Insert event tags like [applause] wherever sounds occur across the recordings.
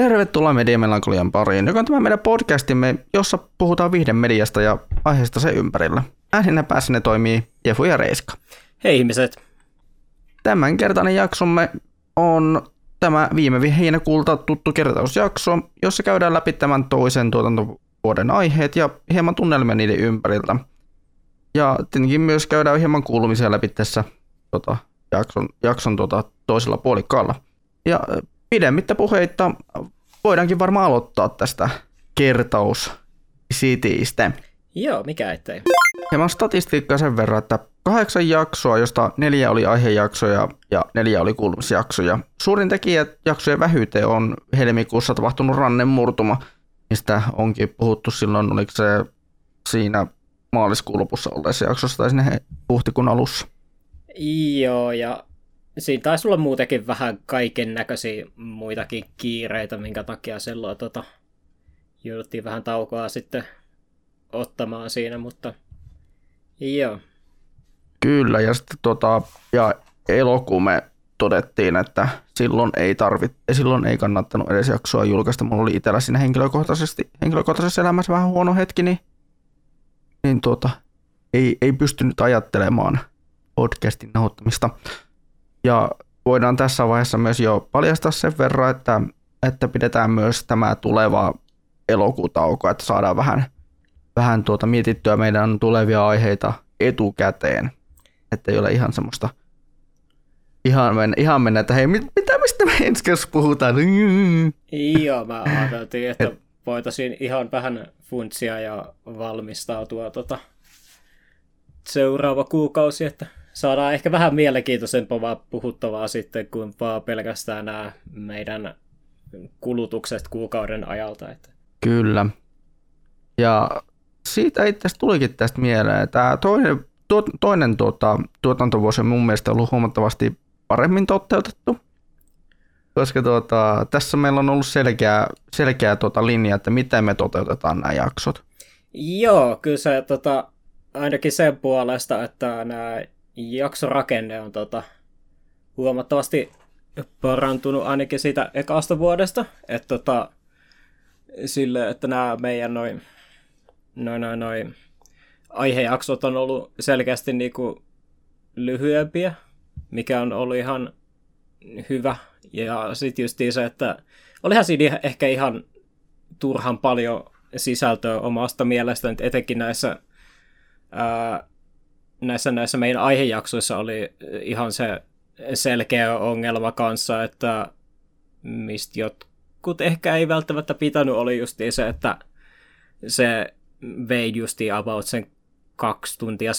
Tervetuloa Mediamelankolian pariin, joka on tämä meidän podcastimme, jossa puhutaan viihden mediasta ja aiheesta se ympärillä. Ääninä päässä ne toimii Jefu ja Reiska. Hei ihmiset. Tämänkertainen jaksomme on tämä viime heinäkuulta tuttu kertausjakso, jossa käydään läpi tämän toisen tuotantovuoden aiheet ja hieman tunnelmia niiden ympäriltä. Ja tietenkin myös käydään hieman kuulumisia läpi tässä tota, jakson, jakson tota, toisella puolikkaalla. Ja pidemmittä puheitta voidaankin varmaan aloittaa tästä kertaus Cityistä. Joo, mikä ettei. Hieman statistiikkaa sen verran, että kahdeksan jaksoa, josta neljä oli aihejaksoja ja neljä oli kuulumisjaksoja. Suurin tekijä jaksojen vähyyteen on helmikuussa tapahtunut murtuma, mistä onkin puhuttu silloin, oliko se siinä maaliskuun lopussa olleessa jaksossa tai sinne huhtikuun alussa. Joo, ja siinä taisi olla muutenkin vähän kaiken näköisiä muitakin kiireitä, minkä takia silloin tota, jouduttiin vähän taukoa sitten ottamaan siinä, mutta joo. Kyllä, ja sitten tota, ja elokuun me todettiin, että silloin ei tarvit, silloin ei kannattanut edes jaksoa julkaista. Mulla oli itsellä siinä henkilökohtaisesti, henkilökohtaisessa elämässä vähän huono hetki, niin, niin tuota, ei, ei pystynyt ajattelemaan podcastin nauhoittamista. Ja voidaan tässä vaiheessa myös jo paljastaa sen verran, että, että pidetään myös tämä tuleva elokuutauko, että saadaan vähän, vähän tuota mietittyä meidän tulevia aiheita etukäteen. Että ei ole ihan semmoista ihan mennä, ihan mennä että hei, mit, mitä mistä me ensi kerrassa puhutaan? Joo, mä ajattelin, että voitaisiin ihan vähän funtsia ja valmistautua tota, seuraava kuukausi, että saadaan ehkä vähän mielenkiintoisempaa puhuttavaa sitten kuin vaan pelkästään nämä meidän kulutukset kuukauden ajalta. Että. Kyllä. Ja siitä itse asiassa tulikin tästä mieleen. Tämä toinen, tuo, toinen tuota, tuotantovuosi on mun mielestä ollut huomattavasti paremmin toteutettu. Koska tuota, tässä meillä on ollut selkeä, selkeä tuota linja, että miten me toteutetaan nämä jaksot. Joo, kyllä se tota, ainakin sen puolesta, että nämä jaksorakenne on tota, huomattavasti parantunut ainakin siitä ekasta vuodesta. Että tota, sille, että nämä meidän noin, noin, noin, noin aihejaksot on ollut selkeästi niinku lyhyempiä, mikä on ollut ihan hyvä. Ja sitten just se, että olihan siinä ehkä ihan turhan paljon sisältöä omasta mielestäni, etenkin näissä ää, näissä, näissä meidän aihejaksoissa oli ihan se selkeä ongelma kanssa, että mistä jotkut ehkä ei välttämättä pitänyt, oli just se, että se vei justi about sen kaksi tuntia,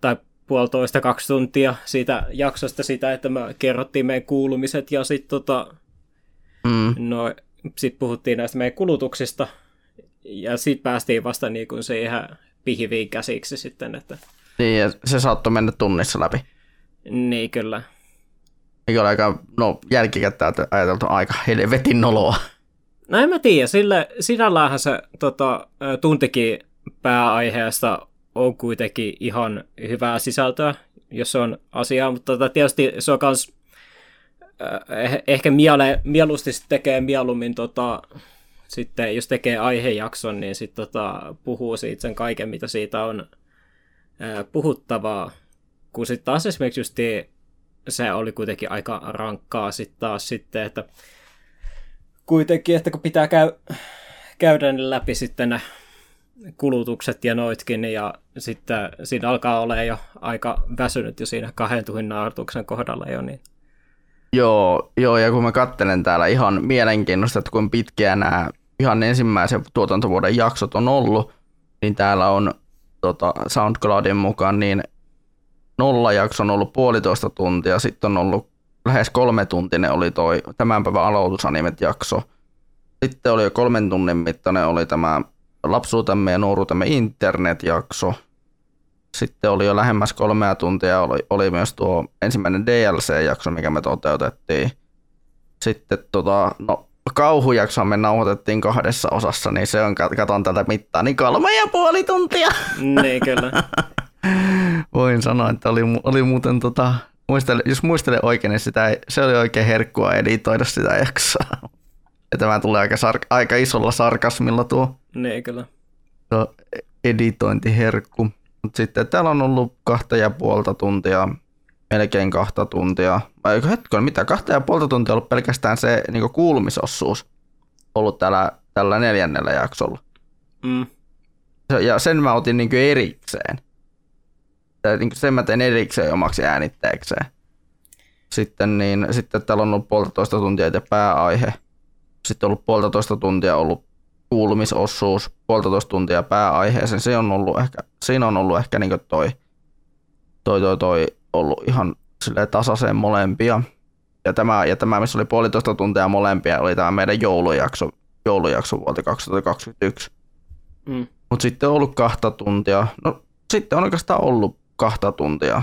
tai puolitoista kaksi tuntia siitä jaksosta sitä, että me kerrottiin meidän kuulumiset ja sitten tota, mm. no, sit puhuttiin näistä meidän kulutuksista ja sitten päästiin vasta niin kuin siihen pihviin käsiksi sitten, että niin, ja se saattoi mennä tunnissa läpi. Niin, kyllä. Eikö ole aika, no jälkikäteen ajateltu aika helvetin noloa. No en mä tiedä, sille, sinällähän se tota, tuntikin pääaiheesta on kuitenkin ihan hyvää sisältöä, jos se on asiaa, mutta tota, tietysti se on kans eh, ehkä miele, mieluusti tekee mieluummin tota, sitten, jos tekee aihejakson, niin sitten tota, puhuu siitä sen kaiken, mitä siitä on puhuttavaa, kun sitten taas esimerkiksi just se oli kuitenkin aika rankkaa sitten taas sitten, että kuitenkin, että kun pitää käy, käydä läpi sitten ne kulutukset ja noitkin, ja sitten siinä alkaa olla jo aika väsynyt jo siinä kahden tuhin nauhoituksen kohdalla jo, niin. Joo, joo, ja kun mä kattelen täällä ihan mielenkiinnosta, että kuinka pitkiä nämä ihan ensimmäisen tuotantovuoden jaksot on ollut, niin täällä on tota, SoundCloudin mukaan, niin nolla jakso on ollut puolitoista tuntia, sitten on ollut lähes kolme tuntinen oli toi tämän päivän aloitusanimet jakso. Sitten oli jo kolmen tunnin mittainen oli tämä lapsuutemme ja nuoruutemme internet-jakso. Sitten oli jo lähemmäs kolmea tuntia, oli, oli myös tuo ensimmäinen DLC-jakso, mikä me toteutettiin. Sitten tota, no, kauhujaksoa me nauhoitettiin kahdessa osassa, niin se on, katon tätä mittaa, niin kolme ja puoli tuntia. Niin, kyllä. [laughs] Voin sanoa, että oli, oli muuten tota, muistele, jos muistelen oikein, niin sitä, se oli oikein herkkua editoida sitä jaksoa. [laughs] Ja tämä tulee aika, sar- aika isolla sarkasmilla tuo, Niin kyllä. tuo editointiherkku. Mutta sitten täällä on ollut kahta ja puolta tuntia, melkein kahta tuntia. Vai hetken, mitä? Kahta ja puolta tuntia on ollut pelkästään se niin kuulumisosuus ollut tällä, tällä neljännellä jaksolla. Mm. Ja sen mä otin niin erikseen. Ja niin sen mä tein erikseen omaksi äänitteekseen. Sitten, niin, sitten täällä on ollut puolitoista tuntia itse pääaihe. Sitten on ollut puolitoista tuntia ollut kuulumisosuus, puolitoista tuntia pääaiheeseen. Se on ollut ehkä, siinä on ollut ehkä niin toi, toi, toi, toi, ollut ihan tasaiseen molempia. Ja tämä, ja tämä, missä oli puolitoista tuntia molempia, oli tämä meidän joulujakso, joulujakso vuodelta 2021. Mm. Mutta sitten on ollut kahta tuntia. No sitten on oikeastaan ollut kahta tuntia.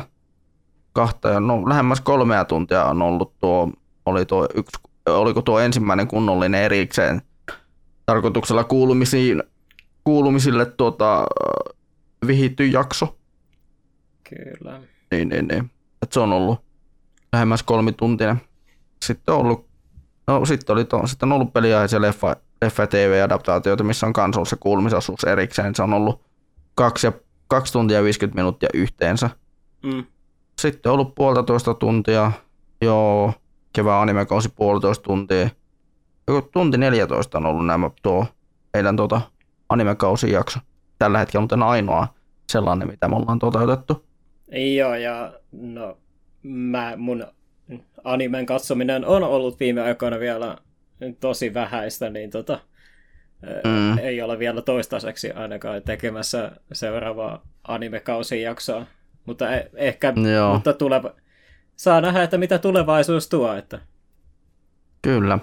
Kahta ja no lähemmäs kolmea tuntia on ollut tuo, oli tuo yksi, oliko tuo ensimmäinen kunnollinen erikseen tarkoituksella kuulumisiin, kuulumisille tuota, vihitty jakso. Kyllä. Niin, niin, niin. Et se on ollut lähemmäs kolmituntinen. Sitten on ollut, no sitten oli tuo, sitten on ollut peliaiheisia leffa, leffa- ja TV-adaptaatioita, missä on kans ollut se kuulumisosuus erikseen. Se on ollut kaksi, ja, kaksi tuntia ja 50 minuuttia yhteensä. Mm. Sitten on ollut puolitoista tuntia, joo, kevään animekausi puolitoista tuntia. Joku tunti 14 on ollut nämä tuo meidän tuota animekausi jakso. Tällä hetkellä muuten ainoa sellainen, mitä me ollaan toteutettu. Joo, ja no, mä, mun animen katsominen on ollut viime aikoina vielä tosi vähäistä, niin tota, mm. ei ole vielä toistaiseksi ainakaan tekemässä seuraavaa animekausin jaksoa. Mutta e- ehkä, Joo. mutta tuleva, saa nähdä, että mitä tulevaisuus tuo. Että. Kyllä.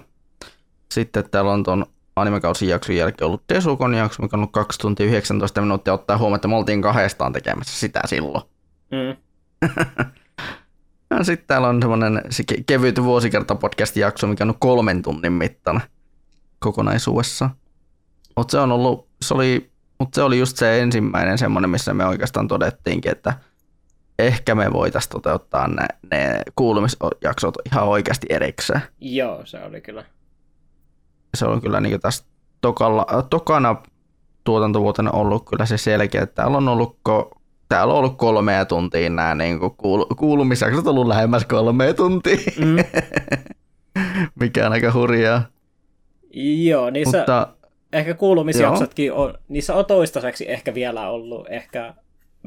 Sitten täällä on tuon animekausin jakson jälkeen ollut Desukon jakso, mikä on ollut 2 tuntia 19 minuuttia, ottaa huomioon, että me oltiin kahdestaan tekemässä sitä silloin. Mm. [laughs] Ja sitten täällä on semmoinen se ke- kevyt vuosikerta-podcast-jakso, mikä on kolmen tunnin mittainen kokonaisuudessa. Mutta se on ollut, se oli, mut se oli just se ensimmäinen semmoinen, missä me oikeastaan todettiinkin, että ehkä me voitaisiin toteuttaa ne, ne kuulumisjaksot ihan oikeasti erikseen. Joo, se oli kyllä. se on kyllä niin tässä tokalla, tokana tuotantovuotena ollut kyllä se selkeä, että täällä on ollut, ko, täällä on ollut kolmea tuntia nämä niin kuul, kuulumisjaksot on ollut lähemmäs kolmea tuntia, Mm. [laughs] mikä on aika hurjaa. Joo, niissä Mutta ehkä kuulumisjaksotkin on, niissä on toistaiseksi ehkä vielä ollut ehkä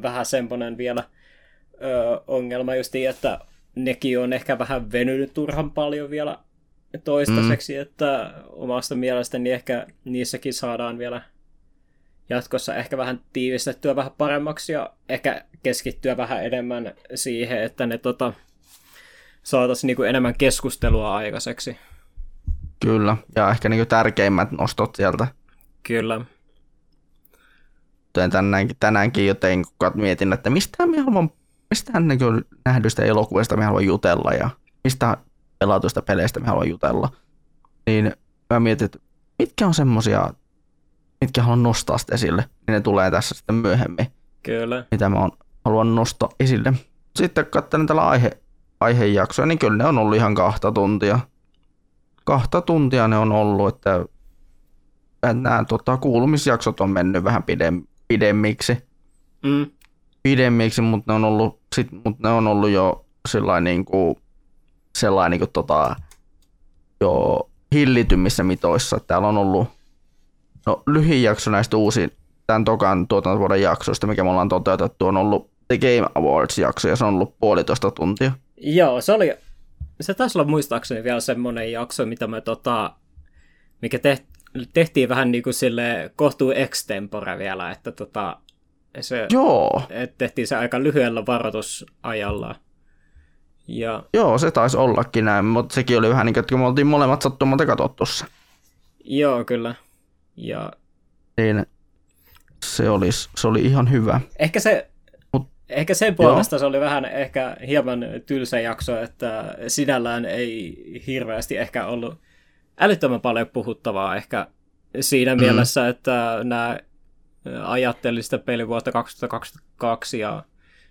vähän semmoinen vielä ö, ongelma justi, että nekin on ehkä vähän venynyt turhan paljon vielä toistaiseksi, mm. että omasta mielestäni ehkä niissäkin saadaan vielä jatkossa ehkä vähän tiivistettyä vähän paremmaksi ja ehkä keskittyä vähän enemmän siihen, että ne tota, saataisiin niinku enemmän keskustelua aikaiseksi. kyllä, ja ehkä niin tärkeimmät nostot sieltä. Kyllä. Tänäänkin, tänäänkin joten mietin, että mistä me haluan, mistä niin nähdyistä elokuvista me haluan jutella ja mistä pelatuista peleistä me haluan jutella. Niin mä mietin, että mitkä on semmosia, mitkä haluan nostaa sitten esille, niin ne tulee tässä sitten myöhemmin, Kyllä. mitä mä on, haluan nostaa esille. Sitten katselen tällä aihe, aihejaksoja, niin kyllä ne on ollut ihan kahta tuntia. Kahta tuntia ne on ollut, että, nämä tota, kuulumisjaksot on mennyt vähän pidem, pidemmiksi Mm. pidemmiksi, mutta ne on ollut, sit, mut ne on ollut jo sellainen niinku, sellainen niinku tota, jo hillitymmissä mitoissa. Täällä on ollut no, lyhin jakso näistä uusi, tämän tokan tuotantovuoden jaksoista, mikä me ollaan toteutettu, on ollut The Game Awards-jakso, ja se on ollut puolitoista tuntia. Joo, se oli, se taisi olla muistaakseni vielä semmoinen jakso, mitä me tota, mikä teht, tehtiin vähän niin kuin sille kohtuu extempore vielä, että tota, se, Joo, et tehtiin se aika lyhyellä varoitusajalla. Ja joo, se taisi ollakin näin, mutta sekin oli vähän niin kuin, että me oltiin molemmat sattumalta katsottu se. joo, kyllä. Ja Niin se, olisi, se oli ihan hyvä. ehkä se, ehkä sen puolesta se oli vähän ehkä hieman tylsä jakso, että sinällään ei hirveästi ehkä ollut älyttömän paljon puhuttavaa ehkä siinä mm. mielessä, että nämä ajattelin sitä pelivuotta 2022 ja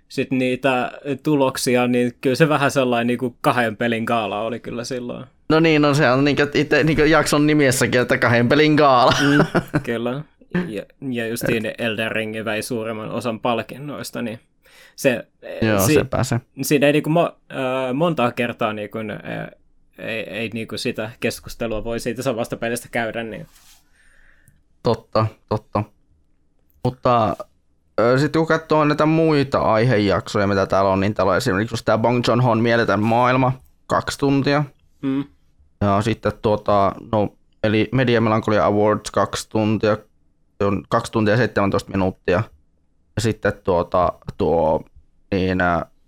sitten niitä tuloksia, niin kyllä se vähän sellainen niin kuin kahden pelin gaala oli kyllä silloin. No niin, no se on niin itse niin jakson nimessäkin, että kahden pelin gaala. Mm, [laughs] kyllä. Ja, ja justiin Elden Ring vei suuremman osan palkinnoista, niin se, Joo, si, se pääsee. Siinä ei niin kuin, mo, äh, montaa kertaa niin kuin, äh, ei, ei niin kuin sitä keskustelua voi siitä samasta pelistä käydä. Niin. Totta, totta. Mutta sitten kun katsoo näitä muita aihejaksoja, mitä täällä on, niin täällä on esimerkiksi tämä Bong Joon-hon Mieletön maailma, kaksi tuntia. Mm. Ja sitten tuota, no, eli Media Melancholia Awards kaksi tuntia, se on kaksi tuntia 17 minuuttia. Ja sitten tuota, tuo niin,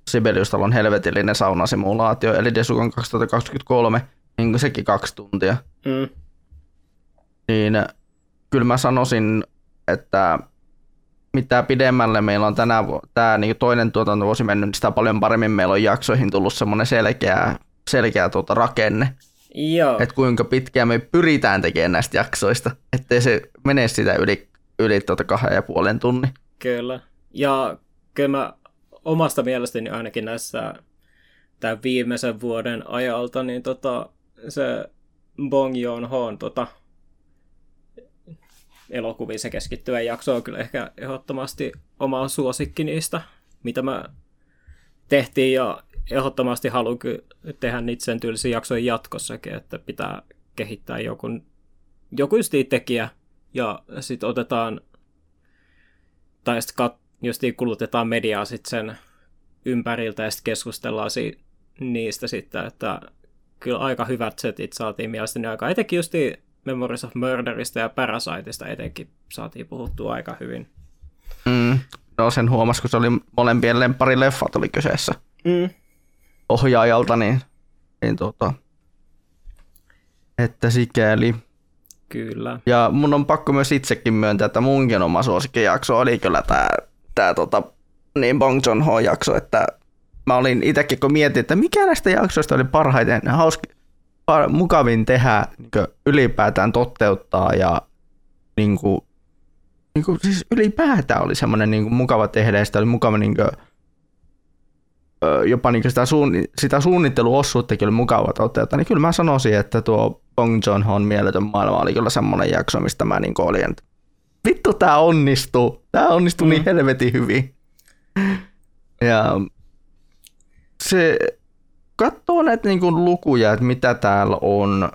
Sibeliustalon helvetillinen saunasimulaatio, eli Desukan 2023, niin sekin kaksi tuntia. Mm. Niin kyllä mä sanoisin, että mitä pidemmälle meillä on tänä tämä niin toinen tuotantovuosi mennyt, niin sitä paljon paremmin meillä on jaksoihin tullut semmoinen selkeä, selkeä tuota rakenne. Joo. Että kuinka pitkään me pyritään tekemään näistä jaksoista, ettei se mene sitä yli, yli tuota kahden ja puolen tunnin. Kyllä. Ja kyllä mä omasta mielestäni ainakin näissä tämän viimeisen vuoden ajalta, niin tota, se Bong Joon-hoon tota, elokuviin se keskittyvä jakso on kyllä ehkä ehdottomasti oma suosikki niistä, mitä mä tehtiin ja ehdottomasti haluan tehdä niitä sen tyylisiä jaksoja jatkossakin, että pitää kehittää joku, joku tekijä ja sitten otetaan tai sitten kat, justiin kulutetaan mediaa sitten sen ympäriltä ja sitten keskustellaan si- niistä sitten, että kyllä aika hyvät setit saatiin mielestäni aika. Etenkin justiin Memories of Murderista ja Parasiteista etenkin saatiin puhuttua aika hyvin. Mm. No sen huomasi, kun se oli molempien lempari leffat oli kyseessä. Mm. Ohjaajalta, niin, niin tota, että sikäli. Kyllä. Ja mun on pakko myös itsekin myöntää, että munkin oma suosikkijakso oli kyllä tää, tää tota, niin Bong Joon Ho jakso, että mä olin itsekin, kun mietin, että mikä näistä jaksoista oli parhaiten hauski, par, mukavin tehdä, niin ylipäätään toteuttaa ja niin kuin, niin kuin, siis ylipäätään oli semmoinen niin kuin, mukava tehdä ja sitä oli mukava niin kuin, jopa niin sitä, suun, sitä suunnitteluosuuttakin oli mukava toteuttaa, niin kyllä mä sanoisin, että tuo Bong Joon Hon mieletön maailma oli kyllä semmoinen jakso, mistä mä niin olin, että vittu tää onnistuu, tää onnistuu niin mm. niin helvetin hyvin. Ja se katsoo näitä niin kuin lukuja, että mitä täällä on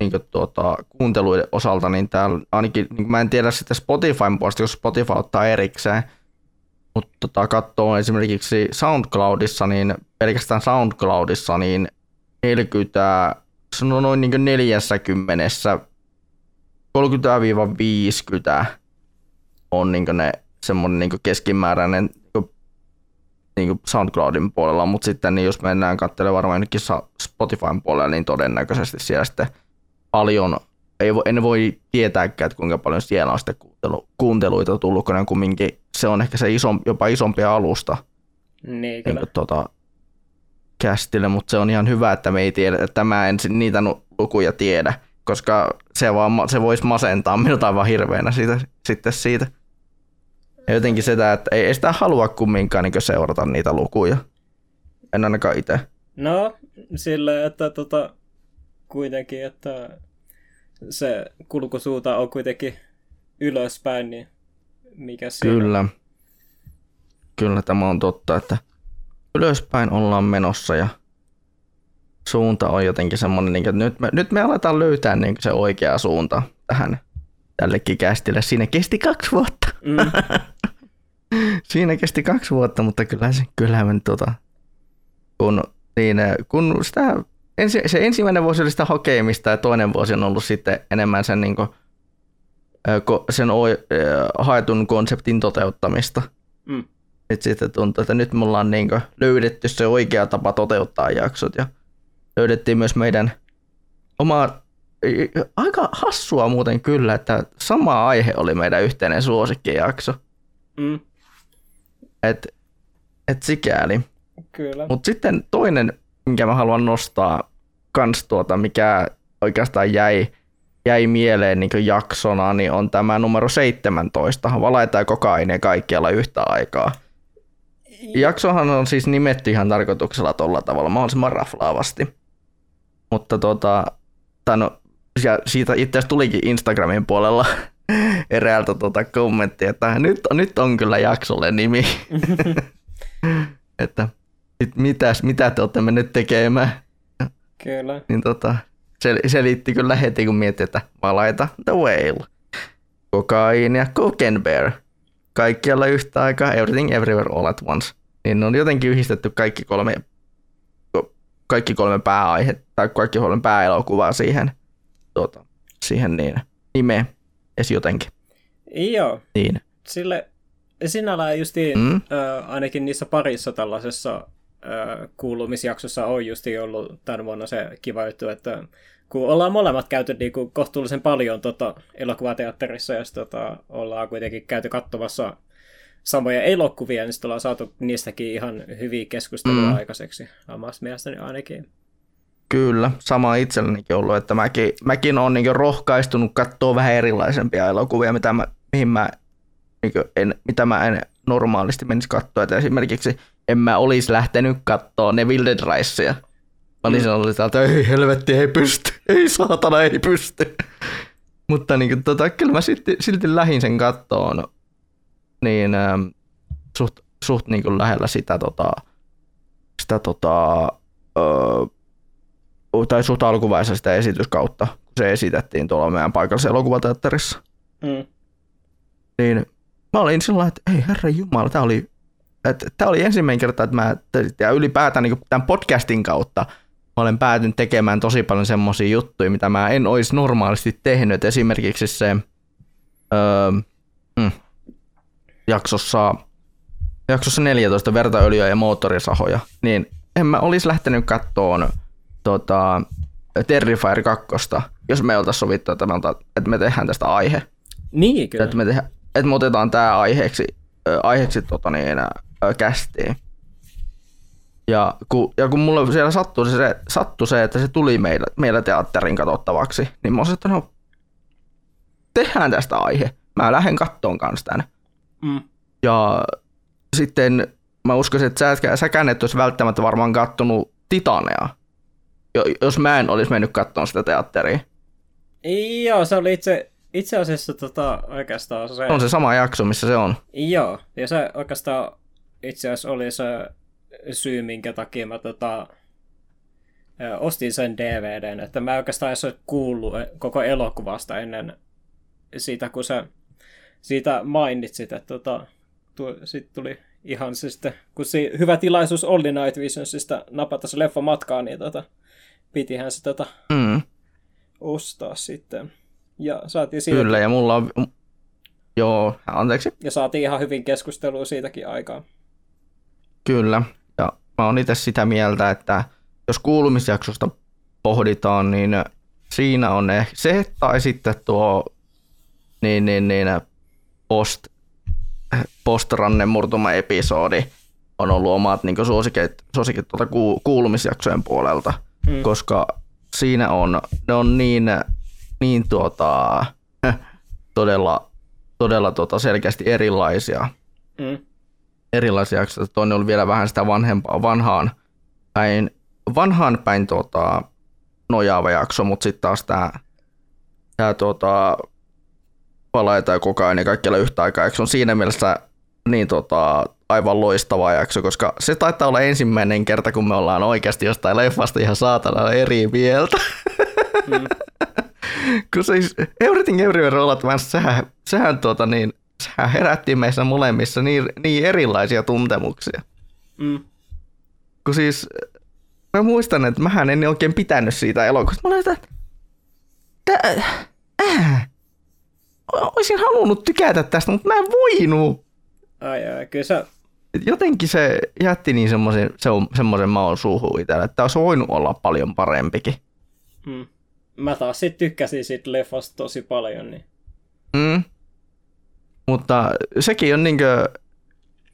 niin kuin tuota, kuunteluiden osalta, niin täällä ainakin, niin mä en tiedä sitten Spotifyn puolesta, jos Spotify ottaa erikseen, mutta tota, katsoo esimerkiksi SoundCloudissa, niin pelkästään SoundCloudissa, niin 40, se on noin niin 40, 30-50 on niin ne semmoinen niin keskimääräinen niin SoundCloudin puolella, mutta sitten niin jos mennään katselemaan varmaan ainakin Spotifyn puolella, niin todennäköisesti siellä sitten paljon, ei voi, en voi tietääkään, että kuinka paljon siellä on sitten kuuntelu, kuunteluita tullut, kun kumminkin se on ehkä se iso, jopa isompi alusta niin, niin kuin, tuota, kästille, mutta se on ihan hyvä, että me ei tiedä, että mä en niitä lukuja tiedä, koska se, vaan, se voisi masentaa minut aivan hirveänä siitä, sitten siitä. Ja jotenkin sitä, että ei, ei sitä halua kumminkaan niin seurata niitä lukuja. En ainakaan itse. No, sillä että tota, kuitenkin, että se kulkusuunta on kuitenkin ylöspäin, niin mikä siinä Kyllä. Kyllä tämä on totta, että ylöspäin ollaan menossa ja suunta on jotenkin semmoinen, niin että nyt me, nyt me aletaan löytää niin se oikea suunta tähän tällekin kästille. Siinä kesti kaksi vuotta. Mm. [laughs] Siinä kesti kaksi vuotta, mutta kyllä se, kyllä me, tota, kun, niin, kun sitä, ensi, se ensimmäinen vuosi oli sitä hokemista ja toinen vuosi on ollut sitten enemmän sen, niin kuin, sen haetun konseptin toteuttamista. Mm. Nyt sitten tuntuu, että nyt me ollaan niin kuin, löydetty se oikea tapa toteuttaa jaksot ja löydettiin myös meidän oma aika hassua muuten kyllä, että sama aihe oli meidän yhteinen suosikkijakso. Mm. Et, et sikäli. Kyllä. Mutta sitten toinen, minkä mä haluan nostaa kans tuota, mikä oikeastaan jäi, jäi mieleen niin jaksona, niin on tämä numero 17, Valaita ja kokaine kaikkialla yhtä aikaa. Jaksohan on siis nimetty ihan tarkoituksella tuolla tavalla mahdollisimman raflaavasti. mutta tota, tai no, siitä itse asiassa tulikin Instagramin puolella [laughs] eräältä tota kommenttia, että nyt, nyt on kyllä jaksolle nimi. [laughs] että mitäs, mitä te olette menneet tekemään? Kyllä. Niin tota, se selitti kyllä heti, kun mietti, että valaita The Whale, Kokain ja Cocaine Bear, kaikkialla yhtä aikaa, Everything Everywhere All at Once. Niin on jotenkin yhdistetty kaikki kolme, kaikki kolme pääaihe, tai kaikki kolme pääelokuvaa siihen, tuota, siihen niin, nimeen, edes jotenkin. Joo. Niin. Sille sinällään justiin, mm? äh, ainakin niissä parissa tällaisessa kuulumisjaksossa on justi ollut tämän vuonna se kiva juttu, että kun ollaan molemmat käyty niin kuin kohtuullisen paljon tota, elokuvateatterissa ja tota, ollaan kuitenkin käyty katsomassa samoja elokuvia, niin sitten ollaan saatu niistäkin ihan hyviä keskusteluja mm. aikaiseksi, omasta mielestäni ainakin. Kyllä, sama itsellenikin ollut, että mäkin, mäkin olen niin rohkaistunut katsoa vähän erilaisempia elokuvia, mitä mä, mihin mä, niin en, mitä mä en normaalisti menisi katsoa. Että esimerkiksi en mä olisi lähtenyt katsoa ne Wilded Riceja. Mä olisin mm. ollut täältä, ei helvetti, ei pysty, ei saatana, ei pysty. Mutta niin kuin, tota, kyllä mä silti, silti lähin sen kattoon niin ähm, suht, suht niin kuin lähellä sitä, tota, sitä tota, öö, tai suht alkuvaiheessa sitä esityskautta, kun se esitettiin tuolla meidän paikallisessa elokuvateatterissa. Mm. Niin mä olin sillä että ei herra jumala, tämä oli, että tämä oli ensimmäinen kerta, että mä, ja ylipäätään niin tämän podcastin kautta mä olen päätynyt tekemään tosi paljon semmoisia juttuja, mitä mä en olisi normaalisti tehnyt. Esimerkiksi se öö, mm, jaksossa, jaksossa 14 vertaöljyä ja moottorisahoja, niin en mä olisi lähtenyt kattoon tota, Terrifier 2, jos me oltaisiin sovittu, että me, että me tehdään tästä aihe. Niin, kyllä. Että me tehdään, että me otetaan tämä aiheeksi, aiheeksi tota niin, kästiin. Ja kun, ja kun mulle siellä sattui se, sattui se, että se tuli meillä, meillä teatterin katsottavaksi, niin mä olisin, että no, tehdään tästä aihe. Mä lähden kattoon kanssa tänne. Mm. Ja sitten mä uskoisin, että sä, säkään et olisi välttämättä varmaan kattonut Titanea, jos mä en olisi mennyt katsomaan sitä teatteria. Joo, se oli itse itse asiassa tota, oikeastaan se... On se sama jakso, missä se on. Joo, ja se oikeastaan itse asiassa oli se syy, minkä takia mä tota, ostin sen DVDn, että mä oikeastaan edes kuullut koko elokuvasta ennen siitä, kun se siitä mainitsit, että tota, sitten tuli ihan se sitten, kun se hyvä tilaisuus oli Night Visionsista napata se leffa matkaan, niin tota, pitihän se tota, mm. ostaa sitten. Ja saatiin siitä... Kyllä, ja mulla on... Joo, anteeksi. Ja saatiin ihan hyvin keskustelua siitäkin aikaa. Kyllä, ja mä oon itse sitä mieltä, että jos kuulumisjaksosta pohditaan, niin siinä on ehkä se, tai sitten tuo niin, niin, niin, post, post-rannen murtuma-episodi on ollut omat niin suosikit, suosikit tuolta kuulumisjaksojen puolelta, mm. koska siinä on, ne on niin niin tuota, [laughs] todella, todella tuota selkeästi erilaisia. Mm. Erilaisia jaksoja. Toinen oli vielä vähän sitä vanhempaa, vanhaan päin, vanhaan päin tuota, nojaava jakso, mutta sitten taas tämä tää, palaita ja koko ajan kaikkialla yhtä aikaa. Eikö on siinä mielessä niin tota, aivan loistava jakso, koska se taitaa olla ensimmäinen kerta, kun me ollaan oikeasti jostain leffasta ihan saatana eri mieltä. Mm. [laughs] kun siis Everything Everywhere All at Once, sehän, sehän, tuota niin, sehän herätti meissä molemmissa niin, niin erilaisia tuntemuksia. Mm. Kun siis, mä muistan, että mähän en oikein pitänyt siitä elokuvasta. Mä olin, että äh, olisin halunnut tykätä tästä, mutta mä en voinut. Ai ai, kyllä sä... Jotenkin se jätti niin semmoisen, semmoisen maun suuhun itselle, että olisi voinut olla paljon parempikin. Hmm mä taas sit tykkäsin siitä leffasta tosi paljon. Niin. Mm. Mutta sekin on niinkö,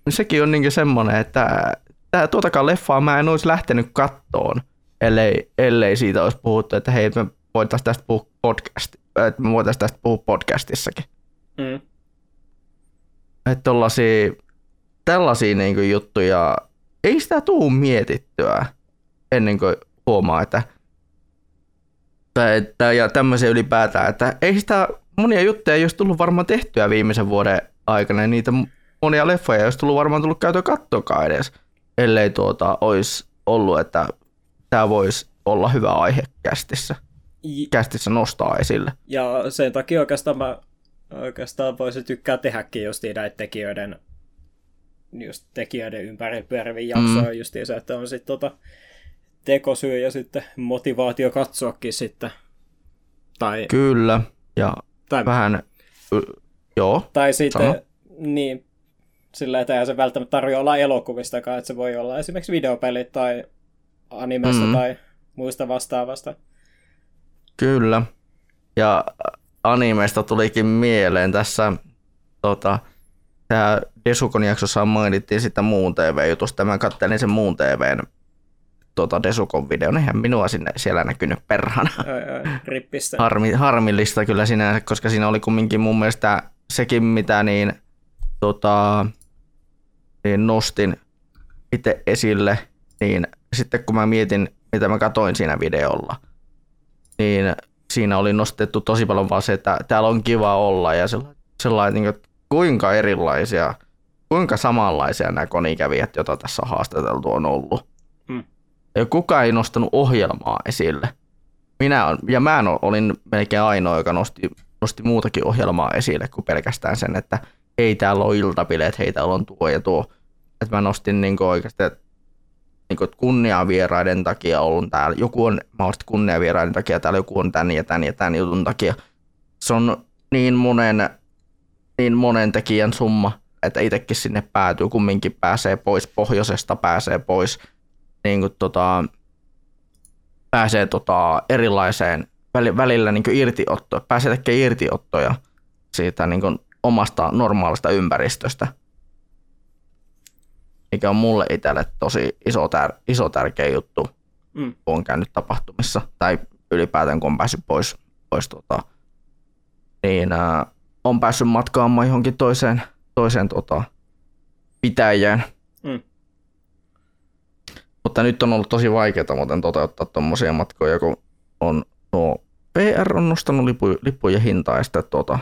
sekin on niinkö semmoinen, että tää, tuotakaan leffaa mä en olisi lähtenyt kattoon, ellei, ellei siitä olisi puhuttu, että hei, me voitaisiin tästä puhua podcast, että me voitaisiin tästä puhua podcastissakin. Mm. Että tollasia, tällaisia niin juttuja, ei sitä tuu mietittyä ennen kuin huomaa, että Tai että, ja tämmöisiä ylipäätään, että ei sitä monia juttuja ei olisi tullut varmaan tehtyä viimeisen vuoden aikana, ja niitä monia leffoja ei olisi tullut varmaan tullut käytyä kattokaa edes, ellei tuota olisi ollut, että tämä voisi olla hyvä aihe kästissä, kästissä nostaa esille. Ja sen takia oikeastaan mä oikeastaan voisin tykkää tehdäkin just näitä tekijöiden, just tekijöiden ympäri pyöriviä jaksoja, mm. just se, että on sitten tota tekosyy ja sitten motivaatio katsoakin sitten. Tai, Kyllä, ja tai, vähän, joo, tai sitten, sano. niin, sillä että eihän se välttämättä tarvitse olla elokuvistakaan, että se voi olla esimerkiksi videopelit tai animesta Mm. tai muista vastaavasta. Kyllä. Ja animesta tulikin mieleen tässä, tota, tämä Desukon jaksossa mainittiin sitä muun TV-jutusta. Mä kattelin sen muun TVn tota Desukon videon. Eihän minua sinne siellä näkynyt perhana. Rippistä. Harmi, harmillista kyllä sinänsä, koska siinä oli kumminkin mun mielestä sekin, mitä niin, tota, niin nostin itse esille, niin sitten kun mä mietin, mitä mä katoin siinä videolla, niin siinä oli nostettu tosi paljon vaan se, että täällä on kiva olla ja sella- sellainen, niin kuin, kuinka erilaisia, kuinka samanlaisia nämä konikävijät, joita tässä on haastateltu, on ollut. Kukaan ei nostanut ohjelmaa esille. Minä ja mä olin melkein ainoa, joka nosti, nosti muutakin ohjelmaa esille kuin pelkästään sen, että hei täällä on iltapileet, hei täällä on tuo ja tuo. Että mä nostin niin oikeasti, niin kunniavieraiden takia ollut täällä. Joku on mahdollisesti kunniavieraiden takia, täällä joku on tän ja tän ja tän jutun takia. Se on niin monen, niin monen tekijän summa, että itsekin sinne päätyy, kumminkin pääsee pois pohjoisesta, pääsee pois niin kuin tota, pääsee tota erilaiseen väli- välillä niin irtiottoja, pääsee tekemään irtiottoja siitä niin kuin omasta normaalista ympäristöstä, mikä on mulle itselle tosi iso, tär- iso tärkeä juttu, Mm. kun on käynyt tapahtumissa, tai ylipäätään kun on päässyt pois, pois tota, niin ää, on päässyt matkaamaan johonkin toiseen, toiseen tota, pitäjään. Mutta nyt on ollut tosi vaikeaa muuten toteuttaa tuommoisia matkoja, kun on nuo PR on nostanut lipu, lippujen hintaa ja sitten tuota,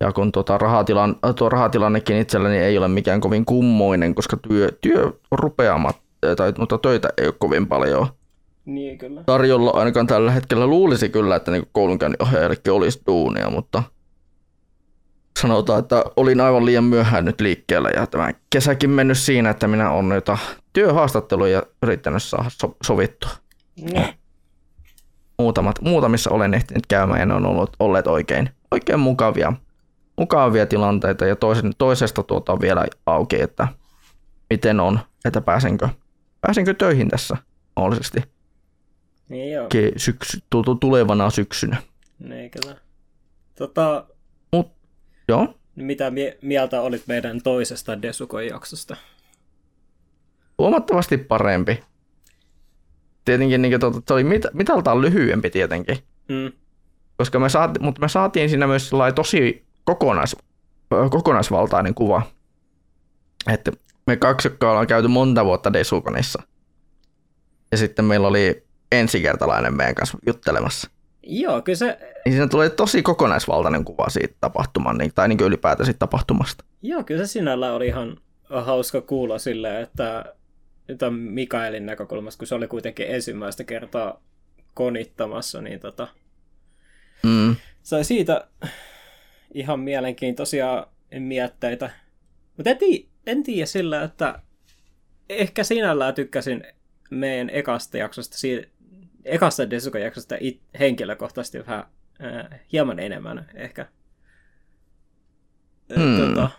ja kun tuota rahatilan, tuo rahatilannekin itselläni ei ole mikään kovin kummoinen, koska työ, työ on rupeamat, tai mutta töitä ei ole kovin paljon Niin kyllä. tarjolla ainakaan tällä hetkellä. Luulisi kyllä, että niin koulunkäynnin ohjaajallekin olisi duunia, mutta sanotaan, että olin aivan liian myöhään nyt liikkeellä ja tämä kesäkin mennyt siinä, että minä olen työhaastatteluja yrittänyt saada so- sovittua. No, Muutamat, muutamissa olen ehtinyt käymään ja ne on ollut, olleet oikein, oikein mukavia, mukavia tilanteita ja toisen, toisesta tuota on vielä auki, että miten on, että pääsenkö, pääsenkö töihin tässä mahdollisesti niin joo. syksy, tu- tu- tulevana syksynä. Niin kyllä. Tota, Joo, mitä mie- mieltä olit meidän toisesta Desukon jaksosta? Huomattavasti parempi. Tietenkin niin tuota, se oli mit, mitaltaan lyhyempi tietenkin, Mm. koska me saatiin, mutta me saatiin siinä myös tosi kokonais, kokonaisvaltainen kuva. Että me kaksokkaa ollaan käyty monta vuotta Desukonissa. Ja sitten meillä oli ensikertalainen meidän kanssa juttelemassa. Joo, kyllä se, Niin siinä tulee tosi kokonaisvaltainen kuva siitä tapahtuman, niin, tai niin ylipäätään siitä tapahtumasta. joo, kyllä se sinällä oli ihan hauska kuulla silleen, että että Mikaelin näkökulmasta, kun se oli kuitenkin ensimmäistä kertaa konittamassa, niin tota, Mm. sai siitä ihan mielenkiintoisia mietteitä. Mutta en, tii, en tiedä sillä, että ehkä sinällään tykkäsin meidän ekasta jaksosta, siitä, ekasta Desukan jaksosta it, henkilökohtaisesti vähän äh, hieman enemmän ehkä. Et, Hmm. tota,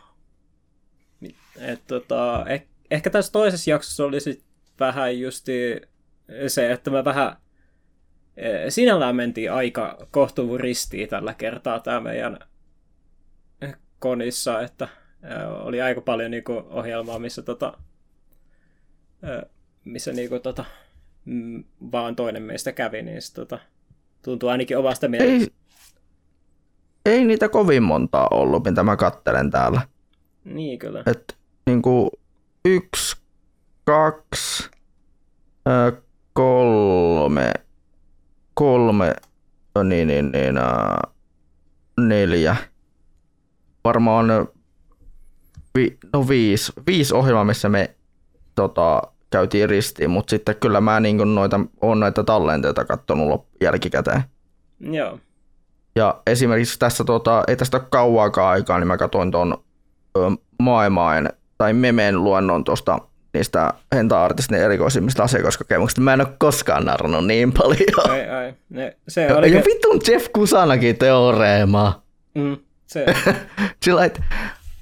et, tota, eh, ehkä tässä toisessa jaksossa oli sit vähän justi se, että me vähän eh, sinällään mentiin aika kohtuun ristiin tällä kertaa tämä meidän konissa, että eh, oli aika paljon niinku ohjelmaa, missä, tota, eh, missä niinku, tota, vaan toinen meistä kävi, niin se tota, tuntuu ainakin omasta mielestä. Ei, ei niitä kovin montaa ollut, mitä mä kattelen täällä. Niin kyllä. että niinku yksi, kaksi, ö, kolme, kolme, niin, niin, niin uh, neljä, varmaan vi, no viisi, viisi ohjelmaa, missä me tota, käytiin ristiin, mutta sitten kyllä mä niin noita, on noita tallenteita katsonut jälkikäteen. Joo. Ja esimerkiksi tässä, tota, ei tästä ole kauaakaan aikaa, niin mä katsoin tuon maailmain tai memeen luennon tuosta niistä henta-artistin erikoisimmista asiakaskokemuksista. Mä en ole koskaan narrannut niin paljon. Ai, ai. Ne, se oli... Ja vitun Jeff Kusanakin teoreema. Mm, se. [laughs] Sillä, että,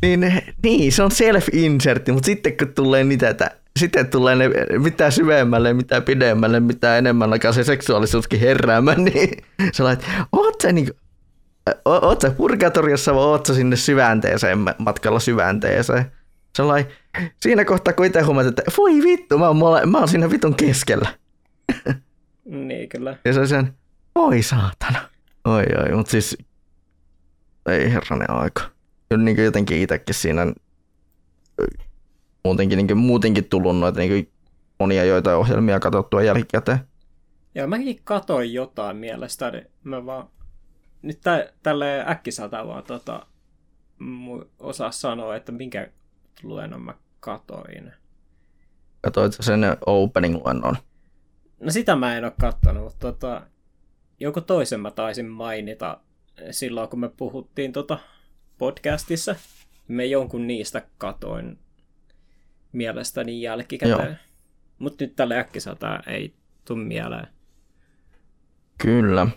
niin, niin, se on self-insertti, mutta sitten kun tulee niitä, että sitten tulee ne mitä syvemmälle, mitä pidemmälle, mitä enemmän aikaa se seksuaalisuuskin heräämään, [laughs] niin sä että oot sä, niin, oot sä purgatoriossa vai oot sä sinne syvänteeseen, matkalla syvänteeseen? Sellainen, siinä kohtaa kun itse huomaat, että voi vittu, mä oon, mä oon siinä vitun keskellä. Niin, kyllä. Ja se on sen, oi saatana. Oi, oi, mutta siis, ei herranen aika. Kyllä niin jotenkin itsekin siinä muutenkin, niin kuin, muutenkin tullut noita niin kuin, monia joita ohjelmia katsottua jälkikäteen. Joo, mäkin katoin jotain mielestäni. Mä vaan, nyt tä, tälle äkkisältä vaan tota, osaa sanoa, että minkä luennon mä katoin. Katoit sen opening-luennon? No sitä mä en ole kattonut, mutta tota, joku toisen mä taisin mainita silloin, kun me puhuttiin tota podcastissa. Me jonkun niistä katoin mielestäni jälkikäteen. Mutta nyt tällä äkkisältä ei tule mieleen. Kyllä,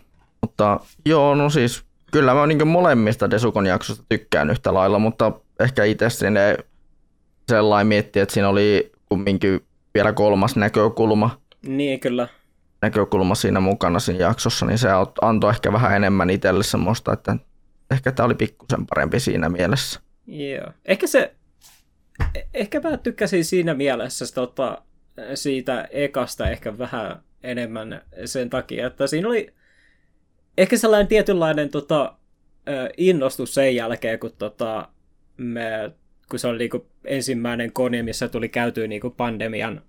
mutta joo, no siis kyllä mä niin molemmista Desukon jaksosta tykkään yhtä lailla, mutta ehkä itse sinne sellainen mietti, että siinä oli kumminkin vielä kolmas näkökulma. Niin, kyllä. Näkökulma siinä mukana siinä jaksossa, niin se antoi ehkä vähän enemmän itselle semmoista, että ehkä tämä oli pikkusen parempi siinä mielessä. Joo. Ehkä se ehkä mä tykkäsin siinä mielessä tota, siitä ekasta ehkä vähän enemmän sen takia, että siinä oli ehkä sellainen tietynlainen tota, innostus sen jälkeen, kun, tota, me, kun se oli niinku ensimmäinen kone, missä tuli käytyä niinku pandemian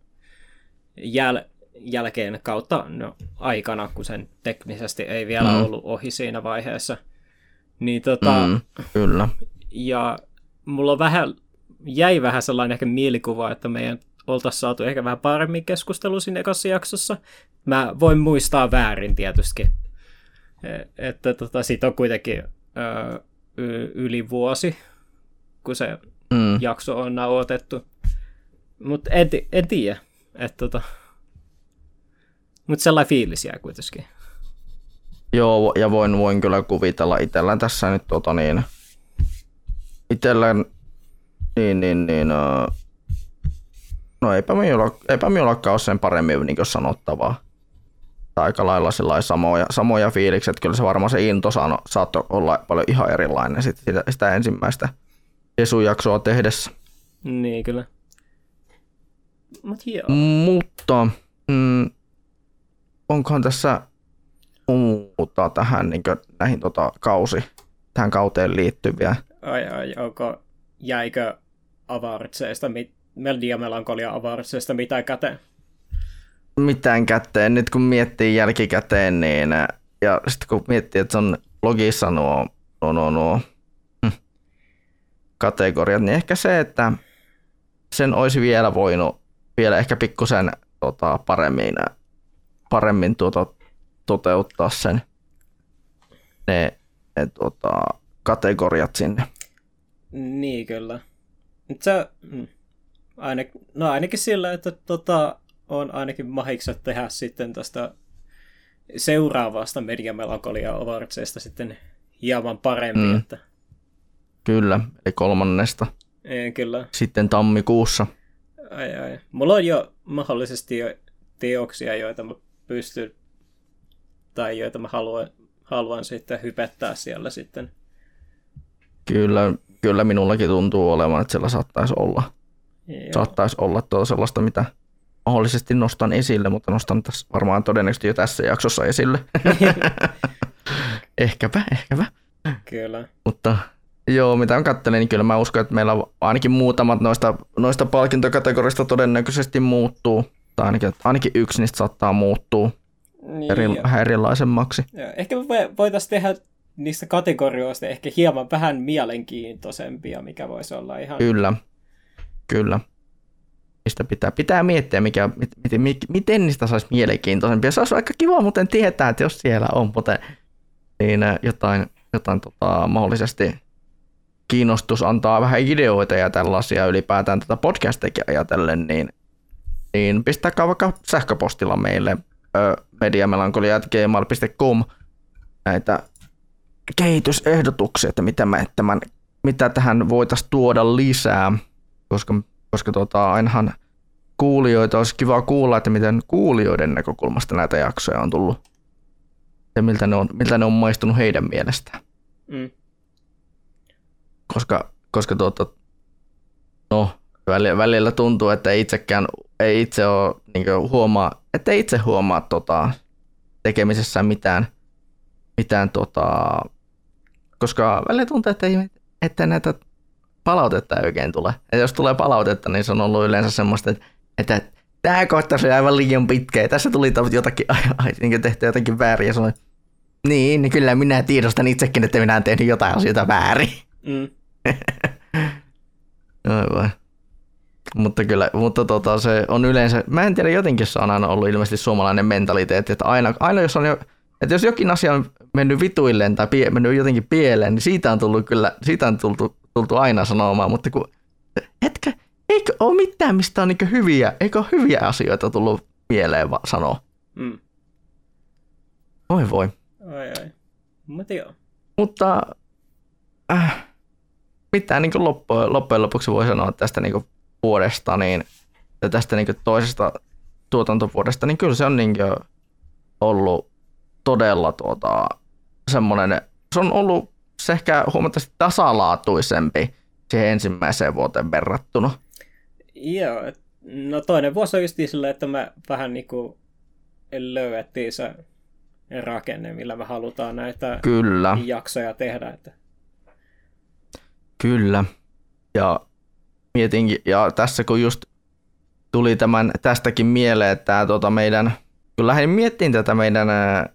jäl- jälkeen kautta no, aikana, kun sen teknisesti ei vielä mm. ollut ohi siinä vaiheessa. Niin tota, mm, kyllä. Ja mulla on vähän jäi vähän sellainen ehkä mielikuva, että meidän oltaisiin saatu ehkä vähän paremmin keskustelu siinä ekassa jaksossa. Mä voin muistaa väärin tietysti. E, että tota, siitä on kuitenkin ö, yli vuosi, kun se mm. jakso on nauhoitettu. Mutta en, en tiedä. tota, Mutta sellainen fiilis jää kuitenkin. Joo, ja voin, voin kyllä kuvitella itsellä tässä nyt tota niin, itsellä niin, niin, niin. Uh, no eipä minulla, eipä minulla ole sen paremmin niin sanottavaa. Tai aika lailla samoja, samoja fiilikset. Kyllä se varmaan se into sano, saattoi olla paljon ihan erilainen sit sitä, sitä ensimmäistä Esu-jaksoa tehdessä. Niin, kyllä. Mut joo. Mutta mm, onkohan tässä muuta tähän niin näihin tota, kausi, tähän kauteen liittyviä? Ai ai, onko, jäikö avaritseista, Meldia Melankolia avaritseista mitään käteen? Mitään käteen. Nyt kun miettii jälkikäteen, niin ja sitten kun miettii, että se on logissa nuo, nuo, nuo, nuo kategoriat, niin ehkä se, että sen olisi vielä voinut vielä ehkä pikkusen tota, paremmin, paremmin tuota, toteuttaa sen ne, ne tota, kategoriat sinne. Niin kyllä. Se, mm, aina, no ainakin sillä, että tota, on ainakin mahikset tehdä sitten tästä seuraavasta Mediamelankolia Awardsista sitten hieman parempi. Mm. Että... Kyllä, eli kolmannesta. Ei, kyllä. Sitten tammikuussa. Ai, ai. Mulla on jo mahdollisesti jo teoksia, joita mä pystyn, tai joita mä haluan, haluan sitten hypettää siellä sitten. Kyllä, kyllä minullakin tuntuu olevan, että siellä saattaisi olla, Joo. saattaisi olla tuota sellaista, mitä mahdollisesti nostan esille, mutta nostan tässä varmaan todennäköisesti jo tässä jaksossa esille. [laughs] ehkäpä, ehkäpä. Kyllä. Mutta joo, mitä on katselin, niin kyllä mä uskon, että meillä ainakin muutamat noista, noista palkintokategorista todennäköisesti muuttuu. Tai ainakin, ainakin yksi niistä saattaa muuttua. Niin, eri, vähän erilaisemmaksi. Joo, ehkä me voi- voitaisiin tehdä niistä kategorioista ehkä hieman vähän mielenkiintoisempia, mikä voisi olla ihan... Kyllä, kyllä. Mistä pitää, pitää miettiä, mikä, mit, miten, miten, miten niistä saisi mielenkiintoisempia. Se olisi aika kiva muuten tietää, että jos siellä on muuten niin äh, jotain, jotain tota, mahdollisesti kiinnostus antaa vähän ideoita ja tällaisia ylipäätään tätä podcastiakin ajatellen, niin, niin pistäkää vaikka sähköpostilla meille ö, mediamelankolia.gmail.com näitä kehitysehdotuksia, että mitä, me, tämän, mitä tähän voitaisiin tuoda lisää, koska, koska tota, ainahan kuulijoita olisi kiva kuulla, että miten kuulijoiden näkökulmasta näitä jaksoja on tullut ja miltä ne on, miltä ne on maistunut heidän mielestään. Mm. Koska, koska tuota, no, välillä, välillä tuntuu, että ei itsekään ei itse ole, niin huomaa, että ei itse huomaa tota, tekemisessä mitään, mitään tota, koska välillä tuntuu, että, ei, että näitä palautetta ei oikein tule. Ja jos tulee palautetta, niin se on ollut yleensä semmoista, että, että tämä kohta oli aivan liian pitkä ja tässä tuli jotakin, niin tehty jotakin väärin ja sanoin, niin, niin kyllä minä tiedostan itsekin, että minä olen tehnyt jotain asioita väärin. Mm. [laughs] Aivan. Mutta kyllä, mutta tota, se on yleensä, mä en tiedä, jotenkin se on aina ollut ilmeisesti suomalainen mentaliteetti, että aina, aina jos on jo, että jos jokin asia on mennyt vituilleen tai pie, mennyt jotenkin pieleen, niin siitä on tullut kyllä, siitä on tultu, tultu aina sanomaan, mutta kun, hetkä, eikö ole mitään, mistä on niin hyviä, eikö ole hyviä asioita tullut mieleen va- sanoa? Mm. Voi voi. Ai ai. Mutta joo. Mutta äh, mitään niin loppujen, loppujen lopuksi voi sanoa tästä niin vuodesta, niin, ja tästä niin toisesta tuotantovuodesta, niin kyllä se on niin ollut todella tuota, semmoinen, se on ollut se ehkä huomattavasti tasalaatuisempi siihen ensimmäiseen vuoteen verrattuna. Joo, no toinen vuosi on just sillä, että me vähän niinku löydettiin se rakenne, millä me halutaan näitä Kyllä. jaksoja tehdä. Että... Kyllä. Ja mietinkin, ja tässä kun just tuli tämän tästäkin mieleen, että tota, meidän, kun lähdin miettimään tätä meidän ää,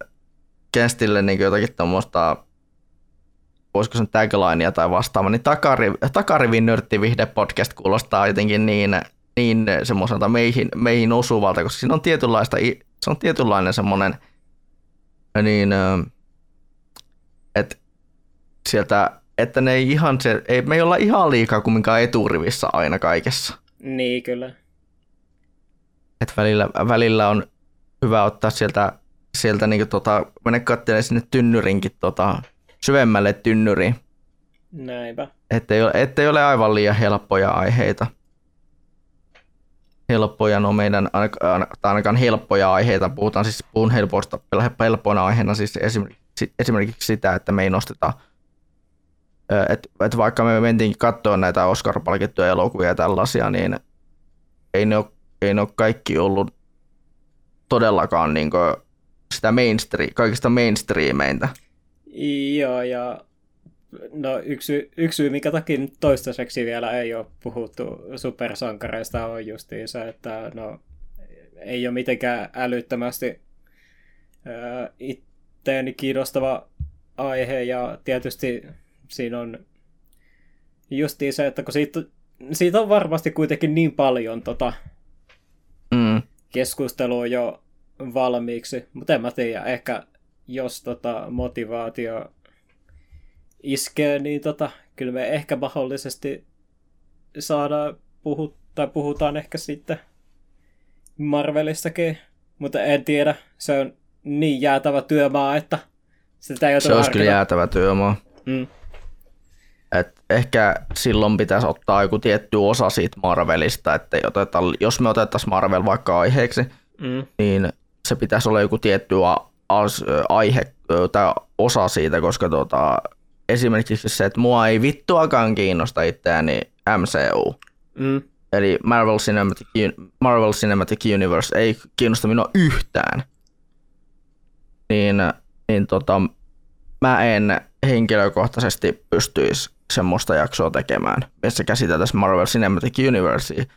kästille niin jotakin tuommoista, voisiko sen taglinea tai vastaava, niin takariv, takarivin nörttivihde podcast kuulostaa jotenkin niin, niin semmoiselta meihin, meihin osuvalta, koska siinä on tietynlaista, se on tietynlainen semmoinen, niin, että sieltä, että ne ei ihan se, ei, me ei olla ihan liikaa kumminkaan eturivissä aina kaikessa. Niin, kyllä. Et välillä, välillä on hyvä ottaa sieltä, sieltä niin tota, mennä katselemaan sinne tynnyrinkin tota, syvemmälle tynnyriin, Näinpä. ettei ole, ettei ole aivan liian helppoja aiheita. Helppoja, no meidän, tai ainakaan helppoja aiheita, puhutaan siis, puhun helpoista, helppoina aiheena siis esimerkiksi, esimerkiksi sitä, että me ei nosteta että et vaikka me mentiin katsoa näitä Oscar-palkittuja elokuvia ja tällaisia, niin ei ne ole, ei ne ole kaikki ollut todellakaan niin sitä mainstream, kaikista mainstreameintä. Joo, ja no yksi, yksi syy, minkä takia toistaiseksi vielä ei ole puhuttu supersankareista, on justiin se, että no, ei ole mitenkään älyttömästi itteeni kiinnostava aihe, ja tietysti siinä on justiin se, että kun siitä, siitä on varmasti kuitenkin niin paljon tota, Mm, keskustelua jo valmiiksi, mutta en mä tiedä, ehkä jos tota motivaatio iskee, niin tota, kyllä me ehkä mahdollisesti saadaan puhu, tai puhutaan ehkä sitten Marvelistakin, mutta en tiedä, se on niin jäätävä työmaa, että sitä ei se olisi kyllä jäätävä työmaa. Mm, Et ehkä silloin pitäisi ottaa joku tietty osa siitä Marvelista, että oteta, jos me otettaisiin Marvel vaikka aiheeksi, mm, niin se pitäisi olla joku tietty aihe tai osa siitä, koska tota, esimerkiksi se, että mua ei vittuakaan kiinnosta itseäni MCU, mm, eli Marvel Cinematic, Marvel Cinematic Universe ei kiinnosta minua yhtään, niin, niin tota, mä en henkilökohtaisesti pystyisi semmoista jaksoa tekemään, missä käsiteltäisiin Marvel Cinematic Universe,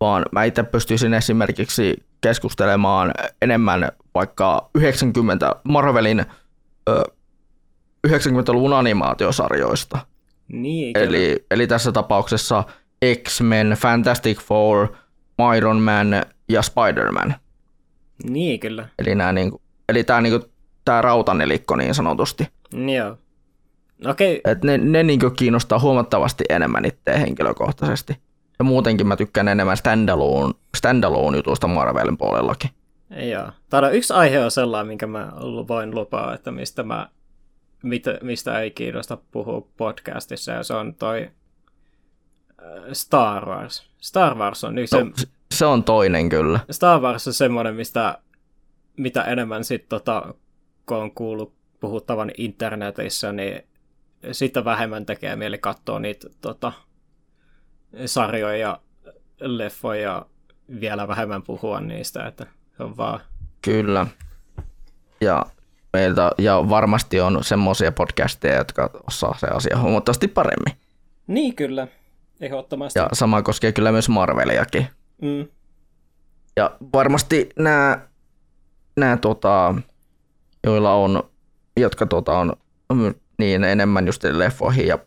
vaan mä itse pystyisin esimerkiksi keskustelemaan enemmän vaikka 90 Marvelin ö, 90-luvun animaatiosarjoista. Niin, kyllä. Eli, eli tässä tapauksessa X-Men, Fantastic Four, Iron Man ja Spider-Man. Niin, kyllä. Eli, nämä, niin, eli tämä, niin tämä rautanelikko niin sanotusti. Joo. Okei, Et ne ne niin kiinnostaa huomattavasti enemmän itseä henkilökohtaisesti. Ja muutenkin mä tykkään enemmän standalone, standalone jutusta Marvelin puolellakin. joo. Täällä yksi aihe on sellainen, minkä mä voin lupaa, että mistä, mä, mitä, mistä ei kiinnosta puhua podcastissa, ja se on toi äh, Star Wars. Star Wars on yksi, No, se, se on toinen kyllä. Star Wars on semmoinen, mistä mitä enemmän sit tota, kun on kuullut puhuttavan internetissä, niin sitä vähemmän tekee mieli katsoa niitä tota, sarjoja ja leffoja ja vielä vähemmän puhua niistä, että se on vaan Kyllä. Ja, meiltä, ja varmasti on semmoisia podcasteja, jotka osaa se asia huomattavasti paremmin. Niin kyllä, ehdottomasti. Ja sama koskee kyllä myös Marveliakin. Mm. Ja varmasti nämä, nämä tota, joilla on, jotka tota, on niin enemmän just leffoihin ja,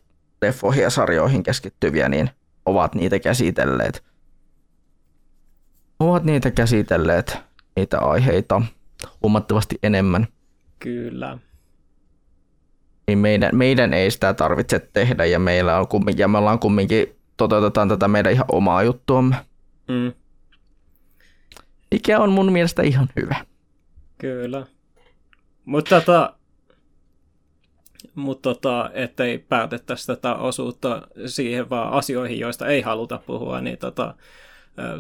leffoihin ja sarjoihin keskittyviä, niin ovat niitä käsitelleet. Ovat niitä käsitelleet, niitä aiheita huomattavasti enemmän. Kyllä. Niin meidän, meidän ei sitä tarvitse tehdä ja, meillä on kumminkin, ja me ollaan kumminkin toteutetaan tätä meidän ihan omaa juttuamme. Mm. Mikä on mun mielestä ihan hyvä. Kyllä. Mutta tota, mut tota, ettei päätettäisi tätä osuutta siihen vaan asioihin, joista ei haluta puhua, niin tota,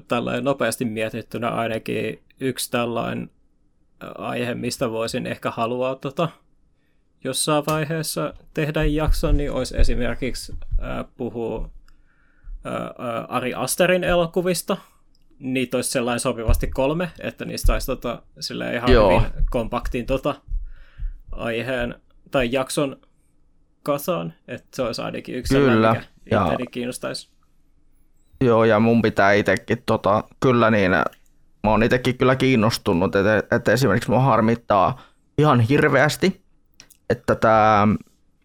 tällainen nopeasti mietittynä ainakin yksi tällainen aihe, mistä voisin ehkä halua tota, jossain vaiheessa tehdä jakson, niin olisi esimerkiksi ö, puhua ö, Ari Asterin elokuvista. Niitä olisi sellainen sopivasti kolme, että niistä saisi tota, silleen ihan Joo. hyvin kompaktin tota, aiheen tai jakson kasaan, että se olisi ainakin yksi Kyllä, sellainen, mikä ja- itseäni kiinnostaisi. Joo, ja mun pitää itsekin, tota, kyllä niin, mä oon itsekin kyllä kiinnostunut, että, että esimerkiksi mua harmittaa ihan hirveästi, että tämä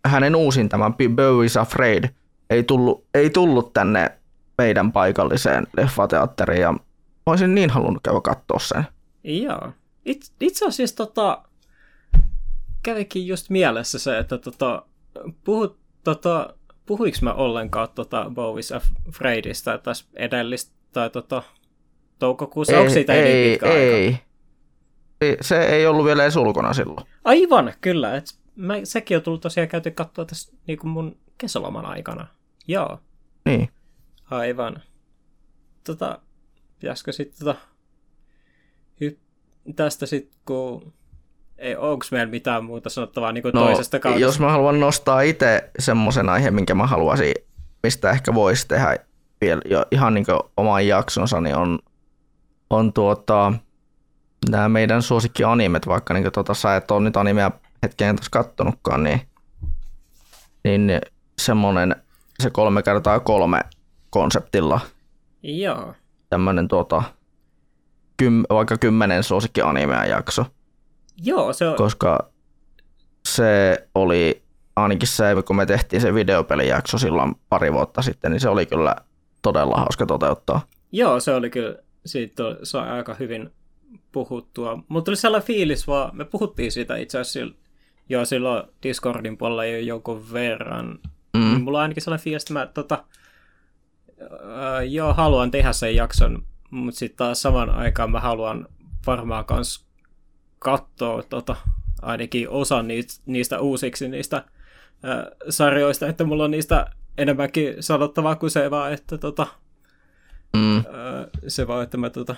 hänen uusin tämä Beau is Afraid ei tullut, ei tullut tänne meidän paikalliseen leffateatteriin, ja mä olisin niin halunnut käydä katsoa sen. Joo. It, itse asiassa tota, kävikin just mielessä se, että tota, puhut, tota, puhuinko mä ollenkaan tota Bovis Afraidista tässä edellistä tai tota, toukokuussa? Onko siitä ei, niin ei, pitkä aika? ei. Ei, Se ei ollut vielä edes ulkona silloin. Aivan, kyllä. Et mä, sekin on tullut tosiaan käyty katsoa tässä niin kuin mun kesäloman aikana. Joo, Niin. aivan. Tota, pitäisikö sitten tota, hy- tästä sitten, kun ei, onko meillä mitään muuta sanottavaa niin kuin No, toisesta kaudesta? jos mä haluan nostaa itse semmoisen aiheen, minkä mä haluaisin, mistä ehkä voisi tehdä vielä jo ihan niin oman jaksonsa, niin on, on tuota, nämä meidän suosikkianimet, vaikka niin tota, sä et ole niitä animeja hetken tässä kattonutkaan, niin, niin semmoinen se kolme kertaa kolme konseptilla. Joo, tämmöinen tuota, kym, vaikka kymmenen suosikkianimea jakso joo se on, koska se oli ainakin se, kun me tehtiin se videopelijakso silloin pari vuotta sitten, niin se oli kyllä todella hauska toteuttaa. joo, se oli kyllä, siitä oli- sai aika hyvin puhuttua. Mutta tuli sellainen fiilis vaan, me puhuttiin siitä itse asiassa sil- jo silloin Discordin puolella jo jonkun verran. Mm. Mm. Mulla on ainakin sellainen fiilis, että mä tota, ää, joo, haluan tehdä sen jakson, mutta sitten taas saman aikaan mä haluan varmaan kans katsoa tota, ainakin osan niistä, niistä uusiksi niistä ää, sarjoista, että mulla on niistä enemmänkin sanottavaa kuin se vaan, että tota, Mm. ää, se vaan, että mä tota,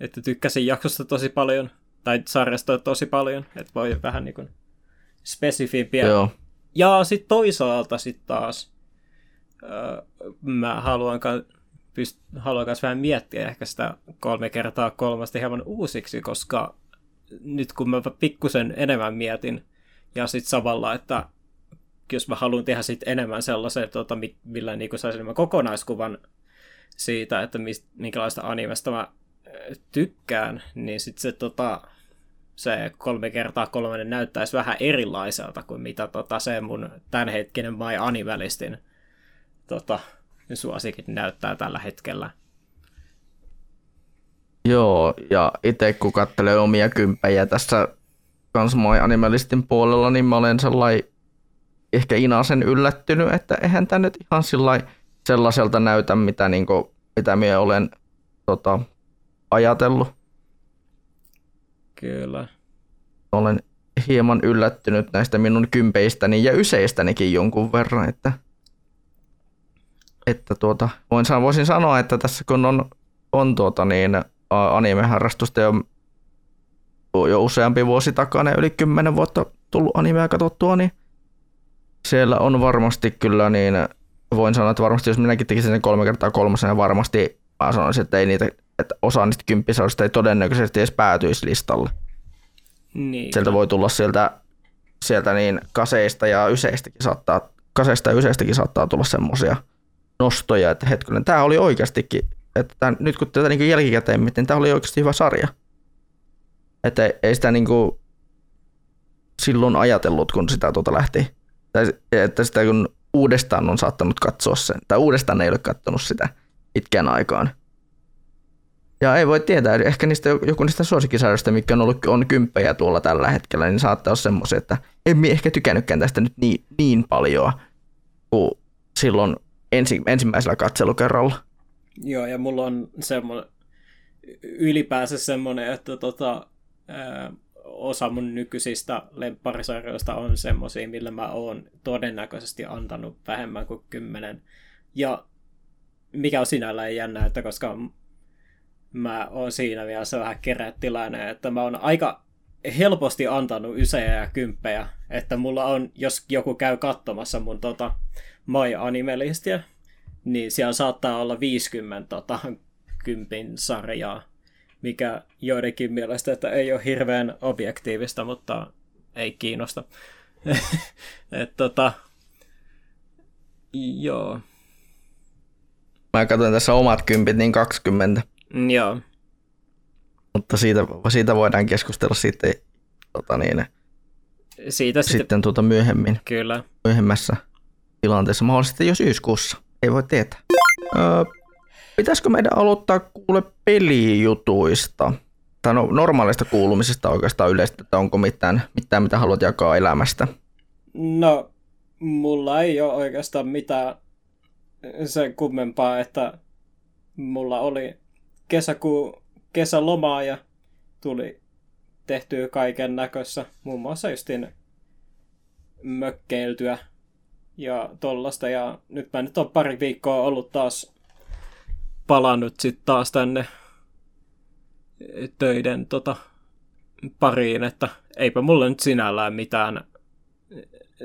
että tykkäsin jaksosta tosi paljon, tai sarjasta tosi paljon, että voi vähän niin kuin spesifimpiä Joo. ja sitten toisaalta sitten taas öö, mä haluan, pyst- haluan myös vähän miettiä ehkä sitä kolme kertaa kolmasta hieman uusiksi, koska nyt kun mä pikkusen enemmän mietin ja sitten samalla, että jos mä haluan tehdä sitten enemmän sellaisen, tota, mi- millä niin saisin enemmän kokonaiskuvan siitä, että mist, minkälaista animesta mä tykkään, niin sitten se, tota, se kolme kertaa kolmannen näyttäisi vähän erilaiselta kuin mitä tota, se mun tämänhetkinen My Animalistin tota, suosikin näyttää tällä hetkellä. Joo, ja itse kun katselee omia kymppejä tässä kans My Animalistin puolella, niin mä olen sellainen ehkä inasen yllättynyt, että eihän tämä nyt ihan sellaiselta näytä, mitä, niin kuin, mitä minä olen tota, ajatellut. Kyllä. Olen hieman yllättynyt näistä minun kympeistäni ja yseistänikin jonkun verran, että, että tuota, voin, voisin sanoa, että tässä kun on, on tuota niin, anime-harrastusta jo, jo useampi vuosi takana yli kymmenen vuotta tullut animea katsottua, niin siellä on varmasti kyllä niin, voin sanoa, että varmasti jos minäkin tekisin sen kolme kertaa kolmosen, niin varmasti mä sanoisin, että ei niitä, että osa niistä kymppisarjoista ei todennäköisesti edes päätyisi listalle. Niin. Sieltä voi tulla sieltä, sieltä niin kaseista ja yseistäkin saattaa, kaseista ja yseistäkin saattaa tulla semmoisia nostoja, että hetkinen, tämä oli oikeastikin, että tämän, nyt kun tätä niin jälkikäteen mietin, niin tämä oli oikeasti hyvä sarja. Että ei, ei sitä niin kuin silloin ajatellut, kun sitä tuota lähti tai että sitä kun uudestaan on saattanut katsoa sen, tai uudestaan ei ole katsonut sitä pitkään aikaan. Ja ei voi tietää, ehkä niistä, joku niistä suosikkisarjoista, mikä on ollut on kymppejä tuolla tällä hetkellä, niin saattaa olla semmoisia, että en ehkä tykännytkään tästä nyt niin, niin paljon kuin silloin ensi, ensimmäisellä katselukerralla. Joo, ja mulla on semmoinen ylipäänsä semmoinen, että tota, ää, osa mun nykyisistä lempparisarjoista on semmoisia, millä mä oon todennäköisesti antanut vähemmän kuin kymmenen. Ja mikä on sinällään jännä, että koska mä oon siinä vielä se vähän kerättiläinen, että mä oon aika helposti antanut ysejä ja kymppejä, että mulla on, jos joku käy katsomassa mun tota My Animalistia, niin siellä saattaa olla 50 tota, kympin sarjaa mikä joidenkin mielestä että ei ole hirveän objektiivista, mutta ei kiinnosta. [laughs] Et, tota, joo. Mä katson tässä omat kympit, niin 20. Mm, joo. Mutta siitä, siitä voidaan keskustella sitten tota niin, siitä sitten, sitten tuota myöhemmin. Kyllä. Myöhemmässä tilanteessa, mahdollisesti jo syyskuussa. Ei voi tietää. Öö, Pitäisikö meidän aloittaa kuule pelijutuista? Tai no, normaalista kuulumisesta oikeastaan yleistä, että onko mitään, mitään, mitä haluat jakaa elämästä? No, mulla ei ole oikeastaan mitään sen kummempaa, että mulla oli kesäkuu, kesälomaa ja tuli tehtyä kaiken näkössä, muun muassa justin mökkeiltyä ja tollasta. Ja nyt mä nyt on pari viikkoa ollut taas palannut sitten taas tänne töiden tota, pariin, että eipä mulle nyt sinällään mitään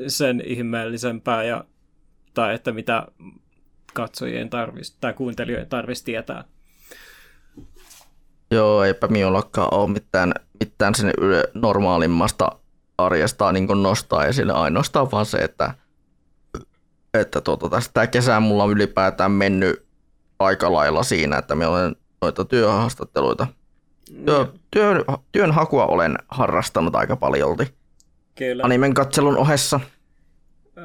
sen ihmeellisempää ja, tai että mitä katsojien tarvisi tai kuuntelijoiden tarvisi tietää. Joo, eipä minullakaan ole mitään, mitään sen normaalimmasta arjesta niin nostaa esille ainoastaan vaan se, että, että tuota, tästä tämä kesä mulla on ylipäätään mennyt aika lailla siinä, että me olen noita työhaastatteluita. Työ, työn, työnhakua olen harrastanut aika paljolti. Kyllä. Animen katselun ohessa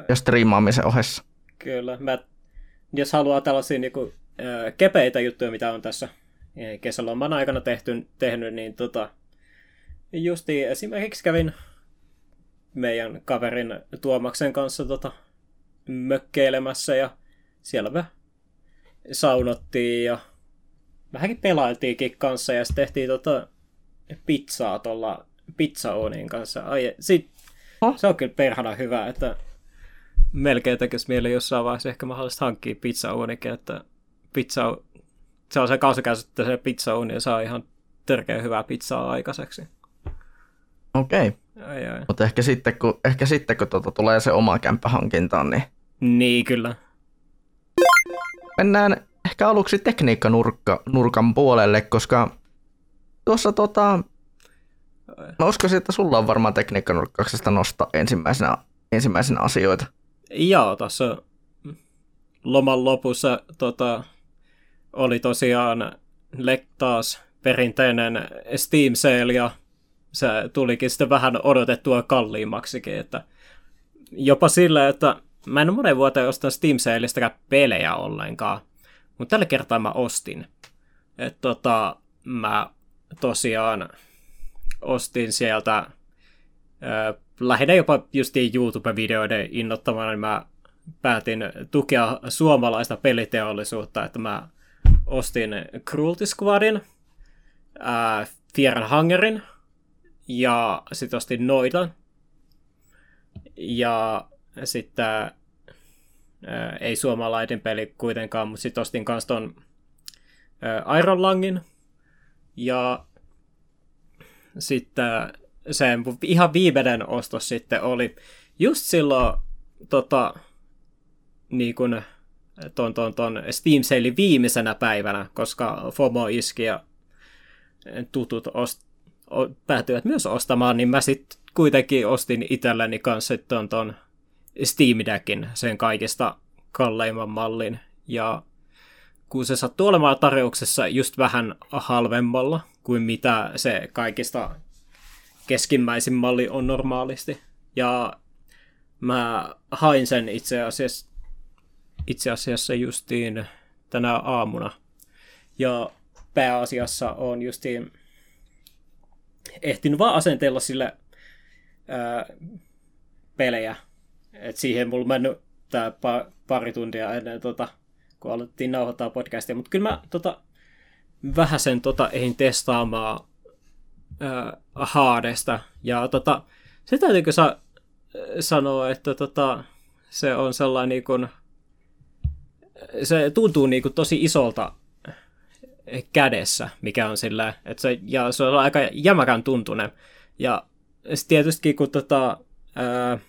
ja striimaamisen ohessa. Kyllä. Mä, jos haluaa tällaisia niinku, äh, kepeitä juttuja, mitä on tässä kesäloman aikana tehty, tehnyt, niin tota, justi esimerkiksi kävin meidän kaverin Tuomaksen kanssa tota, mökkeilemässä ja siellä me saunottiin ja vähänkin pelailtiinkin kanssa ja sitten tehtiin tota pizzaa tuolla pizzaonin kanssa. Ai, sit, oh. Se on kyllä perhana hyvä, että melkein tekisi mieli jossain vaiheessa ehkä mahdollista hankkia pizzaonikin, että pizza, se on se kausikäytössä se pizzaoni ja saa ihan törkeä hyvää pizzaa aikaiseksi. Okei. Okay. Mutta ehkä sitten kun, ehkä sitten, kun tuota tulee se oma kämppä hankintaan, niin... Niin, kyllä mennään ehkä aluksi tekniikkanurkan puolelle, koska tuossa tota, mä uskoisin, että sulla on varmaan tekniikkanurkkauksesta nosta ensimmäisenä, ensimmäisenä asioita. Joo, tuossa loman lopussa tota, oli tosiaan le- taas perinteinen Steam Sale ja se tulikin sitten vähän odotettua kalliimmaksikin, että jopa sillä, että mä en ole monen vuoteen ostanut Steam Saleista pelejä ollenkaan, mutta tällä kertaa mä ostin. Että tota, mä tosiaan ostin sieltä äh, lähinnä jopa justiin YouTube-videoiden innottamana, niin mä päätin tukea suomalaista peliteollisuutta, että mä ostin Cruelty Squadin, äh, Fear Hungerin ja sitten ostin noita. Ja sitten äh, ei suomalainen peli kuitenkaan, mutta sitten ostin kans ton äh, Iron Langin. Ja sitten se ihan viimeinen ostos sitten oli just silloin tota, niin kuin, ton, ton, ton Steam Sale viimeisenä päivänä, koska FOMO iski ja tutut ost, o, päätyivät myös ostamaan, niin mä sitten kuitenkin ostin itselleni kanssa ton, ton Steam Deckin, sen kaikista kalleimman mallin. Ja kun se sattuu olemaan tarjouksessa just vähän halvemmalla kuin mitä se kaikista keskimmäisin malli on normaalisti. Ja mä hain sen itse asiassa, itse asiassa justiin tänä aamuna. Ja pääasiassa on justiin ehtinyt vaan asenteella sille ää, pelejä. Et siihen mulla mennyt tää pa- pari tuntia ennen tota, kun alettiin nauhoittaa podcastia. Mutta kyllä mä tota, vähän sen tota, eihin testaamaan ää, Haadesta. Ja tota, se täytyykö sa- sanoa, että tota, se on sellainen niin kuin, se tuntuu niin kuin tosi isolta kädessä, mikä on sillä, että se, ja se on aika jämäkän tuntunen. Ja tietysti kun, tota, ää,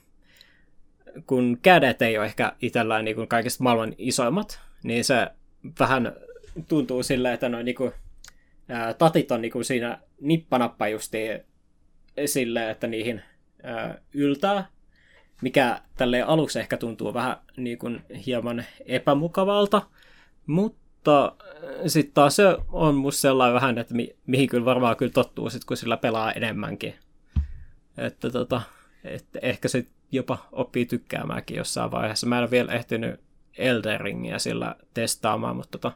kun kädet ei ole ehkä itsellään niin kuin kaikista maailman isoimmat, niin se vähän tuntuu sillä, että noin niin kuin, tatit on niin kuin siinä nippanappa justi sille, että niihin ää, yltää, mikä tälle aluksi ehkä tuntuu vähän niin kuin hieman epämukavalta, mutta sitten taas se on musta sellainen vähän, että mi- mihin kyllä varmaan kyllä tottuu sit, kun sillä pelaa enemmänkin. Että tota, että ehkä se jopa oppii tykkäämäänkin jossain vaiheessa. Mä en ole vielä ehtinyt Elden Ringia sillä testaamaan, mutta tota,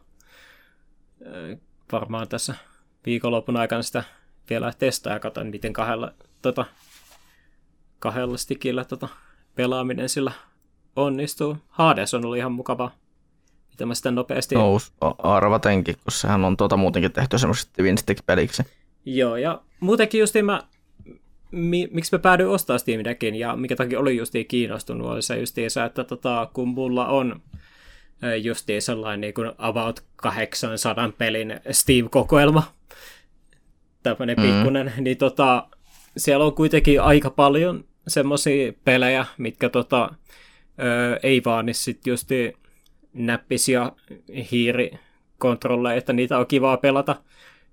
varmaan tässä viikonlopun aikana sitä vielä testaa ja katson, miten kahdella, tota, kahdella stikillä tota, pelaaminen sillä onnistuu. Hades on ollut ihan mukava. Mitä mä sitä nopeasti... Nous, arvatenkin, kun sehän on tota muutenkin tehty semmoiseksi twin stick-peliksi. Joo, ja muutenkin justiin mä mi, miksi mä päädyin ostaa Steam Deckin ja mikä takia oli justiin kiinnostunut, oli se justiinsa, että tota, kun mulla on justiin sellainen niin kuin about 800 pelin Steam-kokoelma, tämmöinen mm. pikkunen, niin tota, siellä on kuitenkin aika paljon semmoisia pelejä, mitkä tota, ö, ei vaani sitten justi näppisiä hiirikontrolleja, että niitä on kivaa pelata.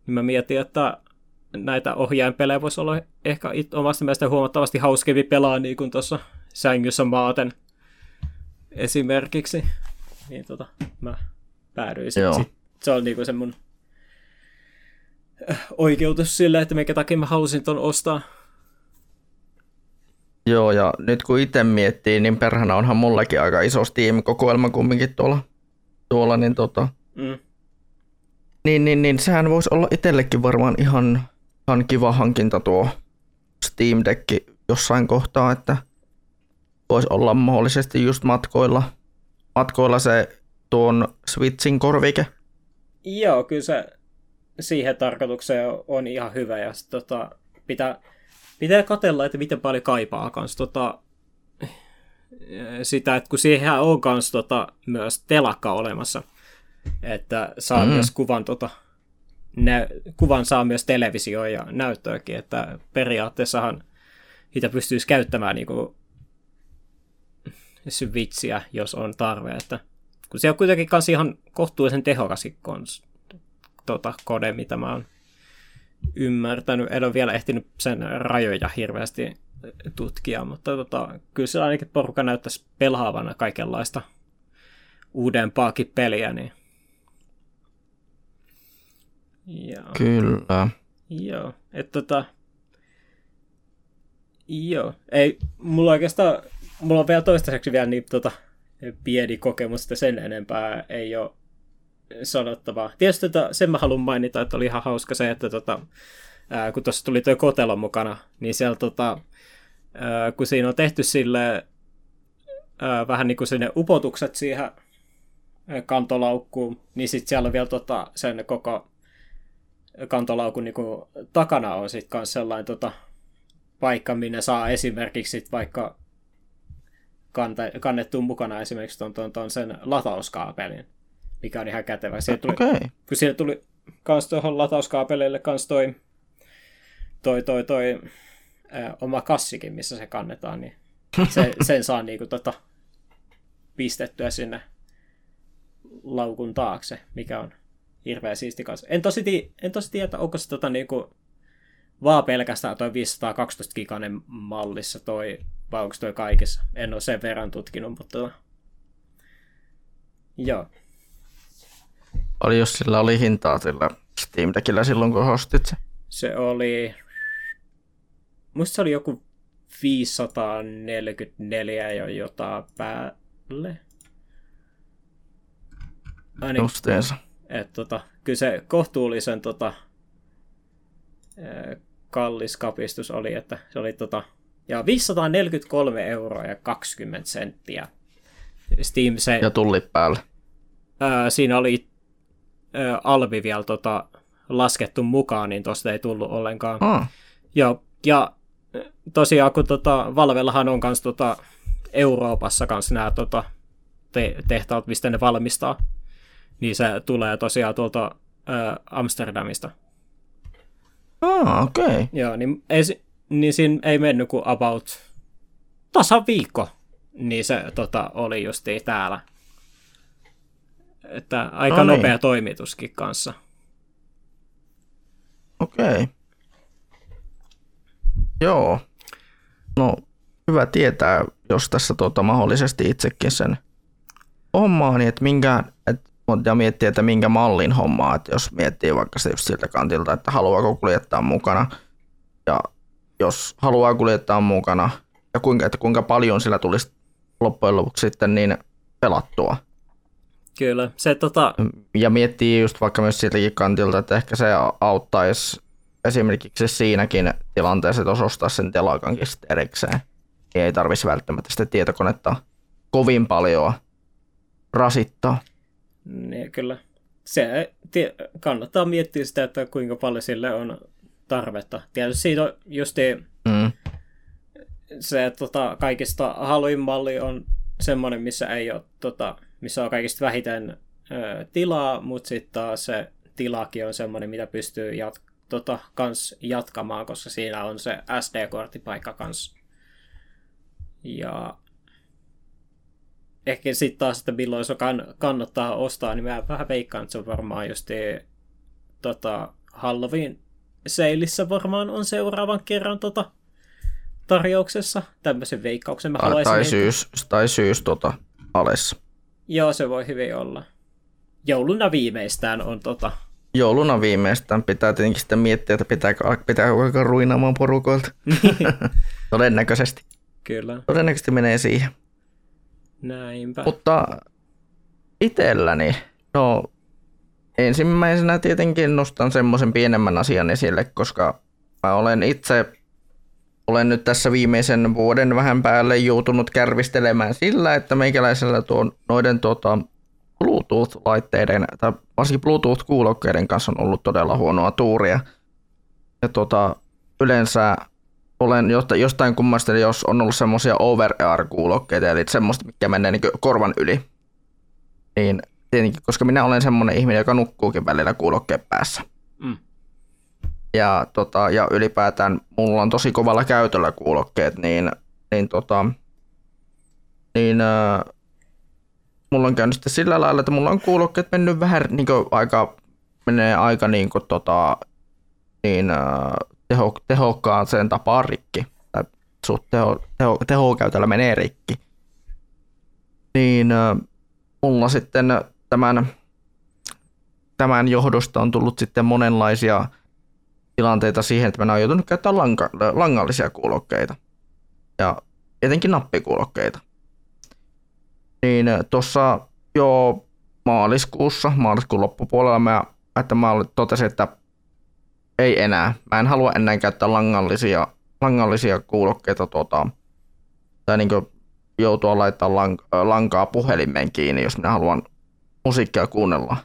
Niin mä mietin, että näitä ohjainpelejä voisi olla ehkä it, omasta mielestä huomattavasti hauskempi pelaa niin kuin tuossa sängyssä maaten esimerkiksi. Niin tota, mä päädyin sit, sit, se on niinku se mun äh, oikeutus sille, että minkä takia mä halusin ton ostaa. Joo, ja nyt kun itse miettii, niin perhänä onhan mullakin aika iso Steam-kokoelma kumminkin tuolla, tuolla niin tota, mm. niin, niin, niin, sehän voisi olla itsellekin varmaan ihan ihan kiva hankinta tuo Steam Deck jossain kohtaa, että voisi olla mahdollisesti just matkoilla, matkoilla se tuon Switchin korvike. Joo, kyllä se siihen tarkoitukseen on ihan hyvä ja sit, tota, pitää, pitää katella, että miten paljon kaipaa kans tota, sitä, että kun siihen on kans tota, myös telakka olemassa, että saa mm. myös kuvan tota, nä- kuvan saa myös televisio ja näyttöäkin, että periaatteessahan niitä pystyisi käyttämään niin kuin jos on tarve, että kun se on kuitenkin kanssa ihan kohtuullisen tehokas kons, tota, kode, mitä mä oon ymmärtänyt. En ole vielä ehtinyt sen rajoja hirveästi tutkia, mutta tota, kyllä se ainakin porukka näyttäisi pelaavana kaikenlaista uudempaakin peliä, niin Joo. Kyllä. Joo, että tota... Joo, ei, mulla oikeastaan, mulla on vielä toistaiseksi vielä niin tota, pieni kokemus, että sen enempää ei ole sanottavaa. Tietysti tota, sen mä haluan mainita, että oli ihan hauska se, että tota, ää, kun tuossa tuli tuo kotelo mukana, niin siellä tota, ää, kun siinä on tehty sille ää, vähän niin kuin sinne upotukset siihen kantolaukkuun, niin sitten siellä on vielä tota, sen koko kantolaukun niin kuin, takana on sitten myös sellainen tota, paikka, minne saa esimerkiksi sit vaikka kante, kannettua mukana esimerkiksi ton, ton, ton sen latauskaapelin, mikä on ihan kätevä. Siellä tuli, Okei. kun siellä tuli kans tuohon latauskaapelille kans toi, toi, toi, toi ää, oma kassikin, missä se kannetaan, niin [laughs] se, sen saa niinku tota, pistettyä sinne laukun taakse, mikä on hirveä siisti kanssa. En tosi, tii, en tosi tiedä, onko se tota niinku, vaan pelkästään toi 512 giganen mallissa toi, vai onko toi kaikissa. En ole sen verran tutkinut, mutta tota, joo. Oli jos sillä oli hintaa sillä Steam Deckillä silloin, kun hostit se. Se oli, musta se oli joku 544 jo jotain päälle. Ainakin, Justiinsa. Että tota, kyllä se kohtuullisen tota, kallis kapistus oli, että se oli tota, ja 543 euroa ja 20 senttiä. Steam se, Ja tulli päälle. ää, siinä oli ää, alvi vielä tota, laskettu mukaan, niin tosta ei tullut ollenkaan. Ah, Joo, ja tosiaan kun tota, Valvellahan on kans tota, Euroopassa kans nämä tota, te- tehtaat, mistä ne valmistaa, niin se tulee tosiaan tuolta ää, Amsterdamista. ah okei. Okay. Joo, niin, ei, niin siinä ei mennyt kuin about tasan viikko, niin se tota, oli justiin täällä. Että aika No niin. nopea toimituskin kanssa. Okei. Okay. Joo. No, hyvä tietää, jos tässä tuota, mahdollisesti itsekin sen hommaa, niin että minkä, et, ja miettiä, että minkä mallin hommaa, että jos miettii vaikka se just siltä kantilta, että haluaako kuljettaa mukana, ja jos haluaa kuljettaa mukana, ja kuinka, että kuinka paljon sillä tulisi loppujen lopuksi sitten niin pelattua. Kyllä, se tota, Ja miettii just vaikka myös siltäkin kantilta, että ehkä se auttaisi esimerkiksi siinäkin tilanteessa, että ostaa sen telakankin sitten erikseen. Niin ei tarvitsisi välttämättä sitä tietokonetta kovin paljon rasittaa. Niin, kyllä. Se kannattaa miettiä sitä, että kuinka paljon sille on tarvetta. Tietysti siitä on just Mm. se, tota, kaikista haluin malli on semmoinen, missä ei ole, tota, missä on kaikista vähiten ö, tilaa, mutta sitten taas se tilakin on semmoinen, mitä pystyy jat, tota, kans jatkamaan, koska siinä on se SD-korttipaikka kans. Ja ehkä sitten taas, että milloin se kann- kannattaa ostaa, niin mä vähän veikkaan, että se on varmaan just tota, Halloween seilissä varmaan on seuraavan kerran tota, tarjouksessa. Tämmöisen veikkauksen mä Tai, haluaisin. tai syys, tai syys tota, alessa. Joo, se voi hyvin olla. Jouluna viimeistään on tota... Jouluna viimeistään pitää tietenkin sitten miettiä, että pitääkö, pitääkö alkaa ruinaamaan porukoilta. [laughs] Todennäköisesti. Kyllä, Todennäköisesti menee siihen. Näinpä. Mutta itselläni, no ensimmäisenä tietenkin nostan semmoisen pienemmän asian esille, koska mä olen itse, olen nyt tässä viimeisen vuoden vähän päälle joutunut kärvistelemään sillä, että meikäläisellä tuon, noiden tuota, Bluetooth-laitteiden tai varsinkin Bluetooth-kuulokkeiden kanssa on ollut todella huonoa tuuria. Ja tota, yleensä olen jostain, kummasta, jos on ollut semmoisia over-ear-kuulokkeita, eli semmoista, mikä menee niin korvan yli. Niin tietenkin, koska minä olen semmoinen ihminen, joka nukkuukin välillä kuulokkeen päässä. Mm. Ja, tota, ja ylipäätään mulla on tosi kovalla käytöllä kuulokkeet, niin, niin, tota, niin äh, mulla on käynyt sitten sillä lailla, että mulla on kuulokkeet mennyt vähän niin aika, menee aika niin kuin, tota, niin, äh, teho, tehokkaaseen tapaan rikki. Tai suht teho, teho, tehokäytöllä menee rikki. Niin mulla sitten tämän tämän johdosta on tullut sitten monenlaisia tilanteita siihen, että mä oon joutunut käyttämään lanka, langallisia kuulokkeita ja etenkin nappikuulokkeita. Niin tuossa jo maaliskuussa, maaliskuun loppupuolella mä, että mä totesin, että ei enää. Mä en halua enää käyttää langallisia, langallisia kuulokkeita tuota, tai niin joutua laittaa lankaa puhelimeen kiinni, jos minä haluan musiikkia kuunnella.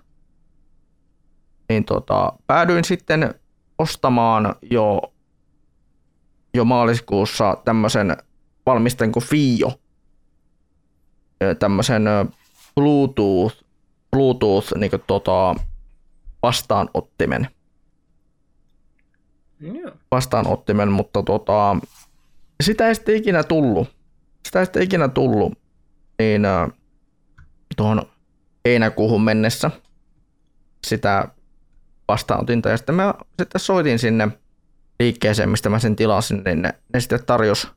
Niin tota, päädyin sitten ostamaan jo, jo maaliskuussa tämmöisen valmisten kuin Fio, tämmöisen Bluetooth, Bluetooth niin kuin, tota, vastaanottimen. Vastaanottimen, mutta tota, sitä ei sitten ikinä tullut. Sitä ei sitten ikinä tullut. Niin tuohon heinäkuuhun mennessä sitä vastaanotinta. Ja sitten mä sitten soitin sinne liikkeeseen, mistä mä sen tilasin, niin ne, ne sitten tarjos,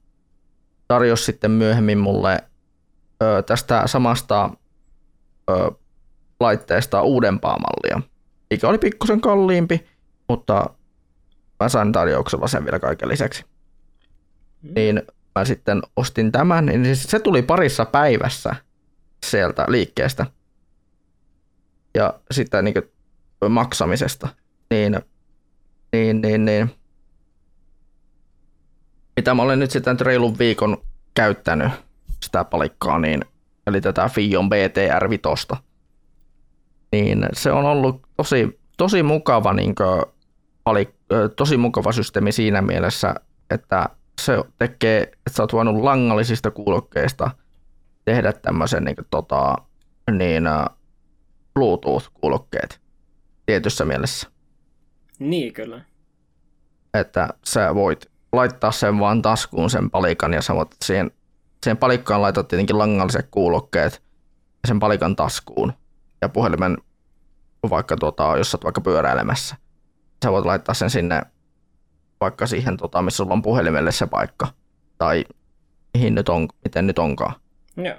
tarjos sitten myöhemmin mulle ö, tästä samasta ö, laitteesta uudempaa mallia. Mikä oli pikkusen kalliimpi, mutta mä sain tarjouksella sen vielä kaiken lisäksi. Mm. Niin mä sitten ostin tämän, niin siis se tuli parissa päivässä sieltä liikkeestä. Ja sitten niin maksamisesta, niin, niin, niin, niin mitä mä olen nyt sitten reilun viikon käyttänyt sitä palikkaa, niin, eli tätä Fion BTR 5, niin se on ollut tosi, tosi mukava niin kuin, palik, tosi mukava systeemi siinä mielessä, että se tekee, että sä oot voinut langallisista kuulokkeista tehdä tämmöisen niin, tota, niin, Bluetooth-kuulokkeet tietyssä mielessä. Niin, kyllä. Että sä voit laittaa sen vaan taskuun sen palikan ja sä voit siihen, siihen palikkaan laitat tietenkin langalliset kuulokkeet ja sen palikan taskuun ja puhelimen vaikka tuota, jos sä oot vaikka pyöräilemässä. Sä voit laittaa sen sinne vaikka siihen, tota, missä sulla on puhelimelle se paikka tai mihin nyt on, miten nyt onkaan. Joo.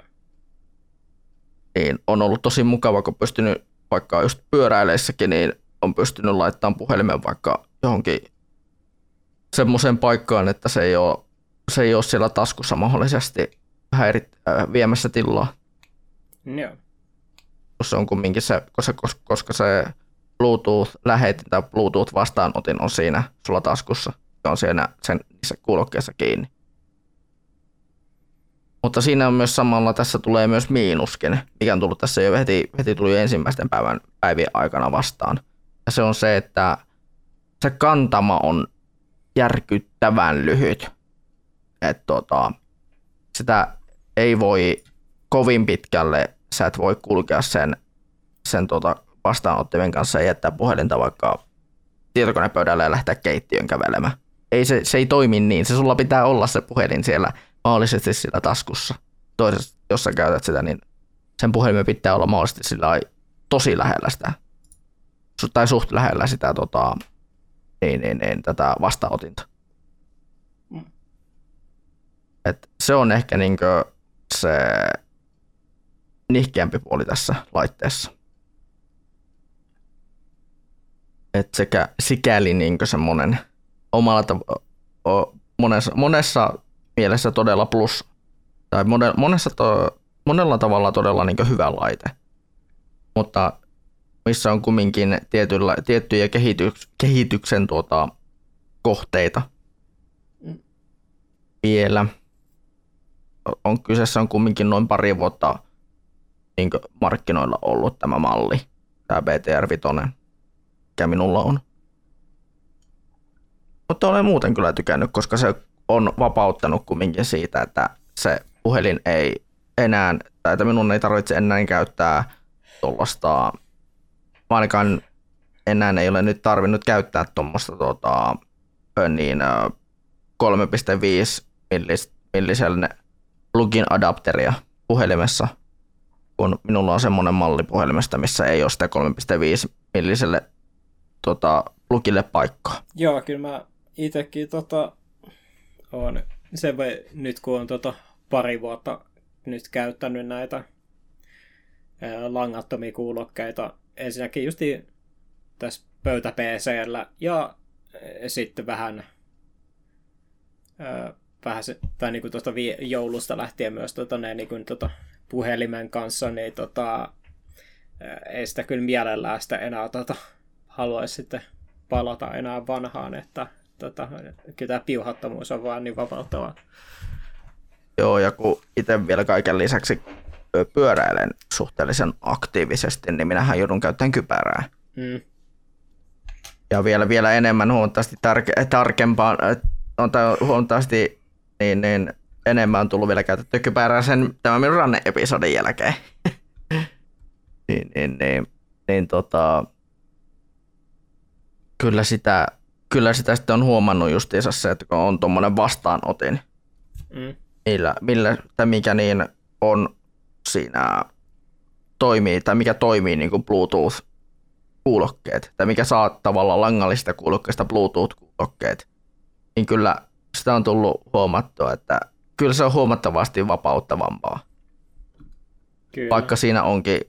Niin on ollut tosi mukava, kun pystynyt vaikka just pyöräileissäkin, niin on pystynyt laittamaan puhelimen vaikka johonkin semmoiseen paikkaan, että se ei ole, se ei ole siellä taskussa mahdollisesti häirit, äh, viemässä tilaa. Joo. Se on kumminkin se, koska, koska se Bluetooth-lähetin tai Bluetooth-vastaanotin on siinä sulla taskussa. Se on siinä sen, niissä kuulokkeessa kiinni. Mutta siinä on myös samalla, tässä tulee myös miinuskin, mikä on tullut tässä jo heti, heti tuli ensimmäisten päivän, päivien aikana vastaan. Ja se on se, että se kantama on järkyttävän lyhyt. Että tota, sitä ei voi kovin pitkälle, sä et voi kulkea sen, sen tota vastaanottimen kanssa ja jättää puhelinta vaikka tietokonepöydälle ja lähteä keittiön kävelemään. Ei se, se ei toimi niin. Se sulla pitää olla se puhelin siellä mahdollisesti sillä taskussa. Toisessa, jos sä käytät sitä, niin sen puhelimen pitää olla mahdollisesti sillä tosi lähellä sitä, tai suht lähellä sitä tota, niin, niin, niin, tätä vastaanotinta. Mm. Et se on ehkä niinkö se nihkeämpi puoli tässä laitteessa. Et sekä sikäli niinkö semmonen omalla tav- monessa, monessa mielessä todella plus, tai monessa to, monella tavalla todella niin hyvä laite. Mutta missä on kumminkin tietyllä, tiettyjä kehityks, kehityksen tuota, kohteita mm. vielä. On, kyseessä on kumminkin noin pari vuotta niin markkinoilla ollut tämä malli, tämä BTR-5, mikä minulla on. Mutta olen muuten kyllä tykännyt, koska se on vapauttanut kumminkin siitä, että se puhelin ei enää, tai että minun ei tarvitse enää käyttää tuollaista, ainakaan enää ei ole nyt tarvinnut käyttää tuommoista tota, niin, 3.5 millis, milliselle plugin adapteria puhelimessa, kun minulla on semmoinen malli puhelimesta, missä ei ole sitä 3.5 milliselle tota, plugille paikkaa. Joo, kyllä mä itsekin tota, on se voi, nyt kun on tota pari vuotta nyt käyttänyt näitä ää, langattomia kuulokkeita, ensinnäkin just tässä pöytä PCllä ja sitten vähän, ää, vähän se, tai niin kuin tuosta joulusta lähtien myös tota, ne, niin kuin, tota, puhelimen kanssa, niin tota, ei sitä kyllä mielellään sitä enää tota, haluaisi sitten palata enää vanhaan, että tota, kyllä tämä piuhattomuus on vaan niin vapauttavaa. Joo, ja kun itse vielä kaiken lisäksi pyöräilen suhteellisen aktiivisesti, niin minähän joudun käyttämään kypärää. Mm. Ja vielä, vielä enemmän huomattavasti tarke- tarkempaa, on huomattavasti niin, niin, enemmän on tullut vielä käytettyä kypärää sen tämän minun ranne-episodin jälkeen. [laughs] niin, niin, niin, niin tota, kyllä sitä, kyllä sitä sitten on huomannut justiinsa se, että kun on tuommoinen vastaanotin, mm. millä, millä, tai mikä niin on siinä toimii, tai mikä toimii niin kuin Bluetooth-kuulokkeet, tai mikä saa tavallaan langallista kuulokkeista Bluetooth-kuulokkeet, niin kyllä sitä on tullut huomattua, että kyllä se on huomattavasti vapauttavampaa. Kyllä. Vaikka siinä onkin,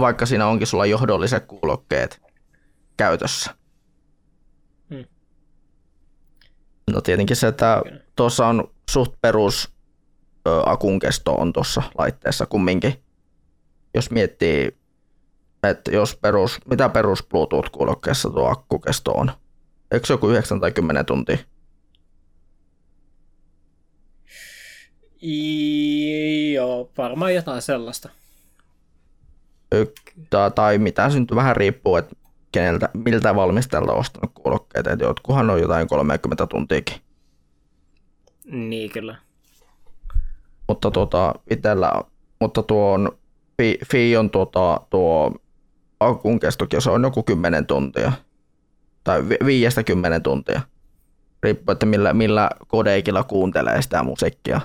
vaikka siinä onkin sulla johdolliset kuulokkeet käytössä. No tietenkin se, että tuossa on suht perus ö, akun kesto on tuossa laitteessa kumminkin. Jos miettii, että jos perus, mitä perus Bluetooth-kuulokkeessa tuo akkukesto on? Eikö se joku 9 tai 10 tuntia? Joo, varmaan jotain sellaista. Tai, tai mitä se nyt vähän riippuu, että keneltä, miltä valmistajalta ostanut kuulokkeita. Että jotkuhan on jotain 30 tuntiakin. Niin, kyllä. Mutta tuota, itellä, mutta tuo on, fi, fi on tuota, tuo akun kestokin, se on joku 10 tuntia. Tai viiestä kymmenen tuntia. Riippuu, että millä, millä kodeikilla kuuntelee sitä musiikkia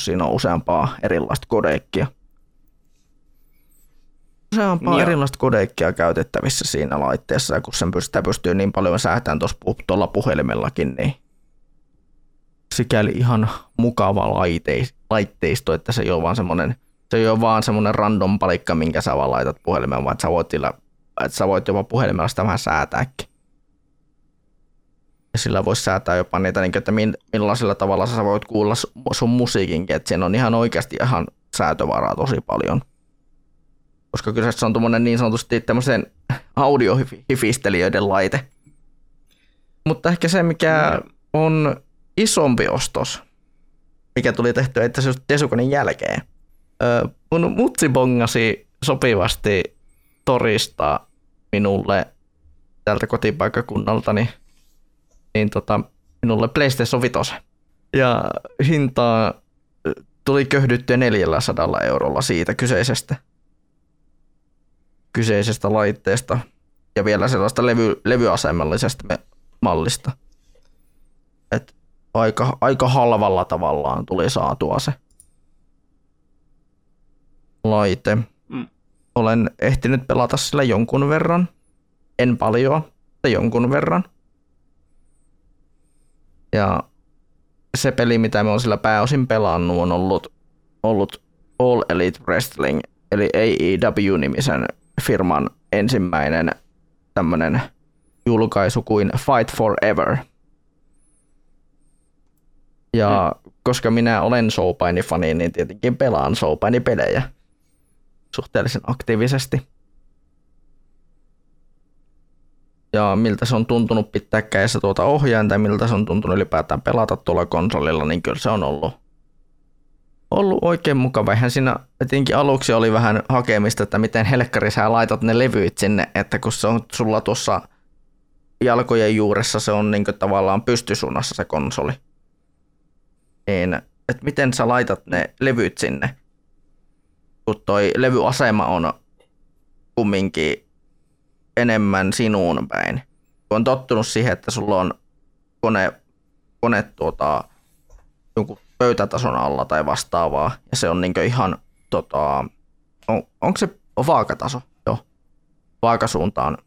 siinä on useampaa erilaista kodeikkia. Useampaa Joo. erilaista kodeikkia käytettävissä siinä laitteessa, ja kun sen pystyy, pystyy niin paljon säätämään tuolla puhelimellakin, niin sikäli ihan mukava laitteisto, että se ei ole vaan semmoinen, se ei ole vaan semmoinen random palikka, minkä sä vaan laitat puhelimeen, vaan että sä voit, että sä voit jopa puhelimella sitä vähän säätääkin sillä voisi säätää jopa niitä, niin että millaisella tavalla sä voit kuulla sun musiikinkin, että siinä on ihan oikeasti ihan säätövaraa tosi paljon. Koska kyseessä on tuommoinen niin sanotusti tämmöisen audiohifistelijöiden laite. Mutta ehkä se, mikä on isompi ostos, mikä tuli tehtyä itse asiassa Tesukonin jälkeen. mun mutsi bongasi sopivasti torista minulle täältä kotipaikkakunnaltani niin tota, minulle PlayStation 5. Ja hintaa tuli köhdyttyä 400 eurolla siitä kyseisestä, kyseisestä laitteesta ja vielä sellaista levy, levyasemallisesta mallista. Et aika, aika halvalla tavallaan tuli saatua se laite. Mm. Olen ehtinyt pelata sillä jonkun verran. En paljon, mutta jonkun verran. Ja se peli, mitä me on sillä pääosin pelannut, on ollut, ollut All Elite Wrestling, eli AEW-nimisen firman ensimmäinen tämmöinen julkaisu kuin Fight Forever. Ja mm. koska minä olen showpaini-fani, niin tietenkin pelaan showpaini-pelejä suhteellisen aktiivisesti ja miltä se on tuntunut pitää kädessä tuota ohjainta ja miltä se on tuntunut ylipäätään pelata tuolla konsolilla, niin kyllä se on ollut, ollut oikein mukava. Eihän siinä etenkin aluksi oli vähän hakemista, että miten helkkari sä laitat ne levyit sinne, että kun se on sulla tuossa jalkojen juuressa, se on niin tavallaan pystysuunnassa se konsoli. Niin, että miten sä laitat ne levyt sinne, kun toi levyasema on kumminkin enemmän sinuun päin. Kun on tottunut siihen, että sulla on kone, kone tuota, joku pöytätason alla tai vastaavaa, ja se on niin ihan, tota, on, onko se vaakataso? Joo. Vaakasuuntaan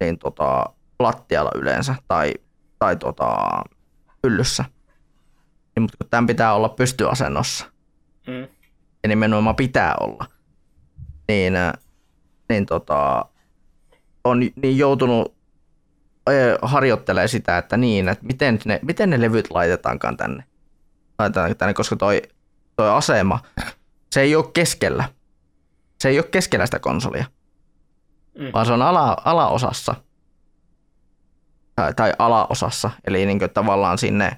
niin tota, lattialla yleensä tai, tai tota, hyllyssä. Niin, mutta kun tämän pitää olla pystyasennossa, mm. ja nimenomaan pitää olla, niin, niin tota, on niin joutunut ö, harjoittelemaan sitä, että niin, että miten ne, miten ne levyt laitetaankaan tänne. Tänne, koska toi, toi asema, se ei ole keskellä. Se ei ole keskellä sitä konsolia, Mm. vaan se on ala, alaosassa. Tai, tai alaosassa, eli niin kuin tavallaan sinne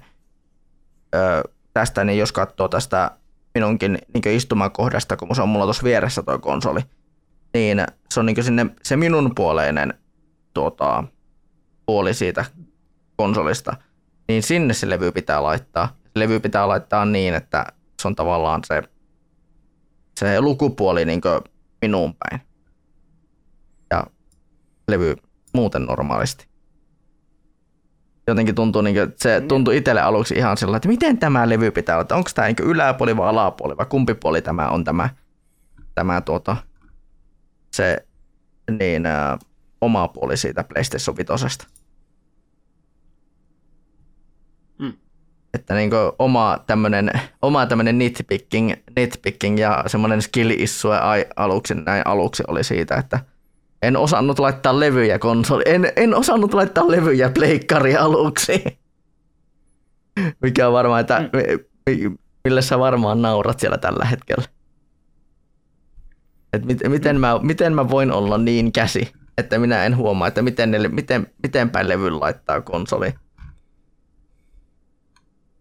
ö, tästä, niin jos katsoo tästä minunkin niin istumakohdasta, kun se on mulla tuossa vieressä tuo konsoli, niin se on niin sinne se minun puoleinen tuota, puoli siitä konsolista, niin sinne se levy pitää laittaa. Levy pitää laittaa niin, että se on tavallaan se, se lukupuoli niin minuun päin. Ja levy muuten normaalisti. Jotenkin tuntuu, niin kuin, se tuntui itselle aluksi ihan sillä että miten tämä levy pitää olla, että onko tämä niin yläpuoli vai alapuoli vai kumpi puoli tämä on tämä, tämä tuota, se niin, ä, oma puoli siitä PlayStation 5. Mm. Että niin oma tämmöinen oma tämmönen nitpicking, nitpicking ja semmoinen skill issue aluksi, näin aluksi oli siitä, että en osannut laittaa levyjä konsoli, en, en osannut laittaa levyjä pleikkari aluksi. Mikä on varmaan, että mm. mille sä varmaan naurat siellä tällä hetkellä. Et mit, miten, mä, miten mä voin olla niin käsi, että minä en huomaa, että miten, ne, miten, miten päin levyn laittaa konsoli.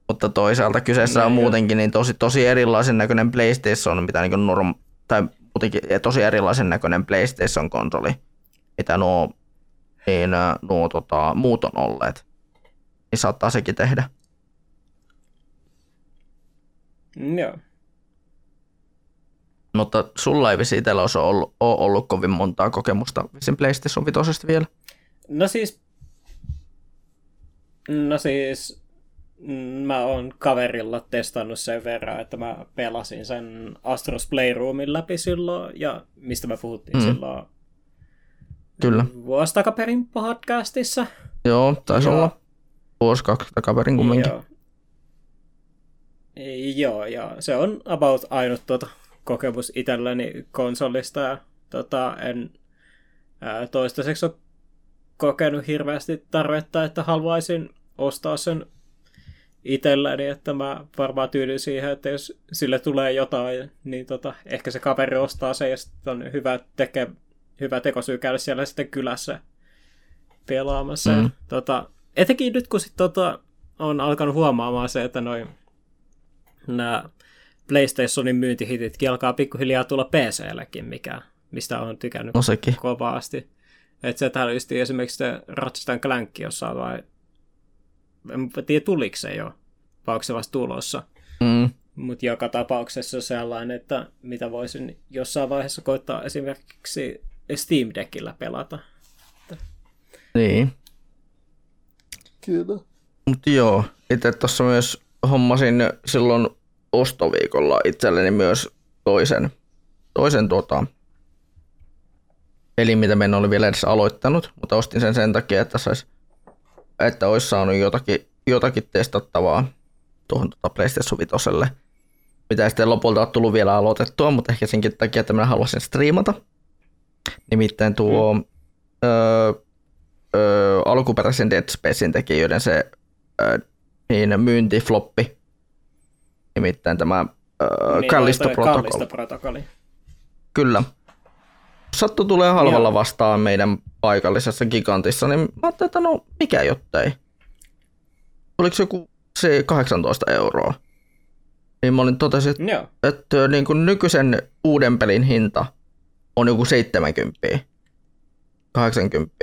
Mutta toisaalta kyseessä on muutenkin niin tosi, tosi erilaisen näköinen PlayStation, mitä niin norm, tai muutenkin tosi erilaisen näköinen PlayStation-konsoli, mitä nuo, niin, nuo tota, muut on olleet. Niin saattaa sekin tehdä. Mm, joo. Mutta sulla ei visi itsellä ole ollut, ole ollut kovin montaa kokemusta visin PlayStation 5 vielä. No siis... No siis... Mä oon kaverilla testannut sen verran, että mä pelasin sen Astros Playroomin läpi silloin, ja mistä me puhuttiin mm. silloin Kyllä. vuosi takaperin podcastissa. Joo, taisi Joo. olla vuosi kaksi takaperin kumminkin. Joo. Joo, ja se on about ainut tuota kokemus itselläni konsolista ja tota, en ää, toistaiseksi ole kokenut hirveästi tarvetta, että haluaisin ostaa sen itselläni, että mä varmaan tyydyn siihen, että jos sille tulee jotain, niin tota, ehkä se kaveri ostaa se ja sitten on hyvä, teke, hyvä tekosyy käydä siellä sitten kylässä pelaamassa. Mm. Tota, etenkin nyt, kun sit, tota, on alkanut huomaamaan se, että noin nämä PlayStationin myyntihititkin alkaa pikkuhiljaa tulla PC-lläkin, mikä, mistä on tykännyt no sekin. kovasti. Että se just esimerkiksi se Ratchet Clank jossain vai en tiedä tuliko se jo, vai onko se vasta tulossa. Mm. Mutta joka tapauksessa sellainen, että mitä voisin jossain vaiheessa koittaa esimerkiksi Steam Deckillä pelata. Niin. Kyllä. Mutta joo, itse tuossa myös hommasin silloin ostoviikolla itselleni myös toisen, toisen tuota, pelin, mitä me en oli vielä edes aloittanut, mutta ostin sen sen takia, että, sais, että olisi saanut jotakin, jotakin testattavaa tuohon tuota PlayStation 5, mitä ei sitten lopulta ole tullut vielä aloitettua, mutta ehkä senkin takia, että minä haluaisin striimata. Nimittäin tuo mm. öö, öö, alkuperäisen Dead Spacein tekijöiden se öö, niin myyntifloppi, nimittäin tämä öö, Niin. Callisto Protocol. Kyllä. Sattu tulee halvalla vastaan meidän paikallisessa gigantissa, niin mä ajattelin, että no mikä jottei. Oliko se joku se 18 euroa? Niin mä olin totesin, että, Joo. että niin kuin nykyisen uuden pelin hinta on joku 70. 80.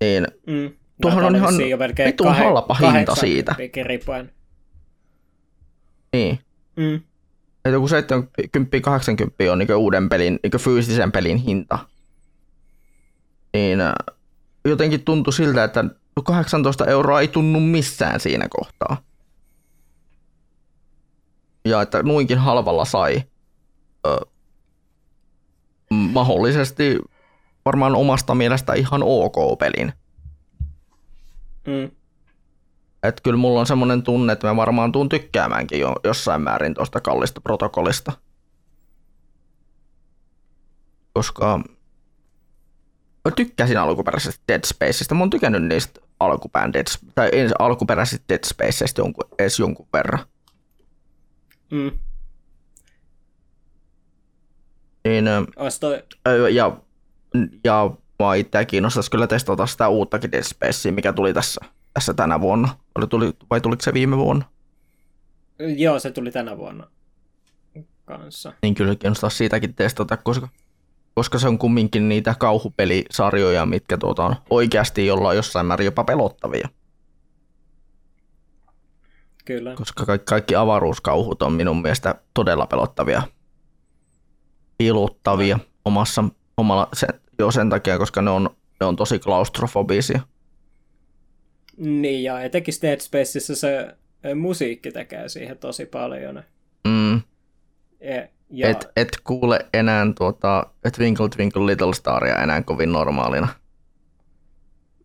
Niin Mm. Tuohon on ihan vitun halpa hinta 80 siitä. riippuen. Niin. Mm. Että joku 70-80 on niin uuden pelin, niin fyysisen pelin hinta. Niin äh, jotenkin tuntui siltä, että 18 euroa ei tunnu missään siinä kohtaa. Ja että nuinkin halvalla sai ö, mahdollisesti varmaan omasta mielestä ihan ok pelin. Mm. Että kyllä mulla on semmoinen tunne, että mä varmaan tuun tykkäämäänkin jo jossain määrin tuosta kallista protokollista. Koska tykkäsin alkuperäisestä Dead Spaceista. Mä oon tykännyt niistä alkupään Dead, tai ensin alkuperäisistä Dead Spaceista jonkun, edes jonkun verran. Mm. Niin, toi, ja, ja mua itseä kiinnostaisi kyllä testata sitä uuttakin Dead Spacea, mikä tuli tässä, tässä tänä vuonna. Vai, tuli, vai tuliko se viime vuonna? joo, se tuli tänä vuonna kanssa. Niin kyllä kiinnostaa siitäkin testata, koska, koska se on kumminkin niitä kauhupelisarjoja, mitkä tuota on oikeasti jollain jossain määrin jopa pelottavia. Kyllä. Koska kaikki, kaikki avaruuskauhut on minun mielestä todella pelottavia. Piluttavia omassa, omalla, se, jo sen takia, koska ne on, ne on tosi klaustrofobisia. Niin, ja etenkin Dead Spaceissa se musiikki tekee siihen tosi paljon. Mm. Ja, ja Et, et kuule enää tuota, Twinkle Twinkle Little Staria enää kovin normaalina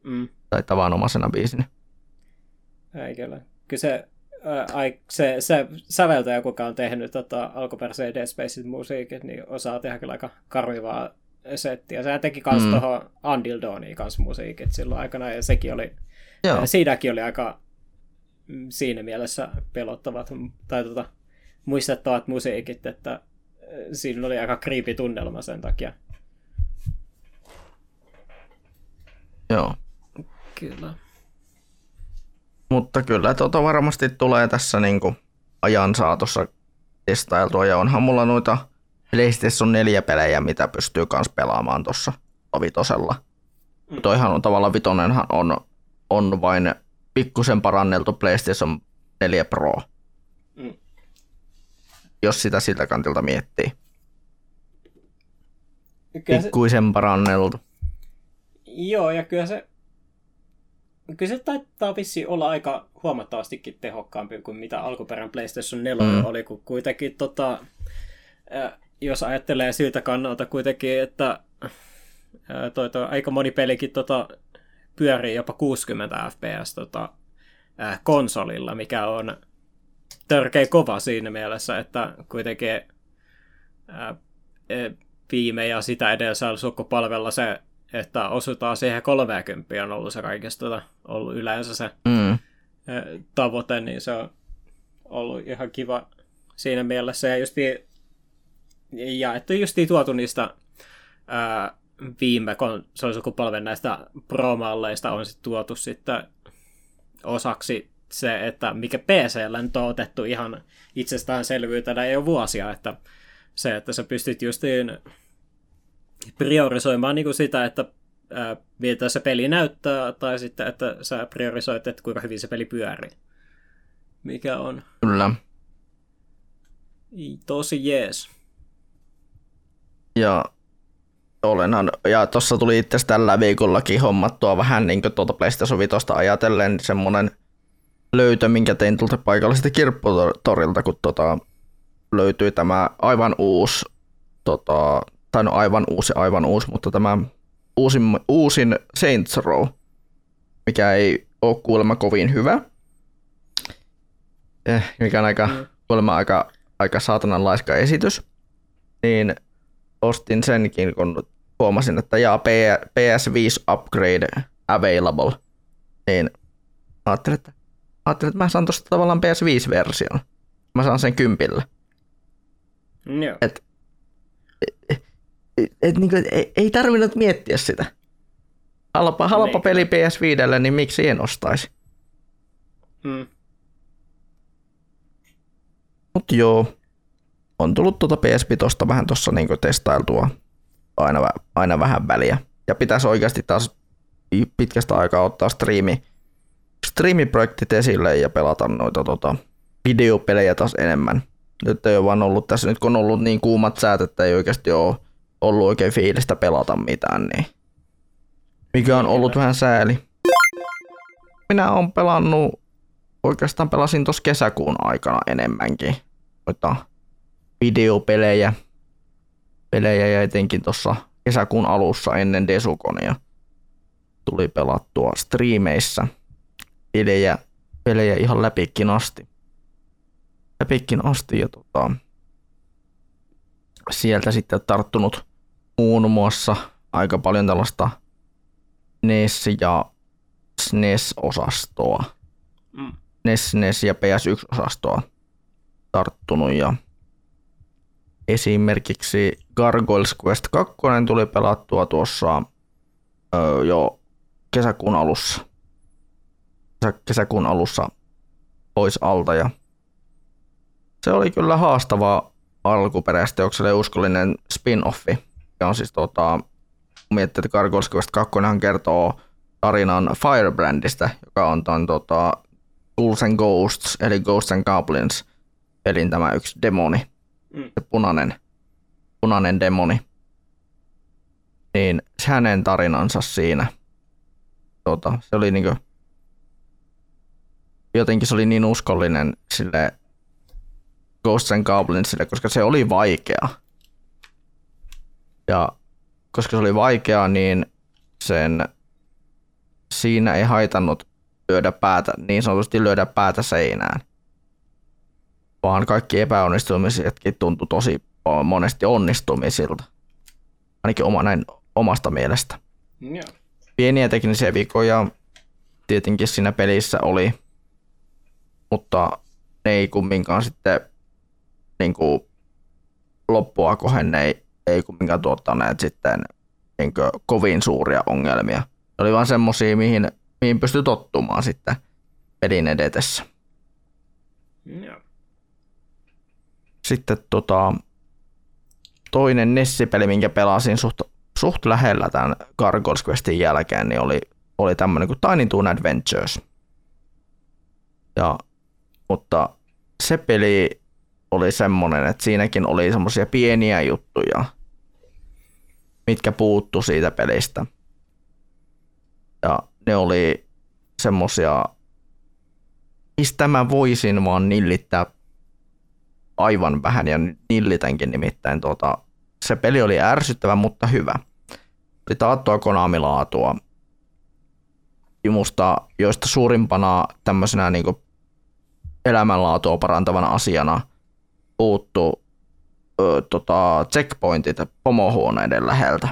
mm, tai tavanomaisena biisinä. ei kyllä. Kyllä se, ää, ai, se, se säveltäjä, kuka on tehnyt tota, alkuperäisen Dead Spacein musiikit, niin osaa tehdä kyllä aika karvivaa settiä. Sehän teki kans Mm. mm. tuohon Until Dawniin kanssa musiikit silloin aikana, ja sekin oli, Joo, siinäkin oli aika mm, siinä mielessä pelottavat tai tota, muistettavat musiikit, että äh, siinä oli aika creepy tunnelma sen takia. joo. Kyllä. Mutta kyllä tuota varmasti tulee tässä niinku ajan saatossa testailtua ja onhan mulla noita PlayStation 4 pelejä, mitä pystyy kans pelaamaan tuossa vitosella. Mm. Toihan on tavallaan vitonenhan on, on vain pikkusen paranneltu PlayStation 4 Pro, Mm. jos sitä siltä kantilta miettii. Kyllä se, Pikkuisen paranneltu. joo, ja kyllä se, kyllä se taitaa vissi olla aika huomattavastikin tehokkaampi kuin mitä alkuperän PlayStation 4 Mm. mm. oli, kun kuitenkin tota, äh, jos ajattelee siltä kannalta kuitenkin, että äh, toi, toi, aika moni pelikin tota, pyörii jopa 60 fps tota, äh, konsolilla, mikä on törkeä kova siinä mielessä, että kuitenkin äh, e, viime ja sitä edellisellä sukupolvella se, että osutaan siihen 30 on ollut se kaikista tota, ollut yleensä se Mm. ö, tavoite, niin se on ollut ihan kiva siinä mielessä. Ja, justi, ja että justi tuotu niistä ää, viime konsolisukupolven näistä pro-malleista on sitten tuotu sitten osaksi se, että mikä PCllä nyt on otettu ihan itsestäänselvyytenä jo vuosia, että se, että sä pystyt justiin priorisoimaan niin kuin sitä, että ää, miltä se peli näyttää, tai sitten, että sä priorisoit, että kuinka hyvin se peli pyörii. Mikä on Kyllä. tosi jees. Ja olenhan, ja tuossa tuli itse asiassa tällä viikollakin hommattua vähän niin kuin tuolta PlayStation 5 ajatellen semmoinen löytö, minkä tein tuolta paikalliselta kirpputorilta, kun tota, löytyi tämä aivan uusi, tota, tai no aivan uusi, aivan uusi, mutta tämä uusin, uusin Saints Row, mikä ei ole kuulemma kovin hyvä, eh, mikä on aika, Mm. kuulemma aika, aika saatanan laiska esitys, niin ostin senkin, kun huomasin, että jaa P- PS5 upgrade available, niin ajattelin, että, ajattelin, että mä saan tuosta tavallaan PS5-version. Mä saan sen kympillä. Joo. Et, et, et, et, niin kuin, ei, ei tarvinnut miettiä sitä. Halpa, halpa Niin. peli PS5, niin miksi en ostaisi? Mm. Mutta joo, on tullut tuota PS Vitosta vähän tuossa niinku testailtua aina, aina vähän väliä. Ja pitäisi oikeasti taas pitkästä aikaa ottaa striimi, striimiprojektit esille ja pelata noita tota, videopelejä taas enemmän. Nyt ei ole vaan ollut tässä, nyt kun on ollut niin kuumat säät, että ei oikeasti ole ollut oikein fiilistä pelata mitään, niin mikä on ollut vähän sääli. Minä olen pelannut, oikeastaan pelasin tuossa kesäkuun aikana enemmänkin noita videopelejä pelejä ja etenkin tuossa kesäkuun alussa ennen Desukonia tuli pelattua striimeissä pelejä, pelejä ihan läpikin asti. Läpikin asti ja tota, sieltä sitten tarttunut muun muassa aika paljon tällaista NES ja SNES-osastoa. Mm. NES, NES ja PS1-osastoa tarttunut ja esimerkiksi Gargoyles Quest 2 tuli pelattua tuossa ö, jo kesäkuun alussa. Kesä- Kesäkuun alussa pois alta ja se oli kyllä haastava alkuperäisteokselle uskollinen spin-offi. Ja on siis tota, miettii, että Gargoyles Quest 2 kertoo tarinan Firebrandista, joka on ton tota, Ghosts, eli Ghosts and Goblins, pelin tämä yksi demoni, Mm. se punainen, punainen demoni. Niin hänen tarinansa siinä. Tota, se oli niinku, jotenkin se oli niin uskollinen sille Ghosts and Goblinsille, koska se oli vaikea. Ja koska se oli vaikea, niin sen siinä ei haitannut lyödä päätä, niin sanotusti lyödä päätä seinään. Vaan kaikki epäonnistumisetkin tuntui tosi monesti onnistumisilta. Ainakin oma, näin omasta mielestä. Joo. Pieniä teknisiä vikoja tietenkin siinä pelissä oli, mutta ne ei kumminkaan sitten niin kuin loppua kohden ne ei, ei kumminkaan tuottaneet sitten niin kuin kovin suuria ongelmia. Ne oli vaan semmosia, mihin, mihin pystyi tottumaan sitten pelin edetessä. Joo. Sitten tota, toinen Nessi-peli, minkä pelasin suht, suht lähellä tämän Gargoyles Questin jälkeen, niin oli, oli tämmöinen kuin Tiny Toon Adventures. Ja, mutta se peli oli semmoinen, että siinäkin oli semmoisia pieniä juttuja, mitkä puuttu siitä pelistä. Ja ne oli semmosia, mistä mä voisin vaan nillittää aivan vähän ja nillitänkin nimittäin. Tuota, se peli oli ärsyttävä, mutta hyvä. Oli taattua Konami-laatua. Musta, joista suurimpana tämmöisenä niin elämänlaatua parantavana asiana puuttu ö, tota, checkpointit pomohuoneiden läheltä.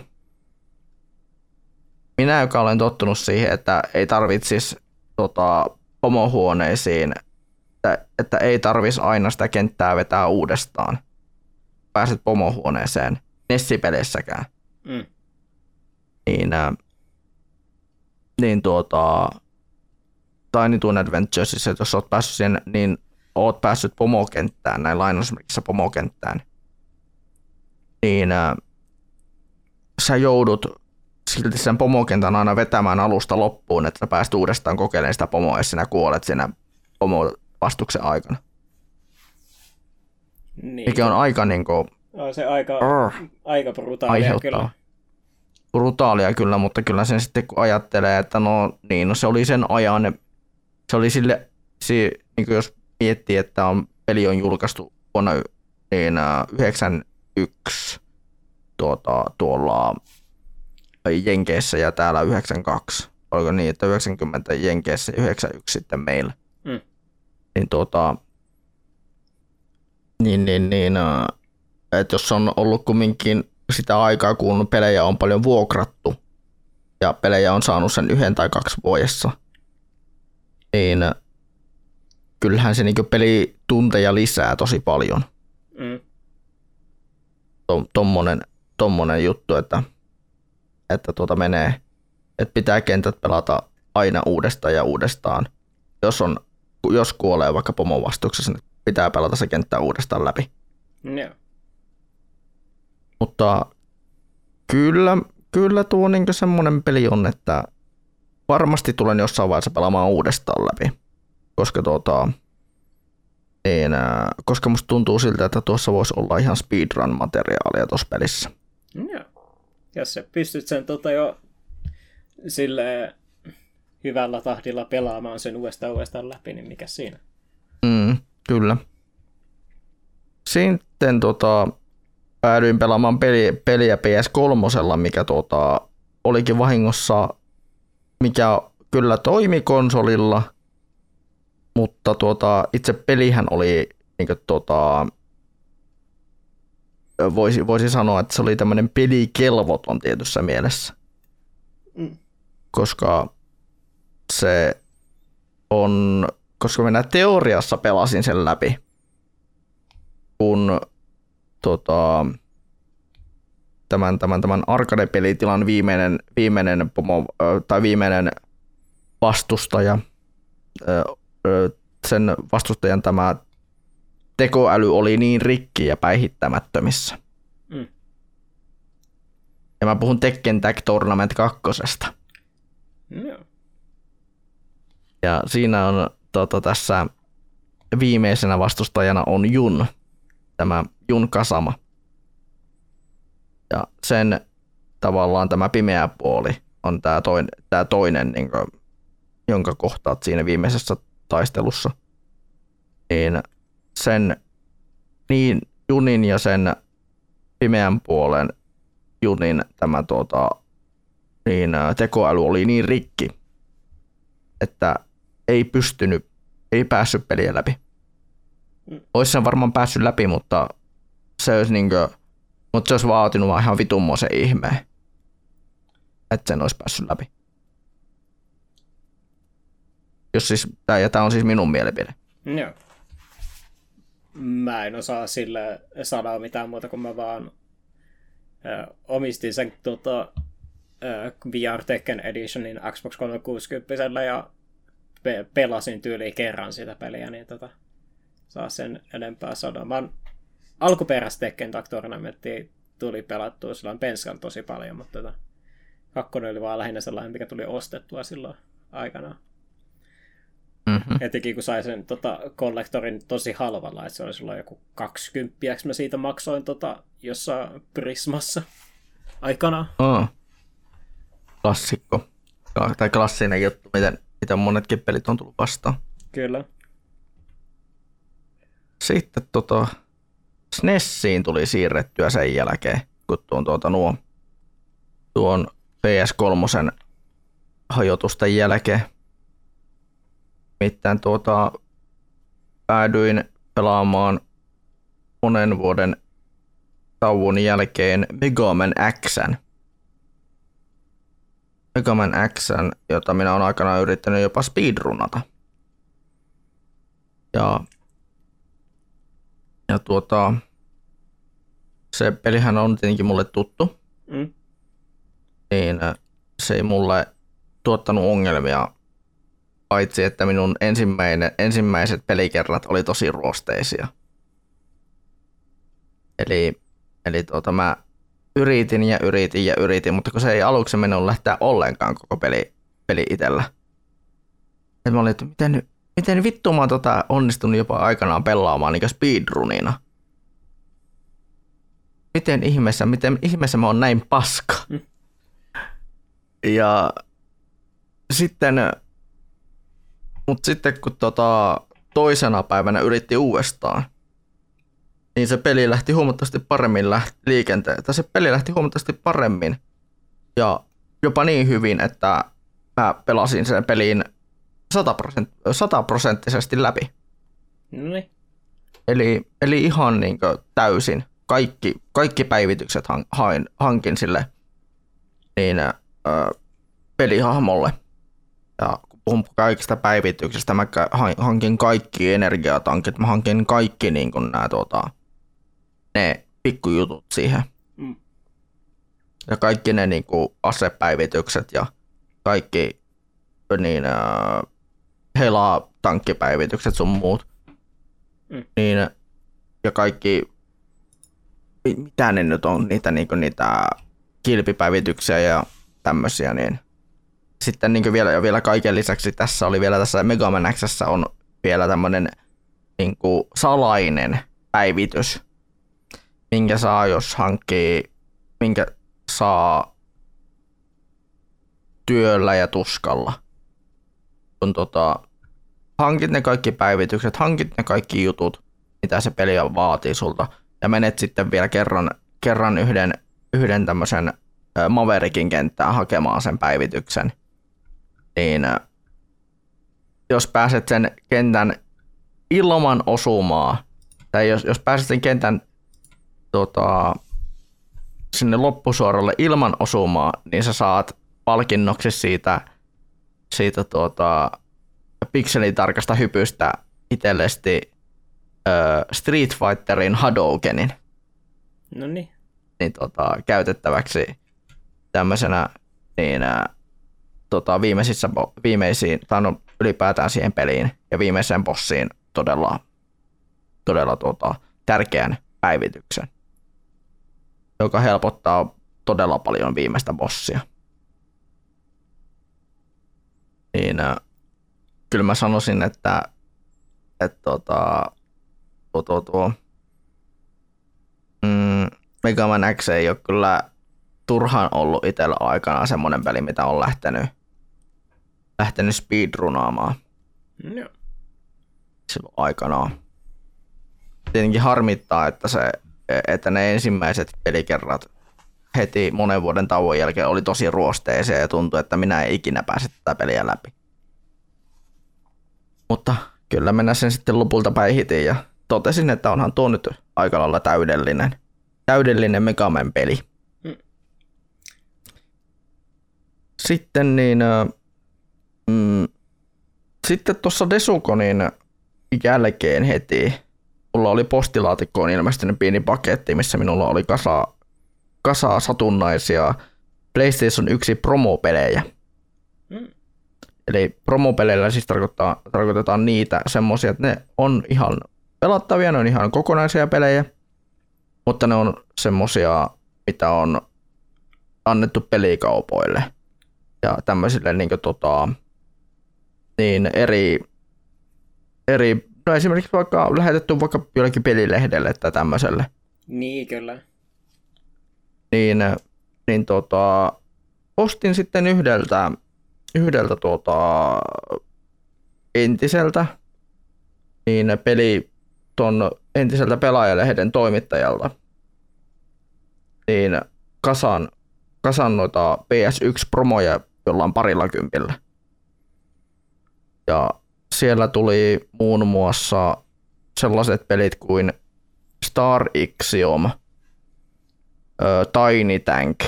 Minä, joka olen tottunut siihen, että ei tarvitsisi tota, pomohuoneisiin että, että ei tarvis aina sitä kenttää vetää uudestaan. Pääset pomohuoneeseen Nessipeleissäkään. Mm. Niin, ää, niin tuota, Tiny Toon Adventuresissa, että jos oot päässyt siihen, niin oot päässyt pomokenttään, näin lainausmerkissä pomokenttään. Niin ää, sä joudut silti sen pomokentän aina vetämään alusta loppuun, että sä pääst uudestaan kokeilemaan sitä pomoa, jos sinä kuolet siinä pomo vastuksen aikana. Niin. Mikä on aika niin kuin, On se aika, Arr. aika brutaalia aiheuttaa. kyllä. brutaalia kyllä, mutta kyllä sen sitten kun ajattelee, että no niin, no se oli sen ajan, se oli sille, si, niin kuin jos miettii, että on, peli on julkaistu vuonna niin, ää, 91 tuota, tuolla Jenkeissä ja täällä 92. Oliko niin, että 90 Jenkeissä ja 91 sitten meillä. Niin tuota, niin, niin, niin, ää, että jos on ollut kumminkin sitä aikaa, kun pelejä on paljon vuokrattu ja pelejä on saanut sen yhden tai kaksi vuodessa, niin ää, kyllähän se niin pelitunteja lisää tosi paljon. Mm. To, tommonen, tommonen juttu, että, että tuota menee, että pitää kentät pelata aina uudestaan ja uudestaan. Jos, on, jos kuolee vaikka pomon vastuksessa, niin pitää pelata se kenttä uudestaan läpi. Joo. Mutta kyllä, kyllä tuo niin semmoinen peli on, että varmasti tulen jossain vaiheessa pelaamaan uudestaan läpi. Koska, tuota, niin, koska musta tuntuu siltä, että tuossa voisi olla ihan speedrun-materiaalia tuossa pelissä. Joo. Jos sä pystyt sen tota jo sille hyvällä tahdilla pelaamaan sen uudestaan uudestaan läpi, niin mikä siinä? Mm, kyllä. Sitten tota, päädyin pelaamaan peli, peliä PS3, mikä tota, olikin vahingossa, mikä kyllä toimi konsolilla, mutta tota, itse pelihän oli niin kuin, tota, voisi, voisi sanoa, että se oli tämmöinen pelikelvoton tietyssä mielessä. Mm. koska se on, koska minä teoriassa pelasin sen läpi, kun tota, tämän, tämän, tämän arcade-pelitilan viimeinen, viimeinen, pomo, tai viimeinen vastustaja, sen vastustajan tämä tekoäly oli niin rikki ja päihittämättömissä. Mm. Ja mä puhun Tekken Tag Tournament kakkosesta. Mm. Ja siinä on tota, tässä viimeisenä vastustajana on Jun, tämä Jun Kasama. Ja sen tavallaan tämä pimeä puoli on tämä toinen, tämä toinen niin kuin, jonka kohtaat siinä viimeisessä taistelussa. Niin sen niin Junin ja sen pimeän puolen Junin tämä tuota, niin, tekoäly oli niin rikki, että ei pystynyt, ei päässyt peliä läpi. Olisi sen varmaan päässyt läpi, mutta se olisi, niin kuin, mutta se olisi vaatinut vaan ihan vitummoisen ihmeen, että sen olisi päässyt läpi. Jos siis, ja tämä on siis minun mielipide. Joo. Mä en osaa sille sanoa mitään muuta, kun mä vaan ö, omistin sen tota, ö, VR Tekken Editionin Xbox 360 ja pe- pelasin tyyliin kerran sitä peliä, niin tota, saa sen enempää sanoa. Mä alkuperäistä Tekken Tag Tournamenttia tuli pelattua silloin Penskan tosi paljon, mutta tota, kakkonen oli vaan lähinnä sellainen, mikä tuli ostettua silloin aikanaan. Mm-hmm. Etenkin kun sai sen tota, kollektorin tosi halvalla, että se oli silloin joku 20 mä siitä maksoin tota, jossain Prismassa aikana. Oh. Klassikko. Tai klassinen juttu, miten, miten monetkin pelit on tullut vastaan. Kyllä. Sitten tota, SNESiin tuli siirrettyä sen jälkeen, kun tuon, tuota, nuo, tuon PS3 hajotusten jälkeen Nimittäin tuota, päädyin pelaamaan monen vuoden tauon jälkeen Megaman Xn. Megaman Xn, jota minä olen aikanaan yrittänyt jopa speedrunata. Ja, ja tuota, se pelihän on tietenkin mulle tuttu. Mm. Niin se ei mulle tuottanut ongelmia paitsi että minun ensimmäinen, ensimmäiset pelikerrat oli tosi ruosteisia. Eli, eli tuota, mä yritin ja yritin ja yritin, mutta kun se ei aluksi mennyt lähteä ollenkaan koko peli, peli itsellä. Et mä olin, että miten, miten vittu mä oon tota onnistunut jopa aikanaan pelaamaan niin speedrunina. Miten ihmeessä, miten ihmeessä mä oon näin paska. Mm. Ja sitten mutta sitten kun tota, toisena päivänä yritti uudestaan, niin se peli lähti huomattavasti paremmin liikenteen. Tai se peli lähti huomattavasti paremmin ja jopa niin hyvin, että mä pelasin sen pelin sataprosenttisesti läpi. No niin. Eli, eli ihan niin täysin kaikki, kaikki päivitykset hain, hankin sille niin, ö, pelihahmolle. Ja puhun kaikista päivityksistä. Mä hankin kaikki energiatankit, mä hankin kaikki niin kuin nämä tota, ne pikkujutut siihen. Mm. Ja kaikki ne niin kuin asepäivitykset ja kaikki niin, äh, helaa tankkipäivitykset sun muut. Mm. Niin, ja kaikki, mitä ne nyt on, niitä, niin kuin, niitä kilpipäivityksiä ja tämmöisiä, niin sitten niin vielä, ja vielä kaiken lisäksi tässä oli vielä tässä Mega on vielä tämmöinen niin salainen päivitys, minkä saa, jos hankkii, minkä saa työllä ja tuskalla. Kun tota, hankit ne kaikki päivitykset, hankit ne kaikki jutut, mitä se peli vaatii sulta, ja menet sitten vielä kerran, kerran yhden, yhden tämmöisen Maverikin kenttään hakemaan sen päivityksen – niin jos pääset sen kentän ilman osumaa, tai jos, jos pääset sen kentän tota, sinne loppusuoralle ilman osumaa, niin sä saat palkinnoksi siitä, siitä tuota, pikselitarkasta hypystä itsellesti ö, Street Fighterin Hadoukenin No niin. niin, tota, käytettäväksi tämmöisenä niin, ä, tota, viimeisissä, viimeisiin, tai no, ylipäätään siihen peliin ja viimeiseen bossiin todella, todella tota, tärkeän päivityksen, joka helpottaa todella paljon viimeistä bossia. Niin ä, kyllä mä sanoisin, että, että tota, tuo, tuo, tuo, mm, Mega Man X ei ole kyllä turhaan ollut itsellä aikana semmoinen peli, mitä on lähtenyt, lähtenyt speedrunaamaan Joo. silloin aikanaan. Tietenkin harmittaa, että, se, että ne ensimmäiset pelikerrat heti monen vuoden tauon jälkeen oli tosi ruosteisia ja tuntui, että minä en ikinä pääse tätä peliä läpi. Mutta kyllä mennä sen sitten lopulta päihitin ja totesin, että onhan tuo nyt aika lailla täydellinen, täydellinen Mega Man peli. Mm. Sitten niin, mm, sitten tuossa Desukonin jälkeen heti mulla oli postilaatikkoon ilmestynyt pieni paketti, missä minulla oli kasa, kasa satunnaisia PlayStation 1 promopelejä. Mm. Eli promopeleillä siis tarkoittaa, tarkoitetaan niitä semmoisia, että ne on ihan pelattavia, ne on ihan kokonaisia pelejä, mutta ne on semmoisia, mitä on annettu pelikaupoille ja tämmöisille niin tota, niin eri, eri, no esimerkiksi vaikka lähetetty vaikka jollekin pelilehdelle tai tämmöiselle, Niin, kyllä. niin, niin tota, ostin sitten yhdeltä, yhdeltä tuota, entiseltä niin peli ton entiseltä pelaajalehden toimittajalta niin kasan, kasan noita PS1-promoja jollain parilla kympillä. Ja siellä tuli muun muassa sellaiset pelit kuin Star Ixiom, Tiny Tank,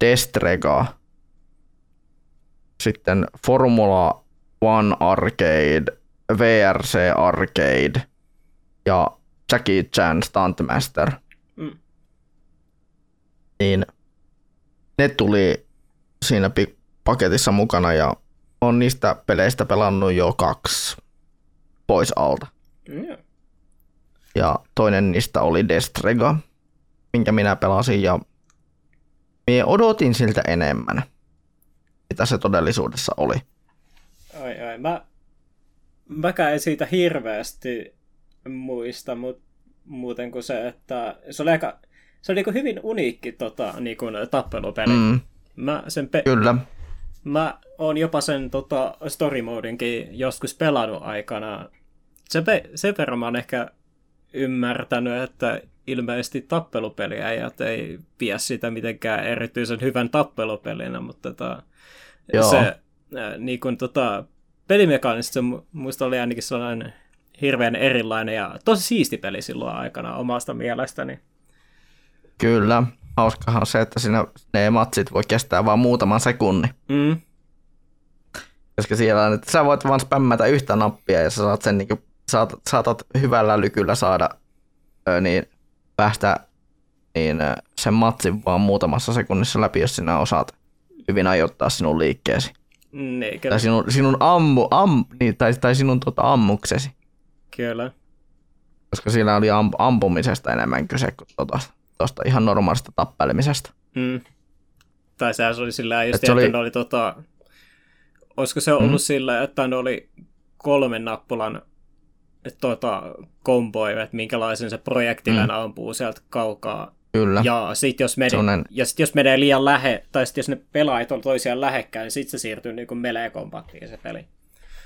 Destrega, sitten Formula One Arcade, VRC Arcade ja Jackie Chan Stuntmaster. Mm. Niin ne tuli siinä paketissa mukana ja on niistä peleistä pelannut jo kaksi pois alta. Joo. Ja toinen niistä oli Destrega, minkä minä pelasin ja minä odotin siltä enemmän, mitä se todellisuudessa oli. Ai ai, mä, mäkään en siitä hirveästi muista, mutta muuten kuin se, että se oli aika, se oli niin hyvin uniikki tota, niin kuin tappelupeli. Mm, Mä, sen pe- kyllä, mä oon jopa sen tota, story joskus pelannut aikana. Se pe- sen verran mä oon ehkä ymmärtänyt, että ilmeisesti tappelupeliäjät ei pidä sitä mitenkään erityisen hyvän tappelupelinä, mutta tota, Joo. se äh, niin kuin, tota, pelimekaanisesti se mu- musta oli ainakin sellainen hirveän erilainen ja tosi siisti peli silloin aikana omasta mielestäni. kyllä. Hauskahan se, että siinä ne matsit voi kestää vain muutaman sekunnin. Mm, Koska siellä on, että sä voit vaan spämmätä yhtä nappia ja sä saat sen niin kuin, saat, saatat hyvällä lykyllä saada ö, niin päästä niin, sen matsin vaan muutamassa sekunnissa läpi, jos sinä osaat hyvin ajoittaa sinun liikkeesi. niin, kyllä. Tai sinun, sinun ammu, am, niin, tai, tai sinun tota, ammuksesi. kyllä. Koska siinä oli am, ampumisesta enemmän kyse kuin tuosta ihan normaalista tappelemisesta. Mm. Tai sehän se oli sillä just, se että oli- ne oli tota... Olisiko se ollut mm. sillä, että ne oli kolmen nappulan tota, komboja, että minkälaisen se projektilän mm. ampuu sieltä kaukaa. Kyllä. Ja sitten jos, menee, Sellainen- ja sit jos menee liian lähe, tai sit jos ne pelaajat on toisiaan lähekkäin, niin sitten se siirtyy niinku melee kompaktiin se peli.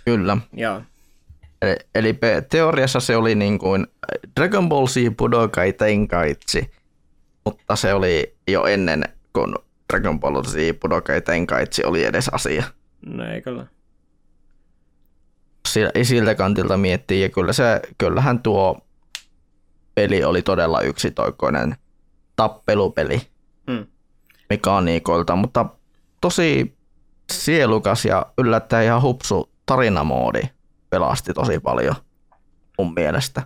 Kyllä. Joo. Eli, eli teoriassa se oli niin kuin Dragon Ball Z Budokai Tenkaichi, mutta se oli jo ennen kuin Dragon Ball Z Budokai Tenkaichi oli edes asia. No ei kyllä. Sillä, siltä kantilta miettii, ja kyllä se, kyllähän tuo peli oli todella yksitoikkoinen tappelupeli Mm. mekaniikoilta, mutta tosi sielukas ja yllättäen ihan hupsu tarinamoodi pelasti tosi paljon mun mielestä.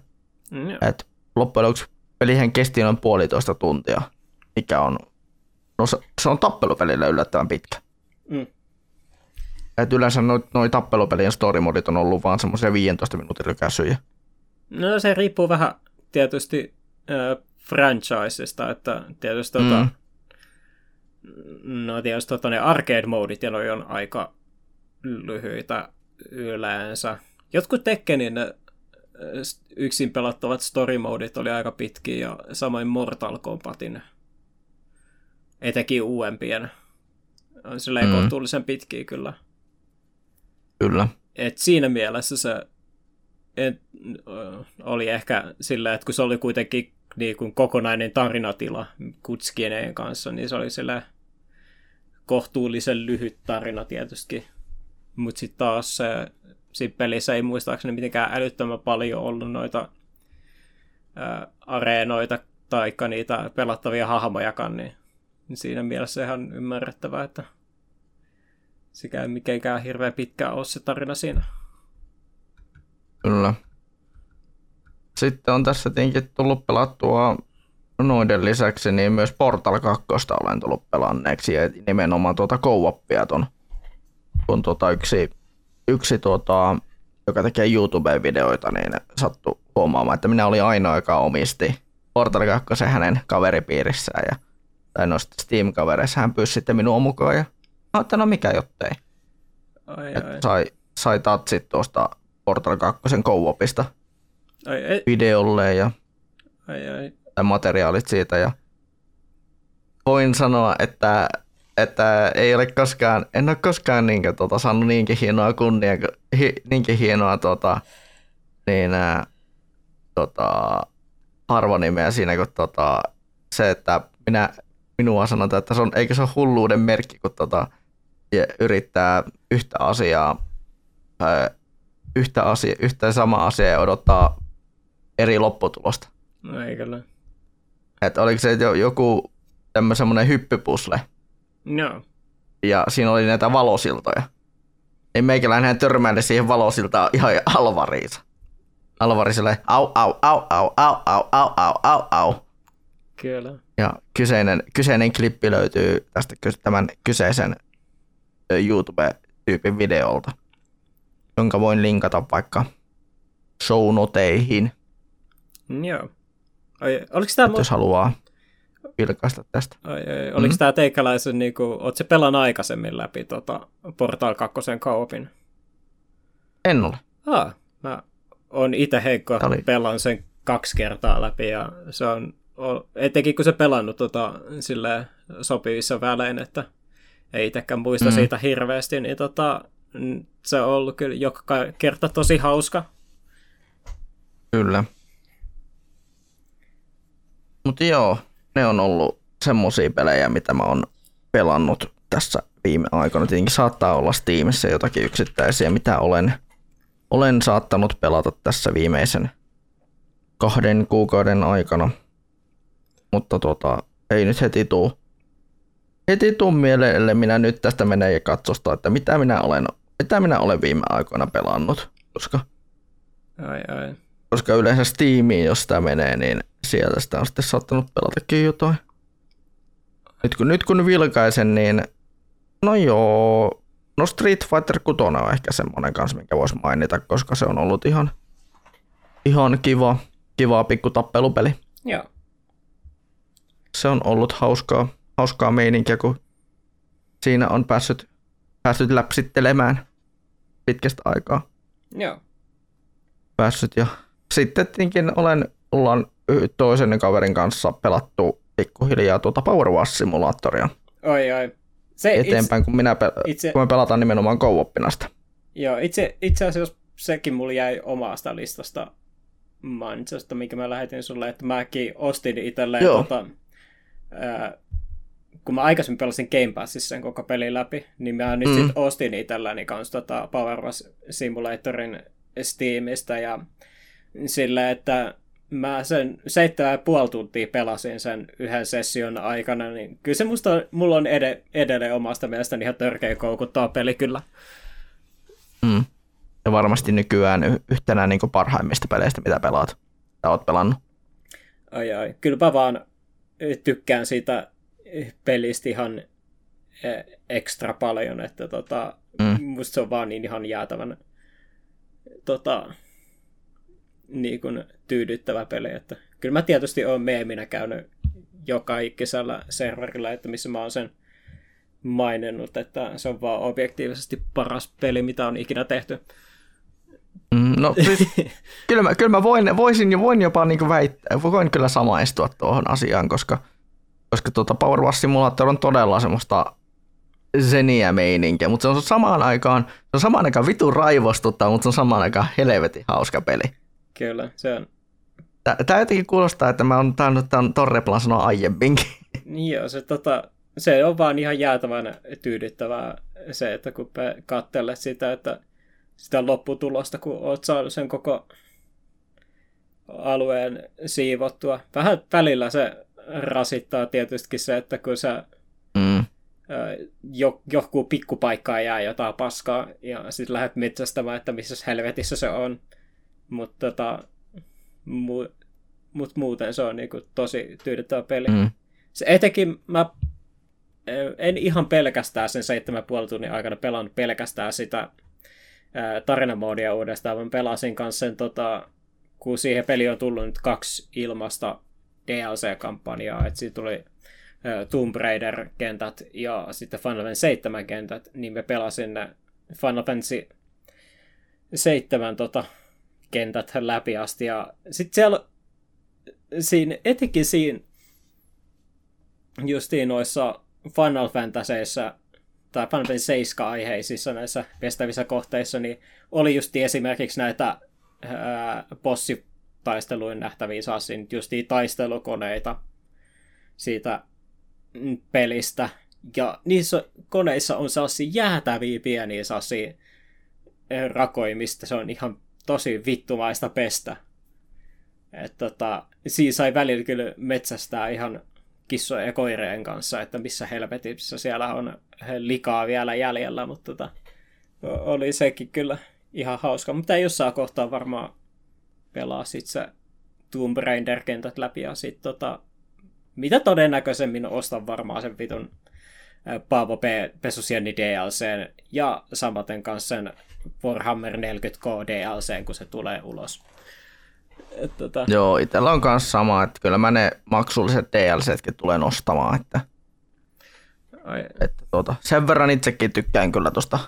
Mm, joo. Et loppujen lopuksi pelihän kesti noin puolitoista tuntia, mikä on, no se, se on tappelupelillä yllättävän pitkä. Mm. Et yleensä noin noi tappelupelien story-modit on ollut vaan semmoisia 15 minuutin rykäsyjä. No se riippuu vähän tietysti äh, franchisesta, että tietysti tota, Mm. no tietysti tota, ne arcade-modit ja noi on aika lyhyitä yleensä. Jotkut Tekkenin ne, yksin pelattavat story-modit oli aika pitkiä ja samoin Mortal Kombatin etenkin uudempien on silleen Mm. kohtuullisen pitkiä kyllä. Kyllä. Et siinä mielessä se et, oli ehkä sillä, että kun se oli kuitenkin niin kuin kokonainen tarinatila kutskineen kanssa, niin se oli sillä kohtuullisen lyhyt tarina tietysti. Mutta sitten taas se, siinä pelissä ei muistaakseni mitenkään älyttömän paljon ollut noita ää, areenoita tai niitä pelattavia hahmojakaan, niin siinä mielessä ihan ymmärrettävää, että sekä ei mitenkään hirveän pitkä ole se tarina siinä. Kyllä. Sitten on tässä tietenkin tullut pelattua noiden lisäksi, niin myös Portal 2 olen tullut pelanneeksi ja nimenomaan tuota co ton, kun tuota yksi, yksi tuota, joka tekee YouTube-videoita, niin sattui huomaamaan, että minä olin ainoa, joka omisti Portal 2 hänen kaveripiirissään ja tai noista Steam-kavereissa hän pyysi sitten minua mukaan ja mä että no mikä jottei. Ai, ai, sai, sai tatsit tuosta Portal 2 co-opista ai, ai, videolle ja ai, ai. tai materiaalit siitä ja voin sanoa, että, että ei ole koskaan, en ole koskaan niinkö, tota, saanut niinkin hienoa kunnia, hi, niinkin hienoa tota, niin, ää, tota, arvonimeä siinä, kun tota, se, että minä, minua sanotaan, että se on, eikö se ole hulluuden merkki, kun tota, ja yrittää yhtä asiaa, ää, yhtä, asia, yhtä sama asia ja odottaa eri lopputulosta. No ei kyllä. Että oliko se jo, joku tämmöinen hyppypusle, Joo. ja siinä oli näitä valosiltoja. Ei meikäläinen törmäile siihen valosiltaan ihan alvariinsa. Alvariselle au au au au au au au au au au. Kyllä. Ja kyseinen, kyseinen klippi löytyy tästä tämän kyseisen YouTube-tyypin videolta, jonka voin linkata vaikka shownoteihin, Joo. Ai, oliko tämä, jos haluaa vilkaista tästä. ai, ai, oliko Mm. tämä teikäläisen, niin kuin, oot se pelannut aikaisemmin läpi tota, Portal 2 kaupin? En ole. Ah, mä oon itse heikko, oli- pelaan sen kaksi kertaa läpi ja se on, etenkin kun se pelannut tota, silleen sopivissa välein, että ei itsekään muista Mm. siitä hirveästi, niin tota, se on ollut kyllä joka kerta tosi hauska. Kyllä. Mutta joo, ne on ollut semmosia pelejä, mitä mä oon pelannut tässä viime aikoina. Tietenkin saattaa olla Steamissa jotakin yksittäisiä, mitä olen, olen saattanut pelata tässä viimeisen kahden kuukauden aikana. Mutta tota, ei nyt heti tuu, heti tuu mielelle minä nyt tästä menee ja katsosta, että mitä minä olen, mitä minä olen viime aikoina pelannut, koska Ai, ai. koska yleensä Steamiin, jos sitä menee, niin sieltä sitä on sitten saattanut pelatakin jotain. Nyt kun, nyt kun vilkaisen, niin no joo, no Street Fighter 6 on ehkä semmoinen kanssa, minkä voisi mainita, koska se on ollut ihan, ihan kiva, kiva pikku tappelupeli. Joo. Se on ollut hauskaa, hauskaa meininkiä, kun siinä on päässyt, päässyt läpsittelemään pitkästä aikaa. Joo. päässyt ja sitten tietenkin olen, ollaan toisen kaverin kanssa pelattu pikkuhiljaa tuota Power simulaattoria Ai, ai. Se eteenpäin, kun, minä pe- itse, kun me pelataan nimenomaan co Joo, itse, itse asiassa sekin mulla jäi omasta listasta Manchesta, minkä mä lähetin sulle, että mäkin ostin itselleen tota, ää, kun mä aikaisemmin pelasin Game Passissa sen koko pelin läpi, niin mä nyt Mm. sit ostin itselläni kanssa tota Power Simulatorin Steamista ja sillä, että mä sen seitsemän ja puoli tuntia pelasin sen yhden session aikana, niin kyllä se musta, mulla on ed- edelleen omasta mielestäni ihan törkeä koukuttaa peli kyllä. Mm. Ja varmasti nykyään yhtenä niin parhaimmista peleistä, mitä pelaat tai oot pelannut. Ai ai, kyllä mä vaan tykkään siitä pelistä ihan e, ekstra paljon, että tota, mm. musta se on vaan niin ihan jäätävän tota, niin kuin tyydyttävä peli. Että kyllä mä tietysti olen meeminä käynyt joka ikisellä serverillä, että missä mä oon sen maininnut, että se on vaan objektiivisesti paras peli, mitä on ikinä tehty. Mm, no siis, [laughs] kyllä, mä, kyllä mä voin, voisin, voin jopa niin väittää, voin kyllä samaistua tuohon asiaan, koska, koska tuota Power Wash Simulator on todella semmoista zeniä meininkiä, mutta se on samaan aikaan, se on samaan aikaan vitun raivostuttaa, mutta se on samaan aikaan helvetin hauska peli. Kyllä, se on. Tämä jotenkin kuulostaa, että mä oon tainnut tämän Torreplan sanoa aiemminkin. Joo, se, tota, se on vaan ihan jäätävän tyydyttävää se, että kun katselet sitä, että sitä lopputulosta, kun oot saanut sen koko alueen siivottua. Vähän välillä se rasittaa tietysti se, että kun sä mm. jo, joku pikkupaikkaan jää jotain paskaa ja sitten lähdet metsästämään, että missä helvetissä se on. Mutta tota, mu, mut muuten se on niinku tosi tyydyttävä peli. Mm. Se etenkin mä en ihan pelkästään sen 7,5 tunnin aikana pelannut pelkästään sitä tarinamoodia uudestaan. Mä pelasin kanssa sen, tota, kun siihen peli on tullut nyt kaksi ilmasta DLC-kampanjaa, että siitä tuli Tomb Raider-kentät ja sitten Final Fantasy 7 kentät, niin me pelasin ne Final Fantasy 7 tota, kentät läpi asti. Ja sitten siellä siinä, etenkin siinä justiin noissa Final Fantasyissa tai Final Fantasy 7 aiheisissa näissä pestävissä kohteissa, niin oli just esimerkiksi näitä ää, bossitaisteluin nähtäviä sassin justiin taistelukoneita siitä pelistä. Ja niissä koneissa on sellaisia jäätäviä pieniä sellaisia rakoja, mistä se on ihan tosi vittumaista pestä. että tota, siinä sai välillä kyllä metsästää ihan kissojen ja koireen kanssa, että missä helvetissä siellä on likaa vielä jäljellä, mutta tota, oli sekin kyllä ihan hauska. Mutta jossain kohtaa varmaan pelaa sit se Tomb Raider-kentät läpi ja sit tota, mitä todennäköisemmin ostan varmaan sen vitun Paavo P. Pesusienni DLC ja samaten kanssa sen Warhammer 40K DLC, kun se tulee ulos. Et, tota... Joo, itsellä on myös sama, että kyllä mä ne maksulliset DLCtkin tulee nostamaan, että, Ai. että tuota, sen verran itsekin tykkään kyllä tuosta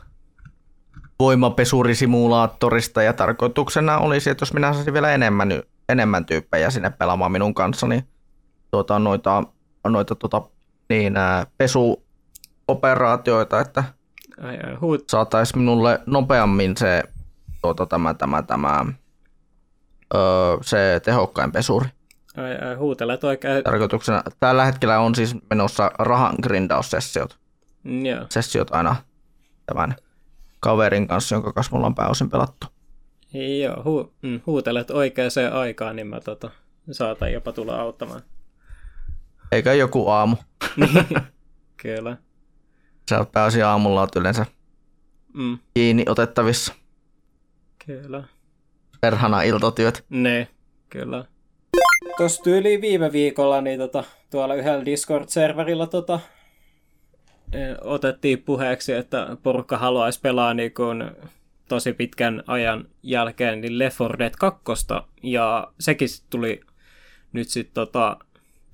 voimapesurisimulaattorista ja tarkoituksena olisi, että jos minä saisin vielä enemmän, enemmän tyyppejä sinne pelaamaan minun kanssa, niin tuota, noita, noita tuota, niin, ää, pesuoperaatioita, että ai, ai, huut. saataisiin minulle nopeammin se tuota, tämä, tämä, tämä öö, se tehokkain pesuri. Ai, ai, huutelet oikein. Tarkoituksena. Tällä hetkellä on siis menossa rahan grindaussessiot. Mm, joo. Sessiot aina tämän kaverin kanssa, jonka kanssa mulla on pääosin pelattu. Joo, hu- mm, huutelet oikeaan aikaan, niin mä tota, saatan jopa tulla auttamaan. Eikä joku aamu. [laughs] Kyllä. Sä oot pääosin aamulla oot yleensä mm. kiinni otettavissa. Kyllä perhana iltatyöt. Ne, kyllä. Tuossa tyyli viime viikolla niin tota, tuolla yhdellä Discord-serverillä tota, e, otettiin puheeksi, että porukka haluaisi pelaa niin kun, tosi pitkän ajan jälkeen niin Left 4 Dead 2, ja sekin tuli nyt sitten tota,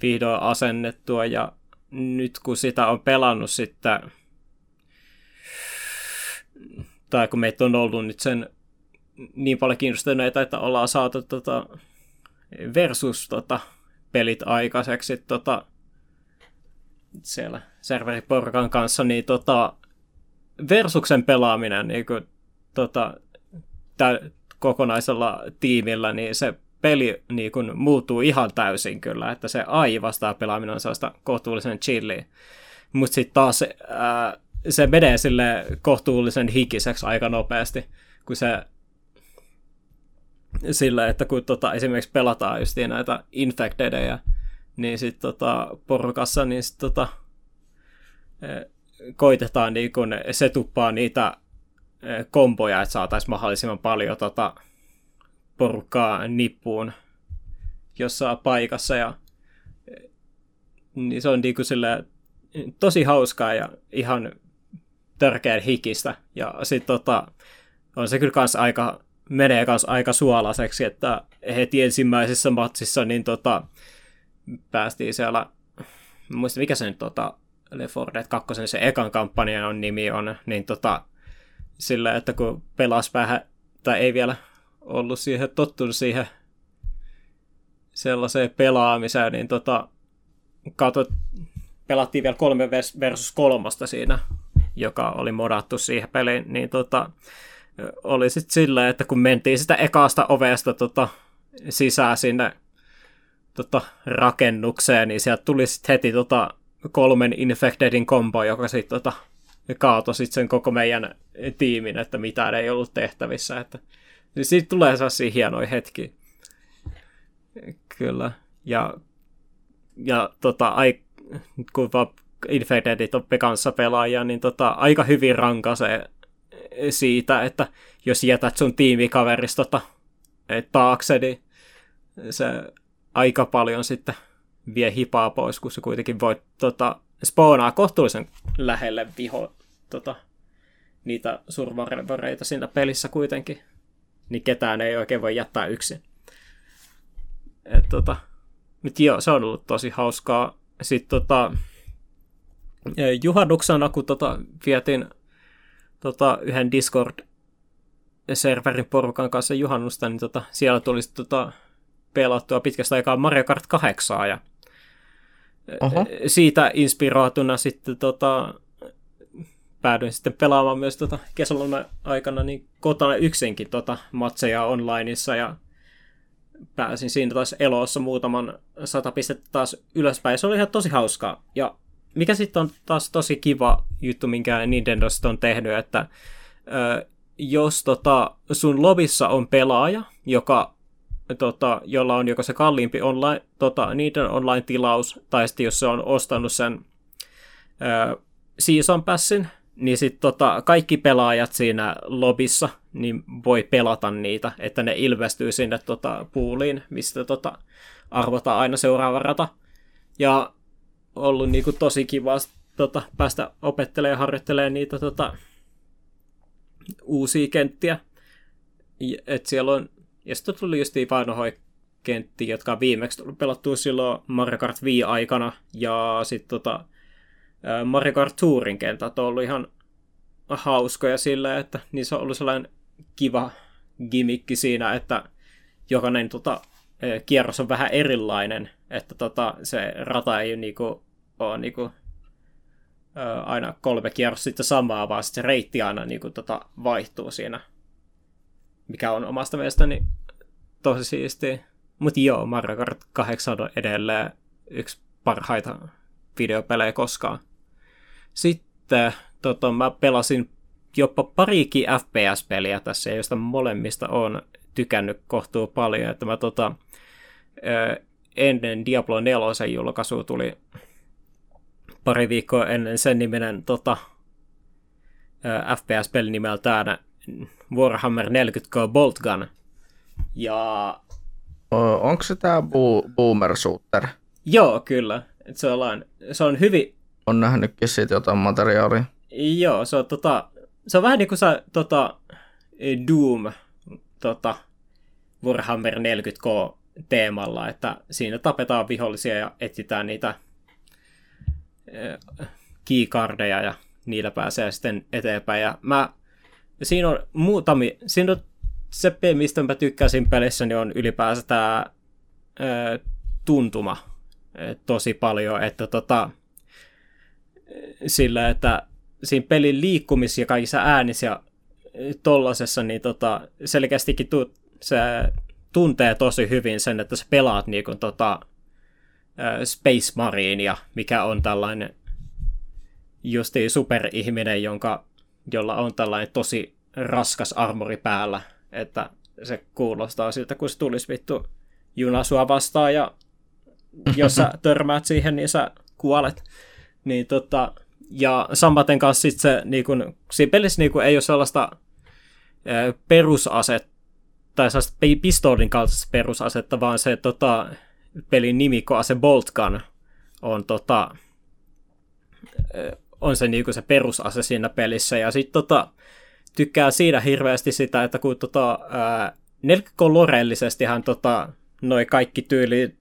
vihdoin asennettua, ja nyt kun sitä on pelannut sitten, tai kun meitä on ollut nyt sen niin paljon kiinnostuneita, että ollaan saatu tota, versus tota, pelit aikaiseksi tota, siellä serveriporukan kanssa, niin tota, versuksen pelaaminen niin kuin, tota, tä, kokonaisella tiimillä, niin se peli niin kuin, muuttuu ihan täysin kyllä, että se AI pelaaminen on sellaista kohtuullisen chilliä. Mutta sitten taas ää, se menee sille kohtuullisen hikiseksi aika nopeasti, kun se sillä, että kun tota, esimerkiksi pelataan just näitä infectedeja, niin sitten tota, porukassa, niin sit, tota, koitetaan niin kun se tuppaa niitä komboja, että saataisiin mahdollisimman paljon tota, porukkaa nippuun jossain paikassa. Ja, niin se on niin kuin sille, tosi hauskaa ja ihan törkeän hikistä. Ja sitten tota, on se kyllä kans aika, menee kans aika suolaiseksi, että heti ensimmäisessä matsissa niin tota, päästiin siellä, muista mikä se nyt tota, Left 4 Dead 2, se ekan kampanjan nimi on, niin tota, sillä, että kun pelas vähän, tai ei vielä ollut siihen tottunut siihen sellaiseen pelaamiseen, niin tota, katsot, pelattiin vielä kolme versus kolmosta siinä, joka oli modattu siihen peliin, niin tota, oli sitten silleen, että kun mentiin sitä ekasta ovesta tota, sisään sinne tota, rakennukseen, niin sieltä tuli sitten heti tota, kolmen Infectedin kombo, joka sitten tota, kaatoi sit sen koko meidän tiimin, että mitään ei ollut tehtävissä. Että, niin siitä tulee sellaisia hienoja hetkiä. Kyllä. Ja, ja tota, ai, kun vaan Infectedit on kanssa pelaajia, niin tota, aika hyvin rankasee siitä, että jos jätät sun tiimikaverista tota, taakse, niin se aika paljon sitten vie hipaa pois, kun se kuitenkin voi tota, spoonaa kohtuullisen lähelle viho tota, niitä survivoreita siinä pelissä kuitenkin. Niin ketään ei oikein voi jättää yksin. Et, tota, nyt joo, se on ollut tosi hauskaa. Sitten tota, juhannuksena, kun tota, vietin tota, yhden Discord-serverin porukan kanssa juhannusta, niin tota, siellä tuli tota, pelattua pitkästä aikaa Mario Kart 8 ja Oho. siitä inspiroituna sitten tota, päädyin sitten pelaamaan myös tota kesäloma aikana niin kotona yksinkin tota matseja onlineissa ja pääsin siinä taas elossa muutaman sata pistettä taas ylöspäin. Se oli ihan tosi hauskaa. Ja mikä sitten on taas tosi kiva juttu, minkä Nintendo on tehnyt, että ö, jos tota, sun lobissa on pelaaja, joka, tota, jolla on joko se kalliimpi online, tota, niiden online-tilaus, tai sitten jos se on ostanut sen ö, Season Passin, niin sitten tota, kaikki pelaajat siinä lobissa niin voi pelata niitä, että ne ilmestyy sinne tota, puuliin, mistä tota, arvotaan aina seuraava rata. Ja ollut niinku tosi kiva tota, päästä opettelemaan ja harjoittelemaan niitä tota, uusia kenttiä. Et siellä on, ja sitten tuli just vanhoja kenttiä, jotka on viimeksi tullut pelattua silloin Mario Kart Wii aikana, ja sitten tota, Mario Kart Tourin kentät on ollut ihan hauskoja sillä, että niissä on ollut sellainen kiva gimmikki siinä, että jokainen tota, kierros on vähän erilainen, että tota, se rata ei niinku, ole niinku, aina kolme kierros sitten samaa, vaan sitten se reitti aina niinku, tota, vaihtuu siinä, mikä on omasta mielestäni tosi siistiä. Mutta joo, Mario Kart 8 on edelleen yksi parhaita videopelejä koskaan. Sitten tota, mä pelasin jopa parikin FPS-peliä tässä, joista molemmista on tykännyt kohtuu paljon. Että mä tota, ennen Diablo 4 julkaisu tuli pari viikkoa ennen sen nimenen tota, FPS-peli nimeltään Warhammer 40k Boltgun. Ja... Onko se tää bo- Boomer Shooter? Joo, kyllä. Se on, se on hyvin on nähnytkin siitä jotain materiaalia. Joo, se on, tota, se on vähän niin kuin se tota, Doom tota, Warhammer 40k teemalla, että siinä tapetaan vihollisia ja etsitään niitä äh, keycardeja ja niillä pääsee sitten eteenpäin. Ja mä, siinä on muutamia, siinä on se, mistä mä tykkäsin pelissä, niin on ylipäänsä tämä äh, tuntuma äh, tosi paljon, että tota, sillä, että siinä pelin liikkumis- ja kaikissa äänissä ja tollasessa, niin tota, selkeästikin tu- se tuntee tosi hyvin sen, että sä pelaat niin kuin, tota, Space Marinea, mikä on tällainen justi superihminen, jonka, jolla on tällainen tosi raskas armori päällä, että se kuulostaa siltä, kun se tulisi vittu juna sua vastaan ja [laughs] jos sä törmäät siihen, niin sä kuolet. Niin tota, ja samaten kanssa sit se, niin kun, siinä pelissä niin kun, ei ole sellaista perusaset, tai pistoolin kaltaista perusasetta, vaan se tota, pelin nimikko se Bolt Gun on, tota, on se, niin se perusase siinä pelissä. Ja sitten tota, tykkää siinä hirveästi sitä, että kun tota, hän tota, noi kaikki tyyli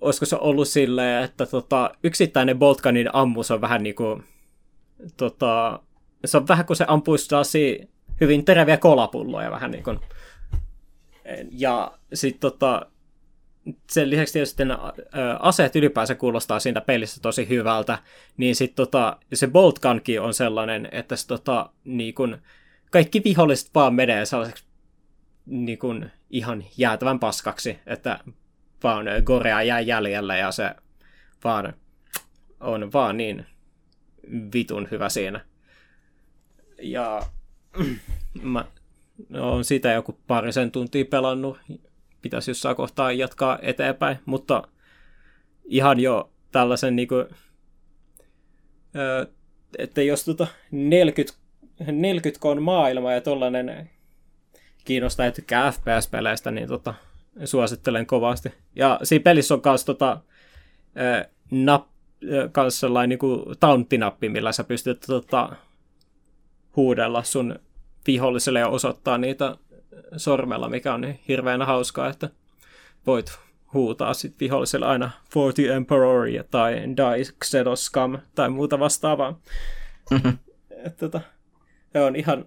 olisiko se ollut silleen, että tota, yksittäinen Boltkanin ammus on vähän niin kuin, tota, se on vähän kuin se ampuisi hyvin teräviä kolapulloja vähän niin kuin. Ja sitten tota, sen lisäksi tietysti ne aseet ylipäänsä kuulostaa siitä pelistä tosi hyvältä, niin sitten tota, se Bolt Gunkin on sellainen, että se, tota, niin kun, kaikki viholliset vaan menee sellaiseksi niin kun, ihan jäätävän paskaksi, että vaan Gorea jää jäljellä ja se vaan on vaan niin vitun hyvä siinä. Ja [clears throat] mä olen sitä joku parisen tuntia pelannut. Pitäisi jossain kohtaa jatkaa eteenpäin, mutta ihan jo tällaisen niin kuin, että jos tota 40, 40 on maailma ja tollainen kiinnostaa ja tykkää FPS-peleistä, niin tota, suosittelen kovasti. Ja siinä pelissä on myös tota, nap, kans sellainen niin tauntinappi, millä sä pystyt tota, huudella sun viholliselle ja osoittaa niitä sormella, mikä on niin hirveän hauskaa, että voit huutaa sit viholliselle aina 40 Emperor tai Die Xenoscum tai muuta vastaavaa. Mm-hmm. Että, tota, on ihan...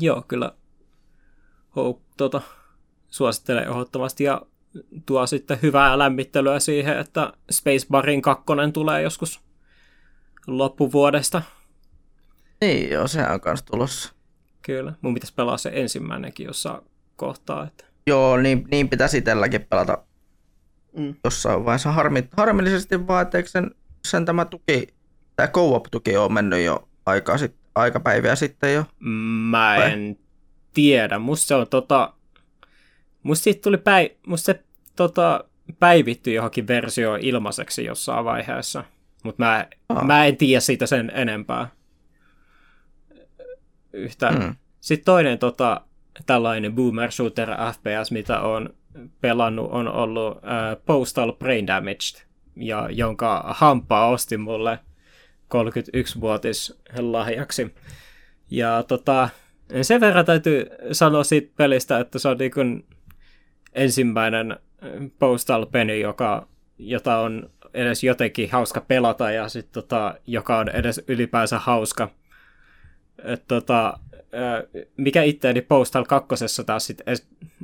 Joo, kyllä hou, tota, suosittelen ehdottomasti ja tuo sitten hyvää lämmittelyä siihen, että Spacebarin kakkonen tulee joskus loppuvuodesta. Niin joo, sehän on kanssa tulossa. Kyllä, mun pitäisi pelaa se ensimmäinenkin jossain kohtaa. Että... Joo, niin, niin pitäisi itselläkin pelata mm. jossain vaiheessa. Harmi, harmillisesti vaan, että sen, sen tämä tuki, tämä co-op-tuki on mennyt jo aika, sit, aikapäiviä sitten jo. Mä en Vai? tiedä. Musta se on tota, Musta siitä tuli päi, musta se tota, päivitty johonkin versio ilmaiseksi jossain vaiheessa, mutta mä, mä en tiedä siitä sen enempää. Yhtä. Mm. Sitten toinen tota, tällainen boomer shooter FPS, mitä on pelannut, on ollut uh, Postal Brain Damaged, ja jonka hampaa osti mulle 31-vuotis lahjaksi. Ja tota, sen verran täytyy sanoa siitä pelistä, että se on niin kuin, ensimmäinen äh, Postal Penny, joka, jota on edes jotenkin hauska pelata ja sit, tota, joka on edes ylipäänsä hauska. Et, tota, mikä itseäni Postal 2. taas sit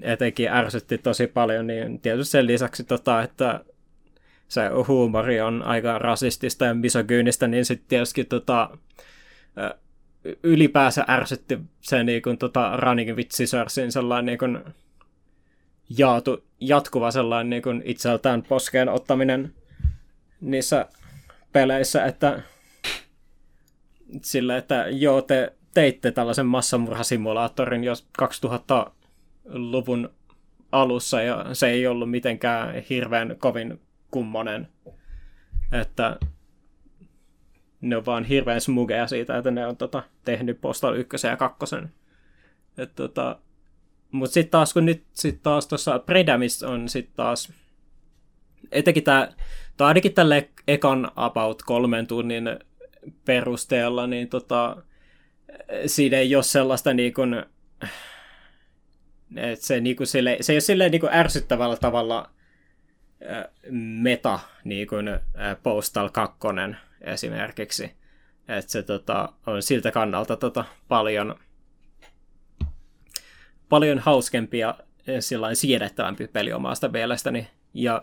etenkin ärsytti tosi paljon, niin tietysti sen lisäksi, tota, että se huumori on aika rasistista ja misogyynistä, niin sitten tietysti tota, ylipäänsä ärsytti se niin kuin, tota, Running with Scissorsin sellainen niin kuin, jaatu, jatkuva sellainen niin itseltään poskeen ottaminen niissä peleissä, että sillä, että joo, te teitte tällaisen massamurhasimulaattorin jos 2000-luvun alussa ja se ei ollut mitenkään hirveän kovin kummonen, että ne on vaan hirveän smugeja siitä, että ne on tota, tehnyt Postal 1 ja 2. Että tota, mutta sitten taas, kun nyt sit taas tuossa Predamis on sitten taas, etenkin tämä, tai ainakin tälle ekan about kolmen tunnin perusteella, niin tota, siinä ei ole sellaista niin kuin, että se, niin kuin sille, se ei ole silleen niin kuin ärsyttävällä tavalla meta, niin kuin Postal 2 esimerkiksi. Että se tota, on siltä kannalta tota, paljon paljon hauskempi ja siedettävämpi peli omasta mielestäni. Ja,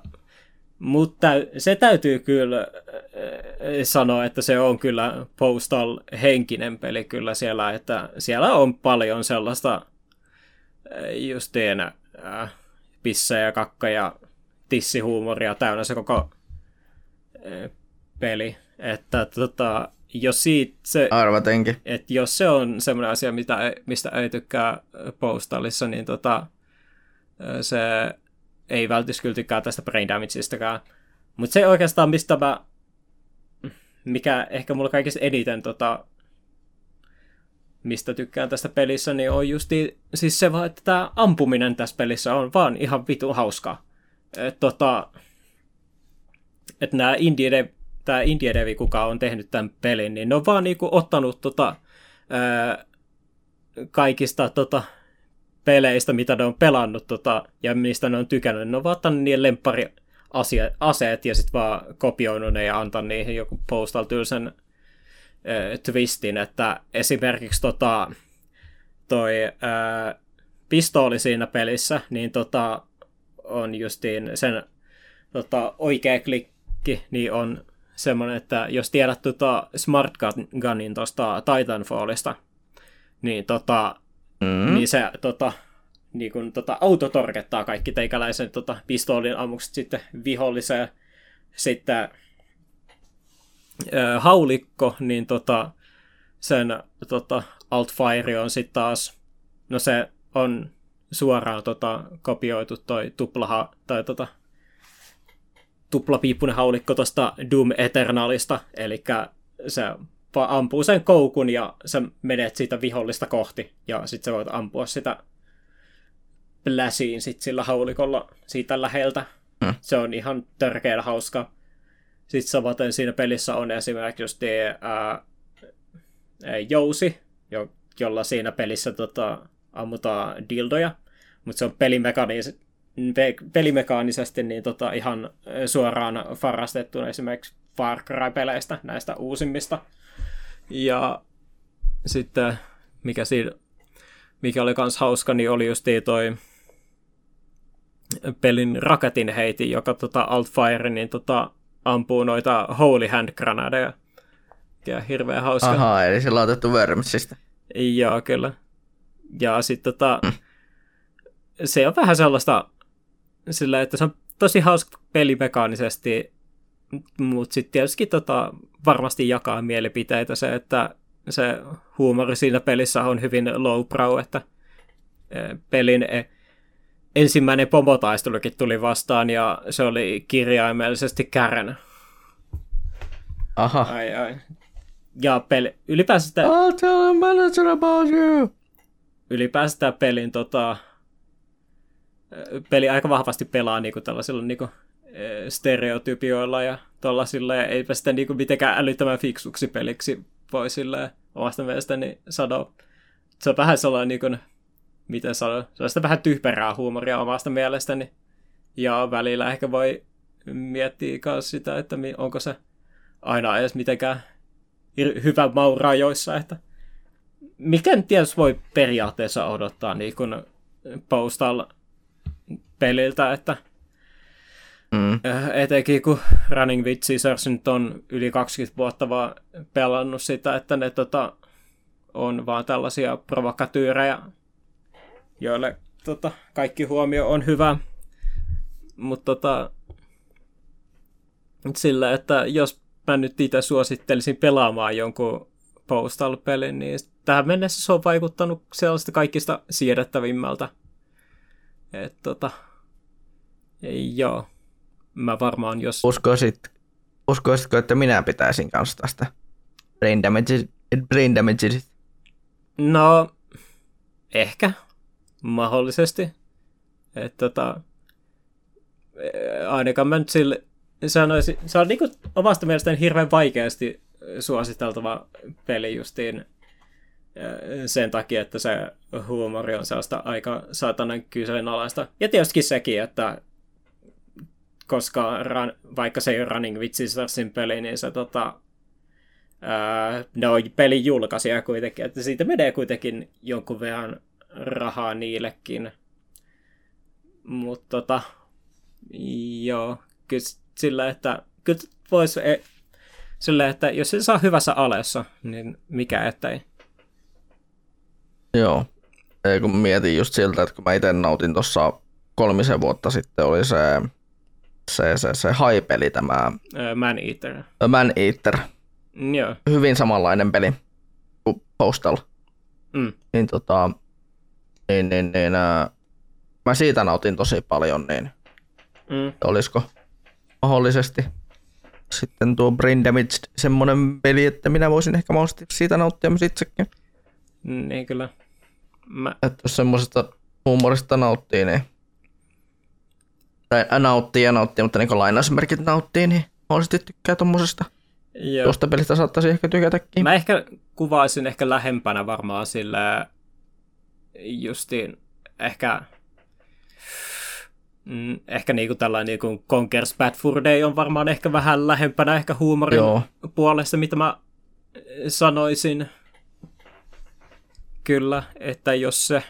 mutta se täytyy kyllä eh, sanoa, että se on kyllä Postal henkinen peli kyllä siellä, että siellä on paljon sellaista eh, justiin äh, pissa ja kakka ja tissihuumoria täynnä se koko äh, peli. Että tota, jos siitä se, Arvatenkin. että jos se on semmoinen asia, mitä mistä ei tykkää postalissa, niin tota, se ei välttis kyllä tykkää tästä brain damageistakään. Mutta se oikeastaan, mistä mä, mikä ehkä mulla kaikista eniten tota, mistä tykkään tästä pelissä, niin on justi siis se vaan, että tämä ampuminen tässä pelissä on vaan ihan vitu hauskaa. Et, tota, että nämä indie tämä indie devi, kuka on tehnyt tämän pelin, niin ne on vaan niinku ottanut tota, ää, kaikista tota, peleistä, mitä ne on pelannut tota, ja mistä ne on tykännyt, ne on vaan ottanut niiden lemppari aseet ja sitten vaan kopioinut ne ja antanut niihin joku postal tylsen äh, twistin, että esimerkiksi tota, toi äh, pistooli siinä pelissä, niin tota, on justiin sen tota, oikea klikki, niin on semmoinen, että jos tiedät tota Smart Gunin tuosta Titanfallista, niin, tota, mm. niin se tota, niin kun, tota, autotorkettaa kaikki teikäläisen tota, pistoolin ammukset sitten viholliseen. Sitten äh, haulikko, niin tota, sen tota, altfire on sitten taas, no se on suoraan tota, kopioitu toi tuplaha, tai tota, tuplapiippunen haulikko tuosta Doom Eternalista, eli se ampuu sen koukun ja sä menet siitä vihollista kohti, ja sitten sä voit ampua sitä pläsiin sit sillä haulikolla siitä läheltä. Hmm. Se on ihan törkeä hauska. Sitten samaten siinä pelissä on esimerkiksi just ää, jousi, jo, jolla siinä pelissä tota, ammutaan dildoja, mutta se on pelimekaanis, pe, pelimekaanisesti niin tota, ihan suoraan farrastettu esimerkiksi Far Cry-peleistä, näistä uusimmista. Ja sitten mikä siinä mikä oli kans hauska, niin oli just toi pelin raketin heiti, joka tota Altfire niin tota, ampuu noita Holy Hand granadeja. Ja hirveän hauska. Ahaa, eli sillä on otettu Wormsista. Joo, kyllä. Ja sitten tota, mm. se on vähän sellaista, sillä että se on tosi hauska peli mekaanisesti, mutta sitten tietysti tota, varmasti jakaa mielipiteitä se, että se huumori siinä pelissä on hyvin lowbrow, että eh, pelin e- ensimmäinen pomotaistelukin tuli vastaan ja se oli kirjaimellisesti käränä. Aha. Ai, ai. Ja peli, ylipäänsä sitä... I'll tell a manager about you! Ylipäänsä sitä pelin tota, peli aika vahvasti pelaa niinku tällaisilla niinku, stereotypioilla ja tollasilla, ja eipä sitä niinku mitenkään älyttömän fiksuksi peliksi voi silleen omasta mielestäni sanoa. Se on vähän sellainen niinku, miten sanoa, sellaista vähän tyhperää huumoria omasta mielestäni. Ja välillä ehkä voi miettiä myös sitä, että onko se aina edes mitenkään hyvä maurajoissa, että mikä tietysti voi periaatteessa odottaa niin Postal peliltä, että mm. Äh, etenkin kun Running with Scissors nyt on yli 20 vuotta vaan pelannut sitä, että ne tota, on vaan tällaisia provokatyyrejä joille tota, kaikki huomio on hyvä. Mutta tota, sillä, että jos mä nyt itse suosittelisin pelaamaan jonkun Postal-pelin, niin tähän mennessä se on vaikuttanut sellaista kaikista siedettävimmältä. Et tota, joo, mä varmaan jos... Uskoisit, uskoisitko, että minä pitäisin kanssa tästä Brain Damage, brain damage. No, ehkä mahdollisesti. Että tota, ainakaan mä nyt sille sanoisin, se on niinku omasta mielestäni hirveän vaikeasti suositeltava peli justiin sen takia, että se huumori on sellaista aika saatanan kyseenalaista. Ja tietysti sekin, että koska run, vaikka se ei ole Running with Scissorsin peli, niin se tota, ää, ne on pelin julkaisija kuitenkin, että siitä menee kuitenkin jonkun verran rahaa niillekin. Mutta tota, joo, kyllä sillä, että kyllä voisi, e, sillä, että jos se saa hyvässä alessa, niin mikä ettei. Joo, ei kun mietin just siltä, että kun mä itse nautin tuossa kolmisen vuotta sitten, oli se, se, se, se haipeli tämä... Man Eater. Man Eater. Mm, Joo. hyvin samanlainen peli kuin Postal. Mm. Niin tota, niin, niin, niin ää, mä siitä nautin tosi paljon, niin Mm. olisiko mahdollisesti sitten tuo Brain Damage semmonen peli, että minä voisin ehkä mahdollisesti siitä nauttia myös itsekin. Niin kyllä. Mä, Että jos semmoisesta huumorista nauttii, niin tai nauttii ja nauttii, mutta niin lainausmerkit nauttii, niin mahdollisesti tykkää tommosesta. joo. Tuosta pelistä saattaisi ehkä tykätäkin. Mä ehkä kuvaisin ehkä lähempänä varmaan sillä justiin ehkä mm, ehkä niinku tällainen niinku Conker's Bad Fur Day on varmaan ehkä vähän lähempänä ehkä huumorin Joo. puolesta, mitä mä sanoisin. Kyllä, että jos se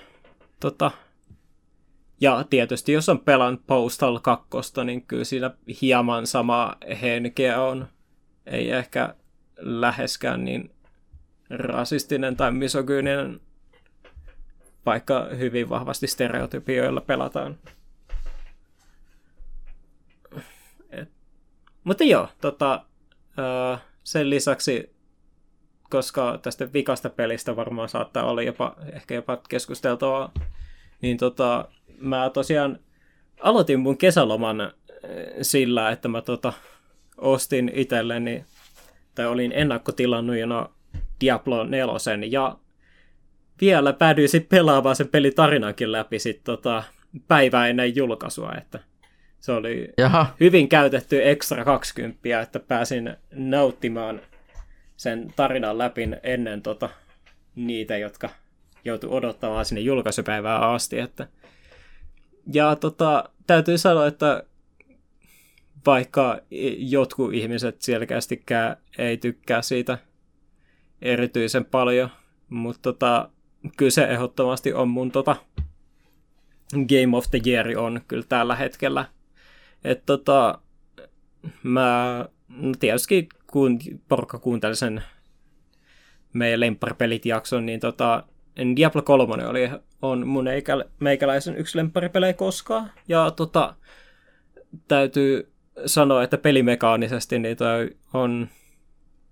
tota, ja tietysti jos on pelannut Postal 2, niin kyllä siinä hieman sama henkeä on. Ei ehkä läheskään niin rasistinen tai misogyyninen, vaikka hyvin vahvasti stereotypioilla pelataan. Et. Mutta joo, tota, sen lisäksi, koska tästä vikasta pelistä varmaan saattaa olla jopa, ehkä jopa keskusteltavaa, niin tota, mä tosiaan aloitin mun kesäloman eh, sillä, että mä tota, ostin itselleni, tai olin ennakkotilannut jo no Diablo 4 ja vielä päädyin sitten pelaamaan sen pelin tarinankin läpi sit tota, päivää ennen julkaisua, että se oli Jaha, hyvin käytetty extra 20, että pääsin nauttimaan sen tarinan läpi ennen tota, niitä, jotka joutu odottamaan sinne julkaisupäivään asti. Että... Ja tota, täytyy sanoa, että vaikka jotkut ihmiset selkeästikään ei tykkää siitä erityisen paljon, mutta tota, kyllä se ehdottomasti on mun tota, Game of the Year on kyllä tällä hetkellä. Että tota, mä no tietysti kun porukka kuunteli sen meidän lempparipelit jakson, niin tota, Diablo 3 oli, on mun eikä, meikäläisen yksi lempparipelejä koskaan. Ja tota, täytyy sanoa, että pelimekaanisesti niin toi on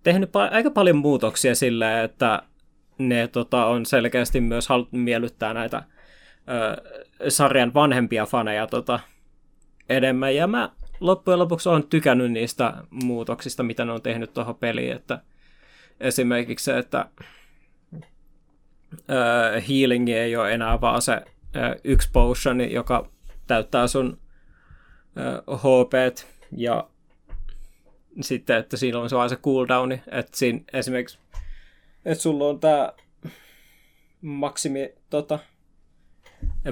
tehnyt pa- aika paljon muutoksia sillä, että ne tota, on selkeästi myös haluttu miellyttää näitä ö, sarjan vanhempia faneja tota, enemmän. Ja mä loppujen lopuksi olen tykännyt niistä muutoksista, mitä ne on tehnyt tuohon peliin. Että esimerkiksi se, että ö, healing ei ole enää vaan se ö, yksi potion, joka täyttää sun ö, HP ja sitten, että siinä on se vaan se cooldowni, että siinä esimerkiksi, että sulla on tää maksimi tota,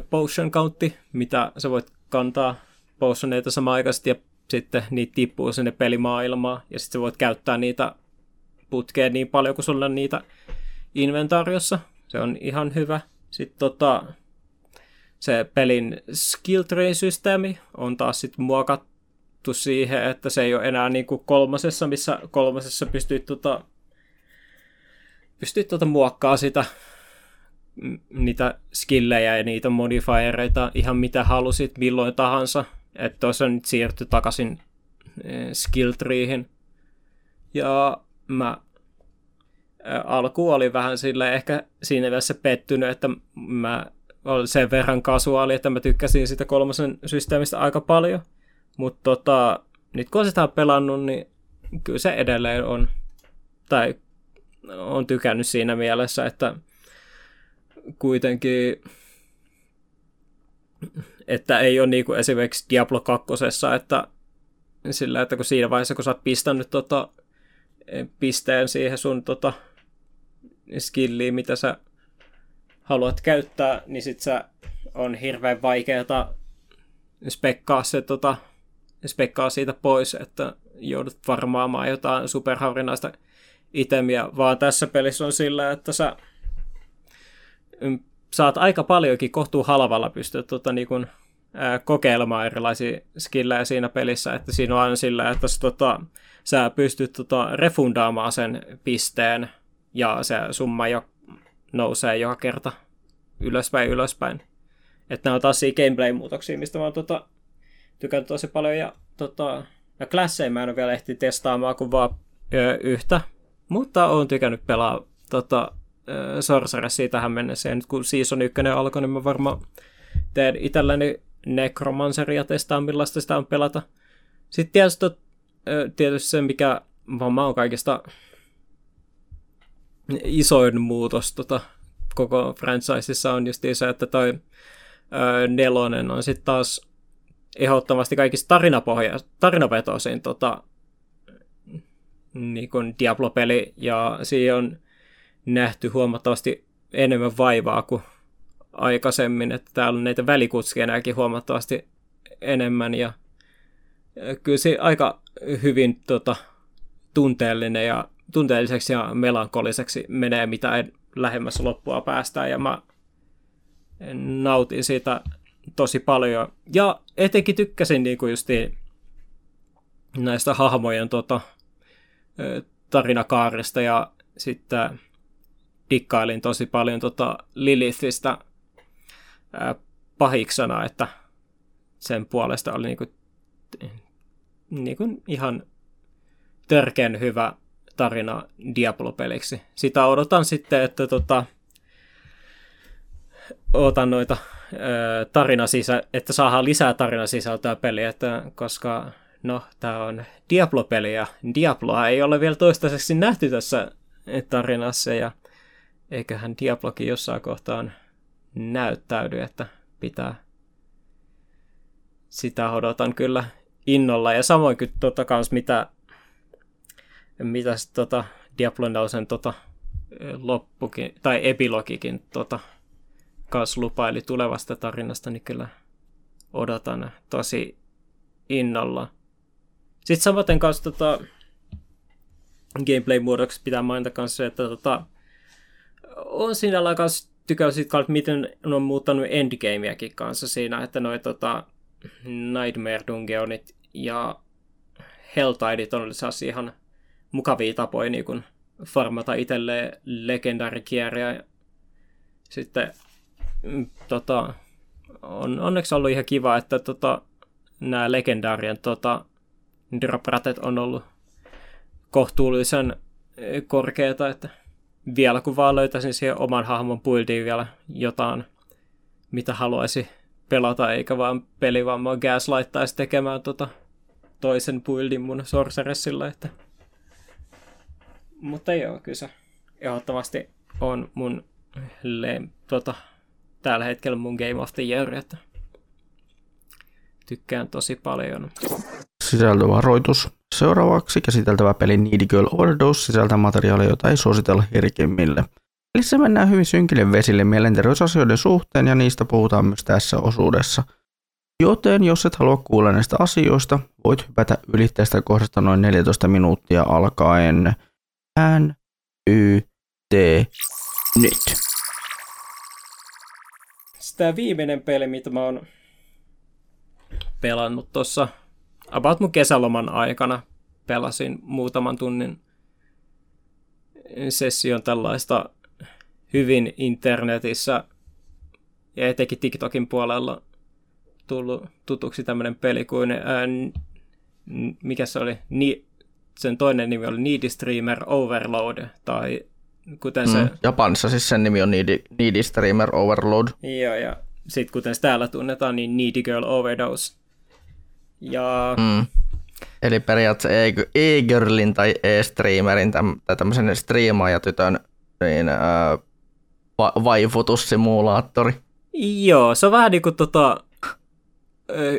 potion countti, mitä sä voit kantaa potioneita samaan aikaisesti ja sitten niitä tippuu sinne pelimaailmaan ja sitten sä voit käyttää niitä putkeen niin paljon kuin sulla on niitä inventaariossa. Se on ihan hyvä. Sitten tota, se pelin skill tree-systeemi on taas sitten muokattu siihen, että se ei ole enää niin kuin kolmasessa, missä kolmasessa pystyy tota, pystyt tota muokkaa sitä niitä skillejä ja niitä modifiereita ihan mitä halusit milloin tahansa. Että tuossa nyt siirty takaisin eh, skill treeihin. Ja mä alku oli vähän sille ehkä siinä mielessä pettynyt, että mä olin sen verran kasuaali, että mä tykkäsin sitä kolmosen systeemistä aika paljon. Mutta tota, nyt kun sitä on pelannut, niin kyllä se edelleen on, tai on tykännyt siinä mielessä, että kuitenkin että ei ole niin kuin esimerkiksi Diablo 2, että sillä, että kun siinä vaiheessa, kun sä oot pistänyt tota, pisteen siihen sun tota, skilliin, mitä sä haluat käyttää, niin sit sä on hirveän vaikeata spekkaa, se, tota, spekkaa siitä pois, että joudut varmaamaan jotain superharvinaista itemiä, vaan tässä pelissä on sillä, että sä saat aika paljonkin kohtuu halvalla pystyä tota, niin kun, ää, kokeilemaan erilaisia skillejä siinä pelissä, että siinä on aina sillä, että sä, tota, sä pystyt tota, refundaamaan sen pisteen ja se summa jo nousee joka kerta ylöspäin ylöspäin. Että nämä on taas gameplay-muutoksia, mistä mä oon tota, tykännyt tosi paljon. Ja, tota, ja klasseja mä en ole vielä ehti testaamaan kuin vaan ö, yhtä. Mutta olen tykännyt pelaa tota, Sorceressia tähän mennessä. Ja nyt kun Season 1 alkoi, niin mä varmaan teen itselläni Necromanceria testaan, millaista sitä on pelata. Sitten tietysti, tietysti se, mikä vamma on kaikista isoin muutos tota, koko franchiseissa on just se, että toi ö, nelonen on sitten taas ehdottomasti kaikista tarinapohja, tarinavetoisin tota, niin Diablo-peli, ja siinä on nähty huomattavasti enemmän vaivaa kuin aikaisemmin, että täällä on näitä välikuskia näkin huomattavasti enemmän, ja kyllä se aika hyvin tota, tunteellinen ja tunteelliseksi ja melankoliseksi menee, mitä en lähemmäs loppua päästään, ja mä nautin siitä tosi paljon. Ja etenkin tykkäsin niin kuin justiin näistä hahmojen tota, tarinakaarista ja sitten dikkailin tosi paljon tota Lilithistä pahiksena, että sen puolesta oli niinku, niinku ihan törkeän hyvä tarina Diablo-peliksi. Sitä odotan sitten, että tota, otan noita tarina sisä, että saadaan lisää tarinasisältöä peliä, että koska no, tämä on Diablo-peli ja Diabloa ei ole vielä toistaiseksi nähty tässä tarinassa ja eiköhän Diablokin jossain kohtaan näyttäydy, että pitää sitä odotan kyllä innolla. Ja samoin kuin tota kans mitä, mitä tota Diablo 4 tota, loppukin, tai epilogikin tota, kanssa lupaili tulevasta tarinasta, niin kyllä odotan tosi innolla. Sitten samaten kanssa tota, gameplay-muodoksi pitää mainita kanssa, että tota, on siinä kanssa tykännyt siitä, että miten on muuttanut endgameakin kanssa siinä, että noi tota, Nightmare Dungeonit ja Helltideit on ihan mukavia tapoja niin kun farmata itselleen legendarikierriä. Sitten mm, tota, on onneksi ollut ihan kiva, että tota, nämä legendaarien tota, drop on ollut kohtuullisen eh, korkeita, että vielä kun vaan löytäisin siihen oman hahmon buildiin vielä jotain, mitä haluaisi pelata, eikä vaan peli, vaan mä laittaisi tekemään tota toisen buildin mun Sorceressilla, että mutta joo, kyllä se ehdottomasti on mun le- tota, tällä hetkellä mun Game of the Year, että tykkään tosi paljon. Sisältövaroitus. Seuraavaksi käsiteltävä peli Needy Girl Overdose sisältää materiaalia, jota ei suositella herkemmille. Eli se mennään hyvin synkille vesille mielenterveysasioiden suhteen ja niistä puhutaan myös tässä osuudessa. Joten jos et halua kuulla näistä asioista, voit hypätä ylittäistä kohdasta noin 14 minuuttia alkaen. N, Y, T, nyt. Tämä viimeinen peli, mitä mä oon pelannut tuossa about mun kesäloman aikana. Pelasin muutaman tunnin session tällaista hyvin internetissä ja etenkin TikTokin puolella tullut tutuksi tämmöinen peli kuin, ää, mikä se oli, Ni, sen toinen nimi oli Needy Streamer Overload, tai kuten se... Mm, Japanissa siis sen nimi on Needy, Needy Streamer Overload. Joo, ja sitten kuten se täällä tunnetaan, niin Needy Girl Overdose. Ja... Mm. Eli periaatteessa e-girlin tai e-streamerin tai tämmöisen striimaajatytön niin, äh, va- vaifutussimulaattori. Joo, se on vähän niin kuin tota,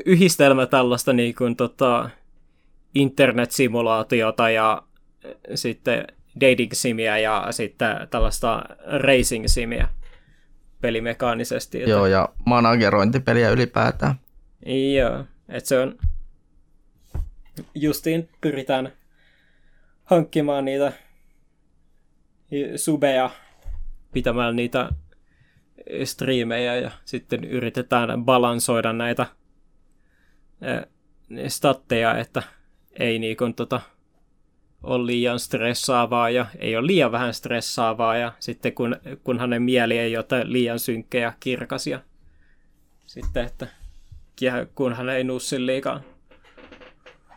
yhdistelmä tällaista niin kuin, tota, internet-simulaatiota ja sitten dating-simiä ja sitten tällaista racing-simiä pelimekaanisesti. Joo, ja managerointipeliä ylipäätään. Joo, että se on justiin pyritään hankkimaan niitä subeja pitämään niitä striimejä ja sitten yritetään balansoida näitä statteja, että ei niin kuin tota, ole liian stressaavaa ja ei ole liian vähän stressaavaa ja sitten kun, kun hänen mieli ei ole liian synkkä ja kirkas ja sitten, että kun hän ei nussi liikaa.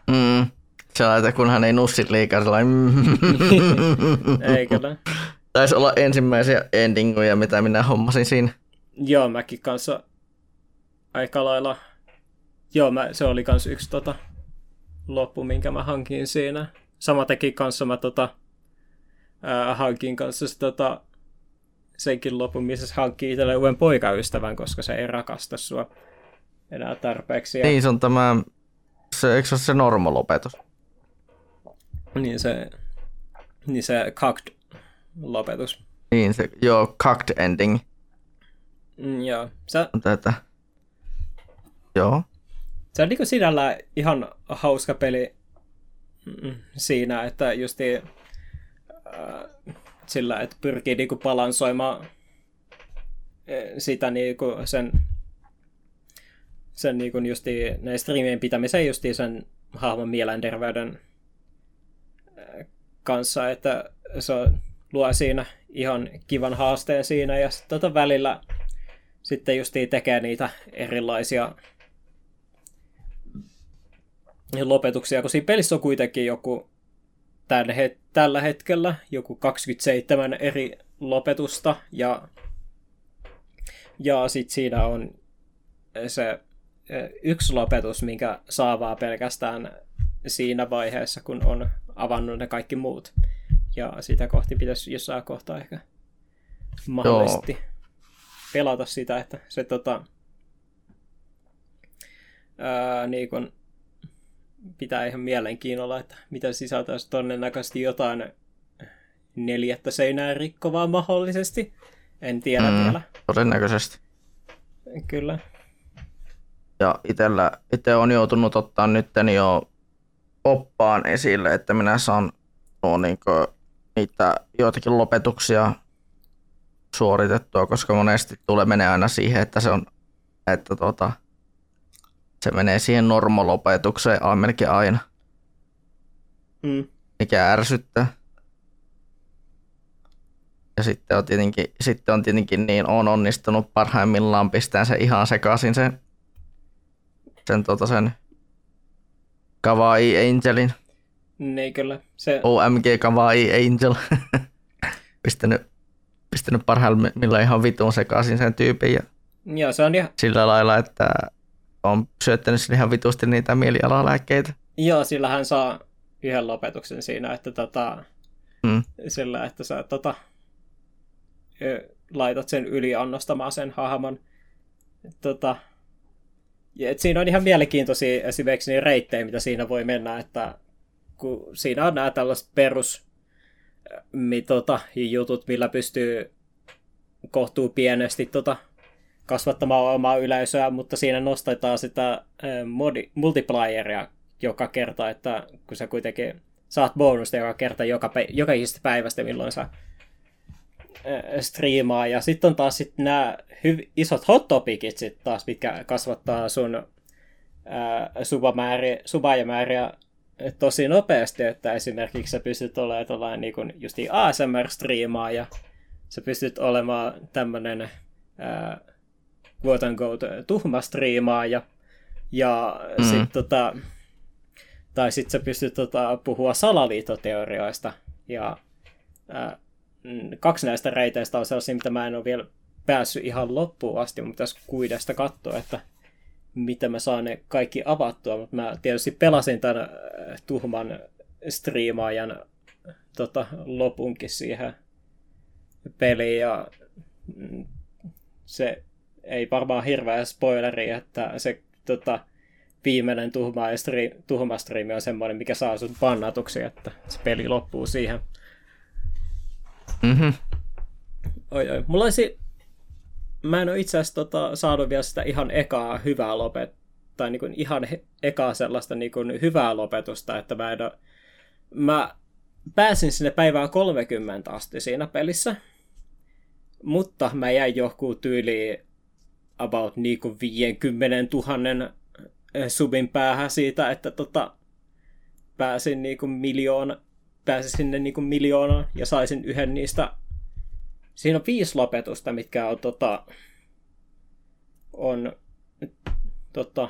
Mm. Se kun hän ei nussit liikaa sellainen... [laughs] ei kyllä. Taisi olla ensimmäisiä endingoja, mitä minä hommasin siinä. Joo, mäkin kanssa aika lailla... Joo, mä, se oli kans yksi tota, loppu, minkä mä hankin siinä. Sama teki kanssa mä tota, ää, hankin kanssa se, tota, senkin lopun, missä hankkii itselleen uuden poikaystävän, koska se ei rakasta sua enää tarpeeksi. Ja... Niin, se on tämä, se, eikö se ole se normalopetus? Niin se, niin se cucked lopetus. Niin, se, joo, cucked ending. Mm, joo. Sä... Tätä. Joo. Se on niin sinällä ihan hauska peli mm, siinä, että justi äh, sillä, että pyrkii niin balansoimaan e, sitä niin sen, sen niin kuin justi, näiden striimien pitämisen justi sen hahmon mielenterveyden kanssa, että se luo siinä ihan kivan haasteen siinä ja sitten tota välillä sitten justiin tekee niitä erilaisia lopetuksia, kun siinä pelissä on kuitenkin joku tällä, het- tällä hetkellä joku 27 eri lopetusta ja, ja sitten siinä on se yksi lopetus, minkä saa vaan pelkästään siinä vaiheessa, kun on avannut ne kaikki muut. Ja sitä kohti pitäisi jossain kohtaa ehkä mahdollisesti Joo. pelata sitä, että se tota, ää, niin kun pitää ihan mielenkiinnolla, että mitä sisältäisi todennäköisesti jotain neljättä seinää rikkovaa mahdollisesti. En tiedä mm, vielä. Todennäköisesti. Kyllä. Ja itellä, itse on joutunut ottaa nyt jo oppaan esille, että minä saan no, niin kuin, niitä joitakin lopetuksia suoritettua, koska monesti tulee menee aina siihen, että se on, että tota, se menee siihen normalopetukseen melkein aina. Mm. Mikä ärsyttää. Ja sitten on tietenkin, sitten on tietenkin niin, on onnistunut parhaimmillaan pistään se ihan sekaisin sen, sen, tota sen Kawaii Angelin. Niin kyllä. Se... OMG Kawaii Angel. [laughs] pistänyt, pistänyt parhaimmillaan ihan vitun sekaisin sen tyypin. Ja Joo, se on ihan... Sillä lailla, että on syöttänyt sinne ihan vitusti niitä mielialalääkkeitä. Joo, sillä hän saa yhden lopetuksen siinä, että tota, hmm. sillä, että sä tota, laitat sen yli annostamaan sen hahmon. Tota, et siinä on ihan mielenkiintoisia esimerkiksi niin reittejä, mitä siinä voi mennä, että kun siinä on nämä tällaiset perus mi, tota, jutut, millä pystyy kohtuu pienesti tota, kasvattamaan omaa yleisöä, mutta siinä nostetaan sitä modi, multiplayeria joka kerta, että kun sä kuitenkin saat bonusta joka kerta joka, joka päivästä, milloin sä striimaa. Ja sitten on taas sit nämä hyv- isot hot topicit sit taas, mitkä kasvattaa sun subamääriä, subajamääriä tosi nopeasti, että esimerkiksi sä pystyt olemaan tuollainen niin kuin justi ASMR-striimaa ja sä pystyt olemaan tämmönen quote unquote tuhma striimaaja ja mm. sit tota, tai sitten sä pystyt tota, puhua salaliittoteorioista ja ää, mm, kaksi näistä reiteistä on sellaisia, mitä mä en ole vielä päässyt ihan loppuun asti, mutta pitäisi kuidesta katsoa, että miten mä saan ne kaikki avattua, mutta mä tietysti pelasin tämän tuhman striimaajan tota, lopunkin siihen peliin ja se ei varmaan hirveä spoileri, että se tota, viimeinen tuhma, stri, tuhma striimi on semmoinen, mikä saa sun pannatuksi, että se peli loppuu siihen. Mm-hmm. Oi, oi. Mulla olisi... Mä en ole itse asiassa tota, saanut vielä sitä ihan ekaa hyvää lopet, tai niin kuin ihan he, ekaa sellaista niin kuin hyvää lopetusta, että mä en ole... Mä pääsin sinne päivään 30 asti siinä pelissä, mutta mä jäin joku tyyliin about niinku 50 000 subin päähän siitä, että tota, pääsin niinku miljoona, pääsin sinne niinku miljoona ja saisin yhden niistä. Siinä on viisi lopetusta, mitkä on tota, on tota,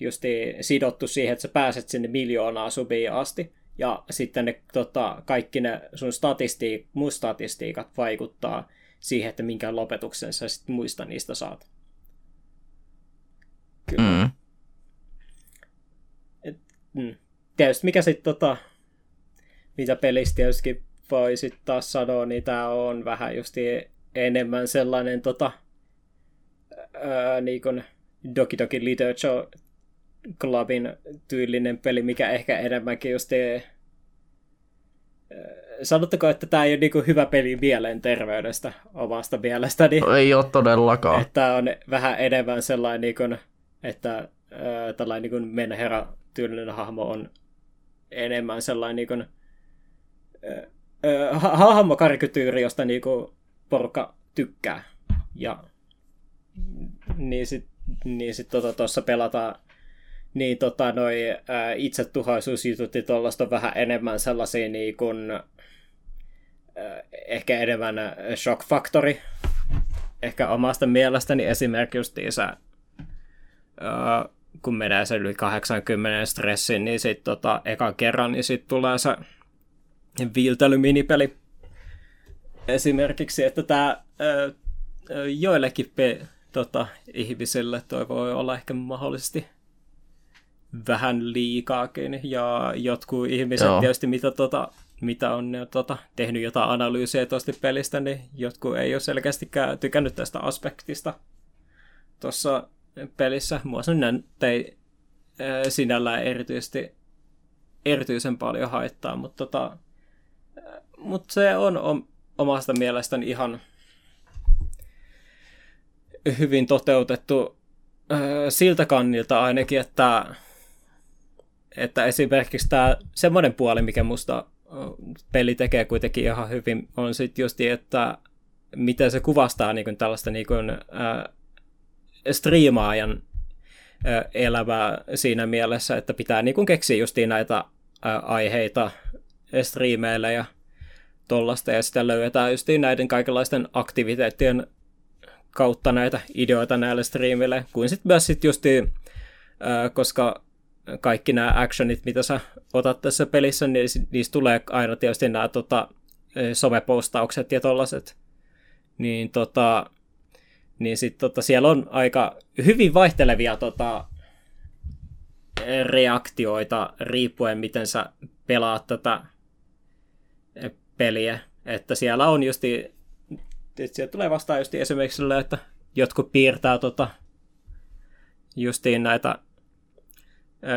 justi sidottu siihen, että sä pääset sinne miljoonaa subia asti, ja sitten ne, tota, kaikki ne sun statistiik, statistiikat vaikuttaa siihen, että minkä lopetuksen sä sit muista niistä saat. Kyllä. Mm. Et, mm. Tietysti mikä sitten tota, mitä pelistä tietysti voi sitten taas sanoa, niin tämä on vähän justi enemmän sellainen tota, ää, niin kuin Doki Doki Literature Clubin tyylinen peli, mikä ehkä enemmänkin just sanotteko, että tämä ei ole niin hyvä peli mielenterveydestä omasta mielestäni? Ei ole todellakaan. Että on vähän enemmän sellainen, niin kuin, että tällainen niin menherra tyylinen hahmo on enemmän sellainen niin kuin, äh, äh, hahmokarikatyyri, josta niin kuin, porukka tykkää. Ja niin sitten niin sit tuossa tota, pelataan niin tota, noi ää, itsetuhoisuusjutut ja tuollaista on vähän enemmän sellaisia niin kuin, ää, ehkä enemmän shock factory. Ehkä omasta mielestäni esimerkiksi justiinsa, kun menee se yli 80 stressin, niin sitten tota, ekan kerran, niin sitten tulee se viiltelyminipeli esimerkiksi, että tämä joillekin pe- tota, ihmisille toi voi olla ehkä mahdollisesti vähän liikaakin, ja jotkut ihmiset Joo. tietysti, mitä, tota, mitä on tota, tehnyt jotain analyysiä tuosta pelistä, niin jotkut ei ole selkeästikään tykännyt tästä aspektista. Tuossa pelissä. Mua sen ei sinällään erityisesti erityisen paljon haittaa, mutta tota, mut se on omasta mielestäni ihan hyvin toteutettu siltä kannilta ainakin, että että esimerkiksi tämä semmoinen puoli, mikä musta peli tekee kuitenkin ihan hyvin, on sitten just, että miten se kuvastaa niin tällaista niin kuin, striimaajan elämää siinä mielessä, että pitää niin keksiä justiin näitä aiheita striimeille ja tollasta, ja sitten löydetään justiin näiden kaikenlaisten aktiviteettien kautta näitä ideoita näille striimille, kuin sitten myös sitten justiin, koska kaikki nämä actionit, mitä sä otat tässä pelissä, niin niistä tulee aina tietysti nämä tota, somepostaukset ja tollaset. Niin, tota, niin sit, tota, siellä on aika hyvin vaihtelevia tota, reaktioita riippuen, miten sä pelaat tätä peliä. Että siellä on justi, että siellä tulee vastaan justi esimerkiksi sille, että jotkut piirtää tota, justiin näitä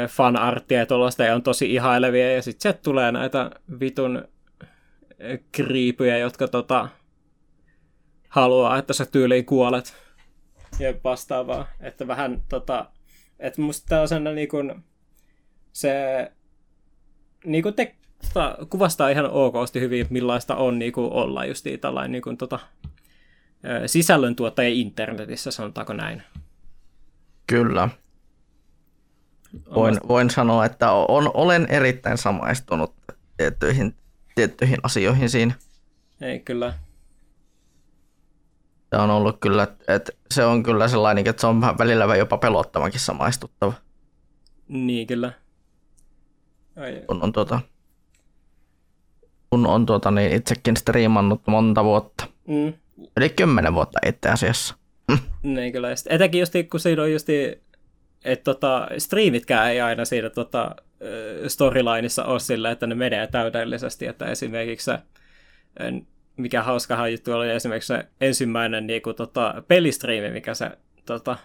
fanarttia ja tuollaista ja on tosi ihailevia ja sitten sieltä tulee näitä vitun kriipyjä, jotka tota, haluaa, että sä tyyliin kuolet ja vastaavaa. Että vähän tota, että musta sellainen niin kuin, se niin kuin te, tota, kuvastaa ihan okosti hyvin, millaista on niin kuin olla just tällainen niin kuin, tota, sisällöntuottaja internetissä, sanotaanko näin. Kyllä. Voin, voin sanoa, että on, olen erittäin samaistunut tiettyihin, tiettyihin asioihin siinä. Ei kyllä. Se on ollut kyllä, että se on kyllä sellainen, että se on vähän välillä jopa pelottavakin samaistuttava. Niin kyllä. Ai. Kun on, tuota, kun on tuota, niin itsekin striimannut monta vuotta. Mm. Eli kymmenen vuotta itse asiassa. Niin kyllä. Etenkin just kun siinä on just että tota, striimitkään ei aina siinä tota, storylineissa ole sillä, että ne menee täydellisesti, että esimerkiksi se, mikä hauska juttu oli esimerkiksi se ensimmäinen niin kuin, tota, pelistriimi, mikä se tota,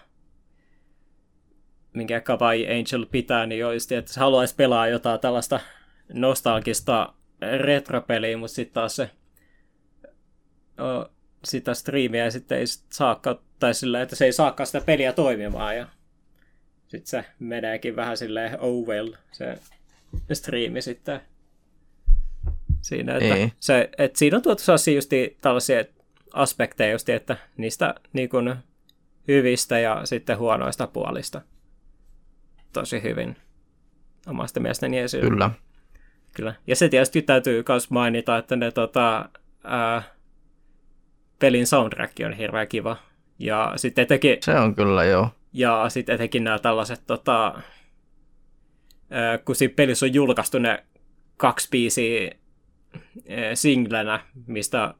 minkä Kawaii Angel pitää, niin olisi, että se haluaisi pelaa jotain tällaista nostalgista retropeliä, mutta sitten taas se o, sitä striimiä sitten ei saakaan, tai sillä, että se ei saakaan sitä peliä toimimaan, ja sitten se meneekin vähän silleen oh well, se striimi sitten siinä, että, Ei. se, että siinä on tuotu sellaisia just tällaisia aspekteja just, että niistä niin kuin, hyvistä ja sitten huonoista puolista tosi hyvin omasta mielestäni esiin. Kyllä. Kyllä. Ja se tietysti täytyy myös mainita, että ne tota, ää, pelin soundtrack on hirveän kiva. Ja sitten teki... Se on kyllä, joo Ja sitten etenkin nämä tällaiset, tota, kun siinä pelissä on julkaistu ne kaksi biisiä singlenä, mistä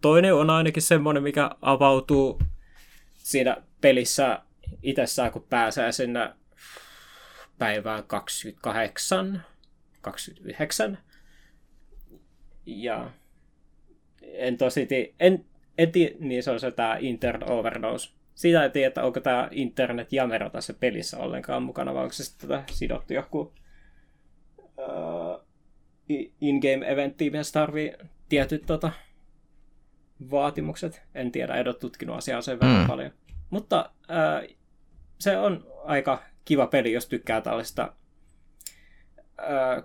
toinen on ainakin semmoinen, mikä avautuu siinä pelissä itsessään, kun pääsee sinne päivään 28, 29. Ja en tosi tii, en, en tii, niin se on se tämä Internet Overdose. Sitä ei tiedä, että onko tämä Internet Jamero tässä pelissä ollenkaan mukana, vai onko se sitten sidottu joku uh, in-game eventtiin, missä tarvii tietyt tota, vaatimukset. En tiedä, en ole tutkinut asiaa sen verran mm. paljon. Mutta uh, se on aika kiva peli, jos tykkää tällaista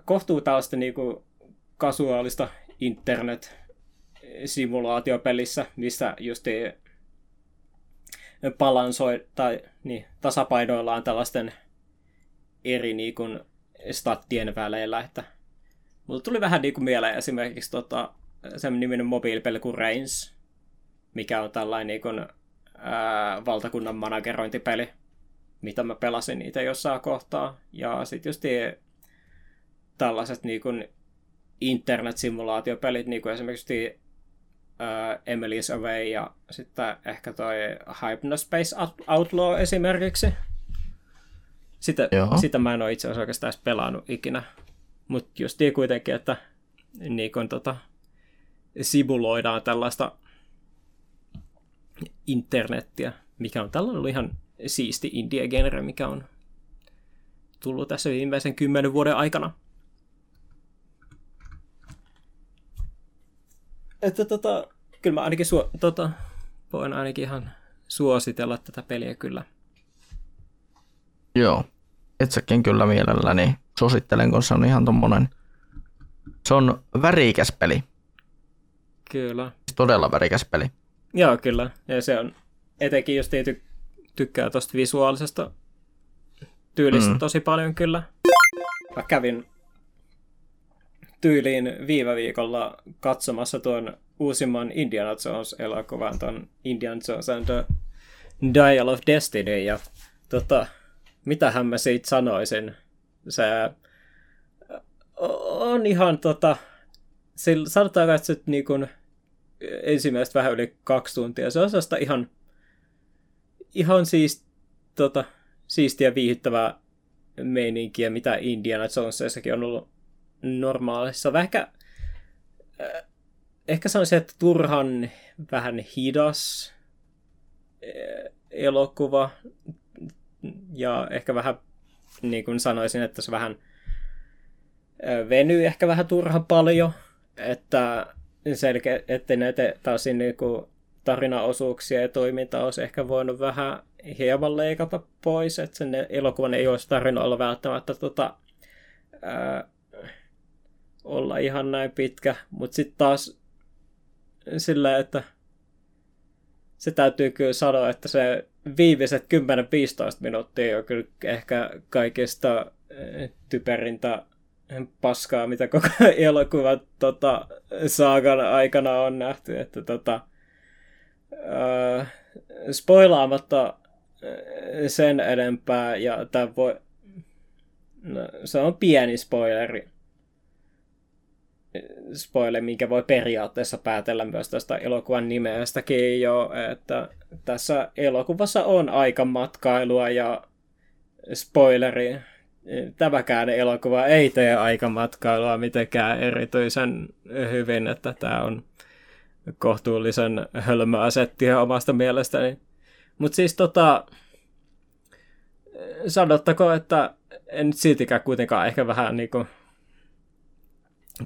kohtuu tällaista niinku kasuaalista internet simulaatiopelissä, missä just balansoi tai niin, tasapainoillaan tällaisten eri niin kuin, stattien väleillä. Että mulla tuli vähän niin kuin mieleen esimerkiksi tota, sen niminen mobiilipeli kuin Reigns, mikä on tällainen niin kuin, ää, valtakunnan managerointipeli, mitä mä pelasin niitä jossain kohtaa. Ja sitten just tällaiset niin kuin internet-simulaatiopelit, niin kuin esimerkiksi uh, Emily's Away ja sitten ehkä toi Hypnospace Outlaw esimerkiksi. Sitä, sitä mä en ole itse asiassa oikeastaan pelannut ikinä. Mutta just kuitenkin, että niin kun, tota, simuloidaan tällaista internettiä, mikä on tällainen ollut ihan siisti indie-genre, mikä on tullut tässä viimeisen kymmenen vuoden aikana. Että tota, kyllä mä ainakin suo, tota, voin ainakin ihan suositella tätä peliä kyllä. Joo, itsekin kyllä mielelläni suosittelen, kun se on ihan tommonen, se on värikäs peli. Kyllä. Todella värikäs peli. Joo, kyllä. Ja se on, etenkin jos ty- tykkää tosta visuaalisesta tyylistä mm. tosi paljon kyllä. Mä kävin tyyliin viime viikolla katsomassa tuon uusimman Indiana Jones-elokuvan, tuon Indiana Jones and the Dial of Destiny, ja tota, mitähän mä siitä sanoisin, se on ihan tota, sanotaan, että se niin kuin, ensimmäistä vähän yli kaksi tuntia, se on sellaista ihan, ihan siis, tota, siistiä viihdyttävää meininkiä, mitä Indiana Jonesissakin on ollut normaalissa. Vähän ehkä, sanoisin, että turhan vähän hidas elokuva. Ja ehkä vähän, niin kuin sanoisin, että se vähän äh, venyy ehkä vähän turhan paljon. Että selkeä, että näitä taas niin kuin tarinaosuuksia ja toiminta olisi ehkä voinut vähän hieman leikata pois, että sen elokuvan ei olisi tarvinnut olla välttämättä tota, ää, olla ihan näin pitkä, mutta sitten taas sillä, että se täytyy kyllä sanoa, että se viimeiset 10-15 minuuttia on kyllä ehkä kaikista eh, typerintä paskaa, mitä koko [laughs] elokuvan tota, saagan aikana on nähty. Että, tota, äh, spoilaamatta eh, sen enempää, ja tämä voi, no, se on pieni spoileri, spoile, minkä voi periaatteessa päätellä myös tästä elokuvan nimestäkin jo, että tässä elokuvassa on aika matkailua ja spoileri. Tämäkään elokuva ei tee aikamatkailua mitenkään erityisen hyvin, että tämä on kohtuullisen hölmöä settiä omasta mielestäni. Mutta siis tota, sanottako, että en siltikään kuitenkaan ehkä vähän niinku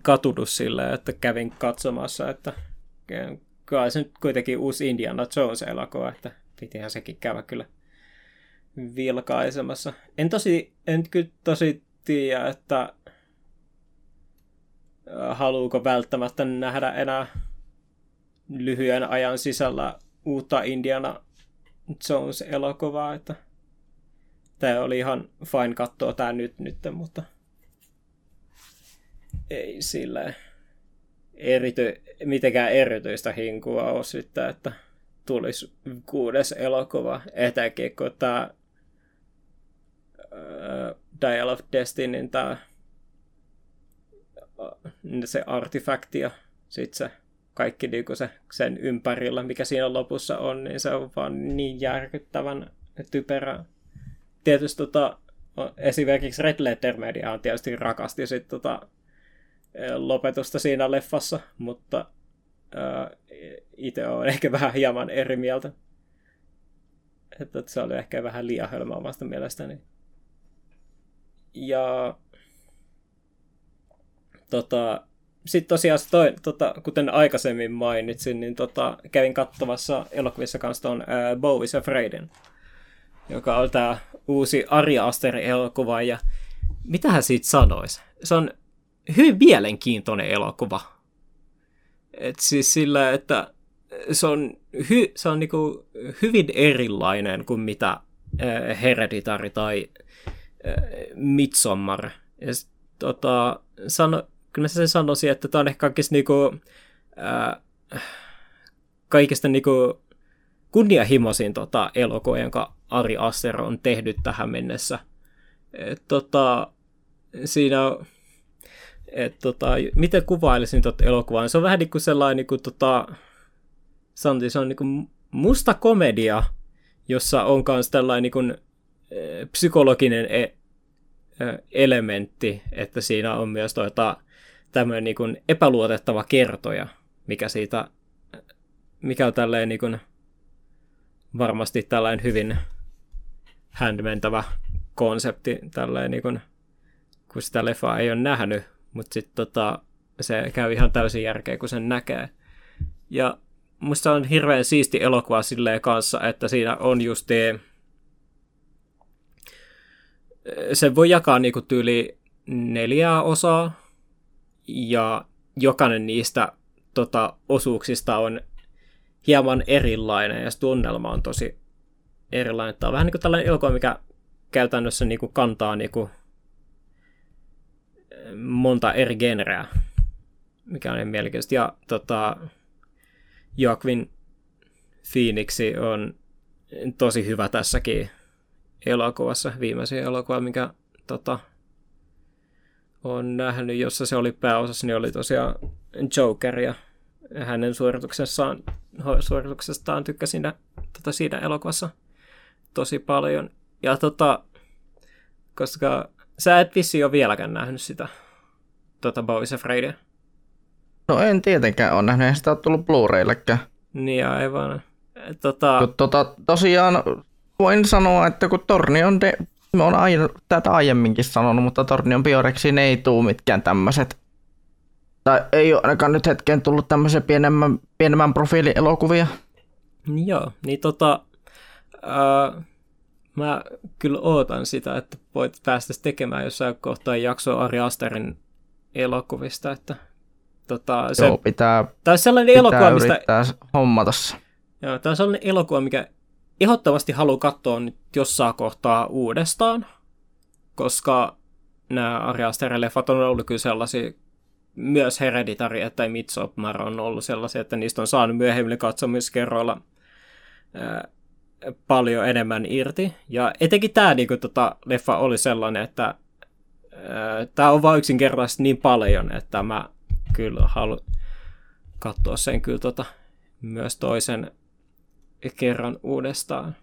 katunut silleen, että kävin katsomassa, että kyllä se nyt kuitenkin uusi Indiana Jones-elokuva, että pitihän sekin käydä kyllä vilkaisemassa. En tosi, en kyllä tosi tiedä, että haluuko välttämättä nähdä enää lyhyen ajan sisällä uutta Indiana Jones-elokuvaa, että tämä oli ihan fine katsoa tämä nyt, nyt mutta ei sille erity, mitenkään erityistä hinkua ole sitten, että tulisi kuudes elokuva, etenkin kun tämä uh, Dial of Destinyn tämä se artifakti ja sitten se kaikki niinku se, sen ympärillä, mikä siinä lopussa on, niin se on vaan niin järkyttävän typerä. Tietysti tota, esimerkiksi Red Letter Media on tietysti rakasti sit, tota, lopetusta siinä leffassa, mutta itse olen [laughs] ehkä vähän hieman eri mieltä. Että se oli ehkä vähän liian hölmää omasta mielestäni. Ja tota, sitten tosiaan toi, tota, kuten aikaisemmin mainitsin, niin tota, kävin katsomassa elokuvissa kanssa tuon uh, Bo is Afraidin, joka on tämä uusi Ari Asterin elokuva, ja mitä hän siitä sanoisi? Se on hyvin mielenkiintoinen elokuva. Et siis sillä, että se on, hy, se on niinku hyvin erilainen kuin mitä uh, Hereditary tai uh, Midsommar. Ja, tota, sano, kyllä mä sen sanoisin, että tämä on ehkä kaikista niinku, ää, kaikista niinku kunnianhimoisin tota, elokuva, jonka Ari Aster on tehnyt tähän mennessä. Et, tota, siinä on, et, tota, miten kuvailisin tuota elokuvaa? Se on vähän niin kuin sellainen, niin kuin, tota, sanotin, se on niin kuin musta komedia, jossa on myös tällainen niin kuin, psykologinen e- elementti, että siinä on myös tuota, tämmöinen niin kuin epäluotettava kertoja, mikä siitä, mikä on tälleen niin kuin varmasti tällainen hyvin händmentävä konsepti, tälleen niin kuin, kun sitä leffaa ei ole nähnyt, mutta sitten tota, se käy ihan täysin järkeä, kun sen näkee. Ja musta on hirveän siisti elokuva silleen kanssa, että siinä on just se voi jakaa niinku tyyli neljää osaa, ja jokainen niistä tota, osuuksista on hieman erilainen ja se tunnelma on tosi erilainen. Tämä on vähän niin kuin tällainen elokuva, mikä käytännössä niin kuin kantaa niin kuin monta eri genreä, mikä on mielenkiintoista. Ja tota, Joaquin Phoenix on tosi hyvä tässäkin elokuvassa, viimeisin elokuva, mikä tota, on nähnyt, jossa se oli pääosassa, niin oli tosiaan Joker ja hänen suorituksessaan, suorituksestaan tykkäsin tota, siinä elokuvassa tosi paljon. Ja tota, koska sä et vissi ole vieläkään nähnyt sitä tota Boys Afraidia. No en tietenkään ole nähnyt, ei sitä ole tullut Blu-rayllekään. Niin aivan. Tota... Kun, tota, tosiaan voin sanoa, että kun Torni on de- Mä oon aina, tätä aiemminkin sanonut, mutta Tornion Biorexiin ei tuu mitkään tämmöiset. Tai ei ole ainakaan nyt hetken tullut tämmöisen pienemmän, pienemmän profiilin elokuvia. Joo, niin tota, ää, mä kyllä ootan sitä, että voit päästä tekemään jossain kohtaa jaksoa Ari Asterin elokuvista, että tota, se, Joo, pitää, tämä on sellainen pitää elokuva, mistä, hommata se. Joo, tämä on sellainen elokuva, mikä ehdottomasti haluan katsoa nyt jossain kohtaa uudestaan, koska nämä Ari Asterin leffat on ollut kyllä sellaisia, myös Hereditary että Midsommar on ollut sellaisia, että niistä on saanut myöhemmin katsomiskerroilla ää, paljon enemmän irti. Ja etenkin tämä niin kuin, tota, leffa oli sellainen, että tämä on vain yksinkertaisesti niin paljon, että mä kyllä haluan katsoa sen kyllä tota, myös toisen kerran uudestaan.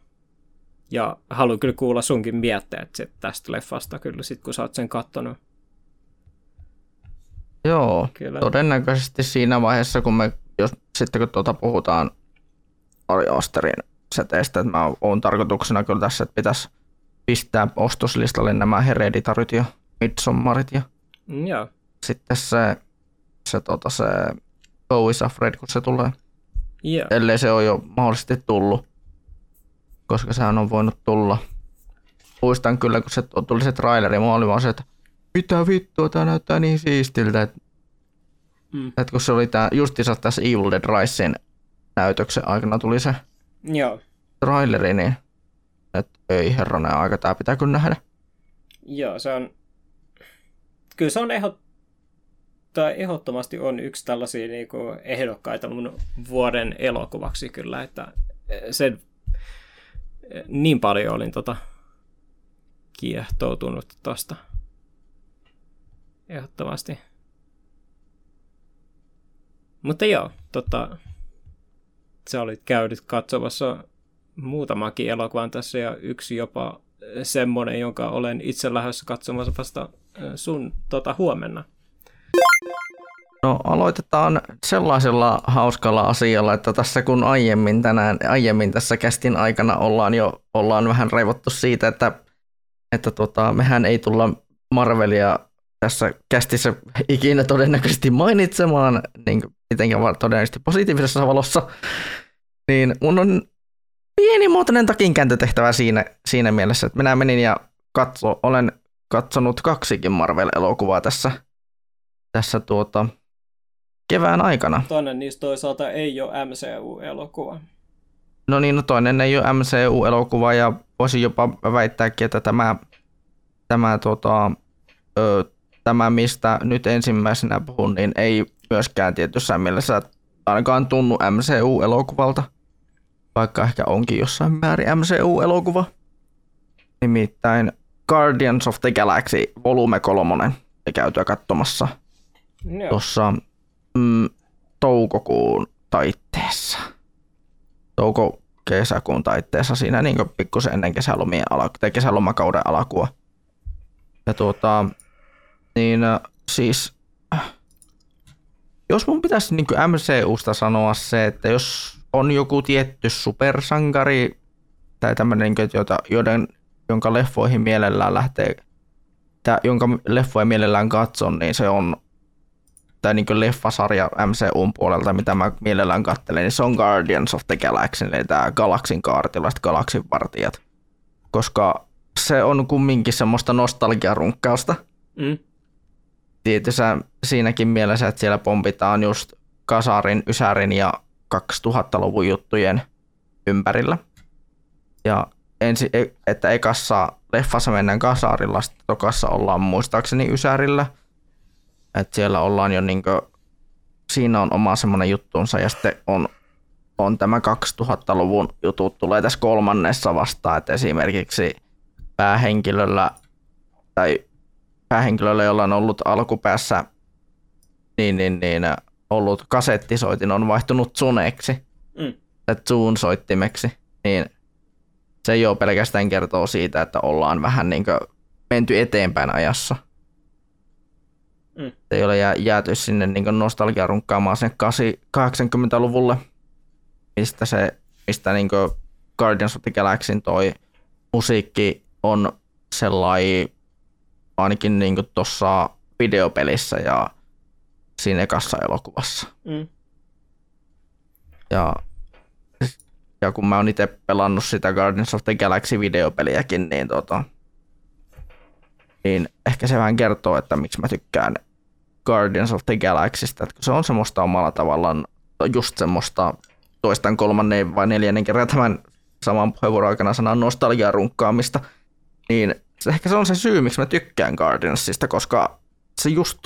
Ja haluan kyllä kuulla sunkin mietteet tästä leffasta kyllä sit, kun sä oot sen kattonut. Joo, kyllä. todennäköisesti siinä vaiheessa, kun me, jos sitten kun tuota puhutaan Ari Asterin seteistä, että mä oon tarkoituksena kyllä tässä, että pitäisi pistää ostoslistalle nämä Hereditaryt ja Midsommarit ja mm, Joo. sitten se, se, tota, se Go is Afraid, kun se tulee. Yeah. Ellei se ole jo mahdollisesti tullut, koska sehän on voinut tulla. Muistan kyllä, kun se tuli se traileri, mä olin vaan se, että mitä vittua, tämä näyttää niin siistiltä. Että mm. et kun se oli tää, justiinsa tässä Evil Dead Risein näytöksen aikana tuli se Joo. traileri, niin että ei herranen aika, tämä pitää kyllä nähdä. Joo, se on, kyllä se on ehdot, ehdottomasti on yksi tällaisia niin kuin ehdokkaita mun vuoden elokuvaksi kyllä, että sen niin paljon olin tota, kiehtoutunut tosta. Ehdottomasti. Mutta joo, tota, sä olit käynyt katsomassa muutamakin elokuvan tässä ja yksi jopa semmonen, jonka olen itse lähdössä katsomassa vasta sun tota, huomenna. No aloitetaan sellaisella hauskalla asialla, että tässä kun aiemmin tänään, aiemmin tässä kästin aikana ollaan jo ollaan vähän raivottu siitä, että, että tota, mehän ei tulla Marvelia tässä kästissä ikinä todennäköisesti mainitsemaan, niin mitenkään todennäköisesti positiivisessa valossa, niin mun on pienimuotoinen takinkääntötehtävä siinä, siinä mielessä, että minä menin ja katso, olen katsonut kaksikin Marvel-elokuvaa tässä, tässä tuota, kevään aikana. Toinen niistä toisaalta ei ole MCU-elokuva. No niin, no toinen ei ole MCU-elokuva ja voisin jopa väittääkin, että tämä, tämä, tota, ö, tämä mistä nyt ensimmäisenä puhun, niin ei myöskään tietyssä mielessä ainakaan tunnu MCU-elokuvalta, vaikka ehkä onkin jossain määrin MCU-elokuva. Nimittäin Guardians of the Galaxy volume 3 ja käytyä katsomassa tuossa mm, toukokuun taitteessa. Touko-kesäkuun taitteessa siinä niin pikkusen ennen kesälomien ala, tai kesälomakauden alkua. Ja tuota, niin äh, siis äh, jos mun pitäisi niin MCUsta sanoa se, että jos on joku tietty supersankari tai tämmöinen, niin joiden, jonka leffoihin mielellään lähtee, tai jonka leffoja mielellään katson, niin se on tai niin leffasarja MCUn puolelta, mitä mä mielellään katselen, niin se on Guardians of the Galaxy, eli tämä Galaksin kaartilaiset Galaksin vartijat. Koska se on kumminkin semmoista nostalgiarunkkausta. Mm. Tietyssä siinäkin mielessä, että siellä pompitaan just Kasarin, Ysärin ja 2000-luvun juttujen ympärillä. Ja ensi, e, että ekassa leffassa mennään Kasarilla, sitten tokassa ollaan muistaakseni Ysärillä – että siellä ollaan jo niin kuin, siinä on oma semmoinen juttuunsa ja sitten on, on tämä 2000-luvun jutut tulee tässä kolmannessa vastaan, että esimerkiksi päähenkilöllä tai päähenkilöllä, jolla on ollut alkupäässä niin, niin, niin, ollut kasettisoitin, on vaihtunut Zuneksi mm. tai Zune-soittimeksi, niin se jo pelkästään kertoo siitä, että ollaan vähän niin menty eteenpäin ajassa – Mm. Ei ole jääty sinne niin nostalgia runkkaamaan sinne 80-luvulle, mistä se, mistä niin Guardians of the Galaxyn toi musiikki on sellainen ainakin niin tuossa videopelissä ja siinä ekassa elokuvassa. Mm. Ja, ja kun mä oon itse pelannut sitä Guardians of the Galaxy videopeliäkin, niin, tota, niin ehkä se vähän kertoo, että miksi mä tykkään Guardians of the Galaxysta, että se on semmoista omalla tavallaan just semmoista toistan kolmannen vai neljännen kerran tämän saman puheenvuoron aikana sanan nostalgia runkkaamista, niin ehkä se on se syy, miksi mä tykkään Guardiansista, koska se just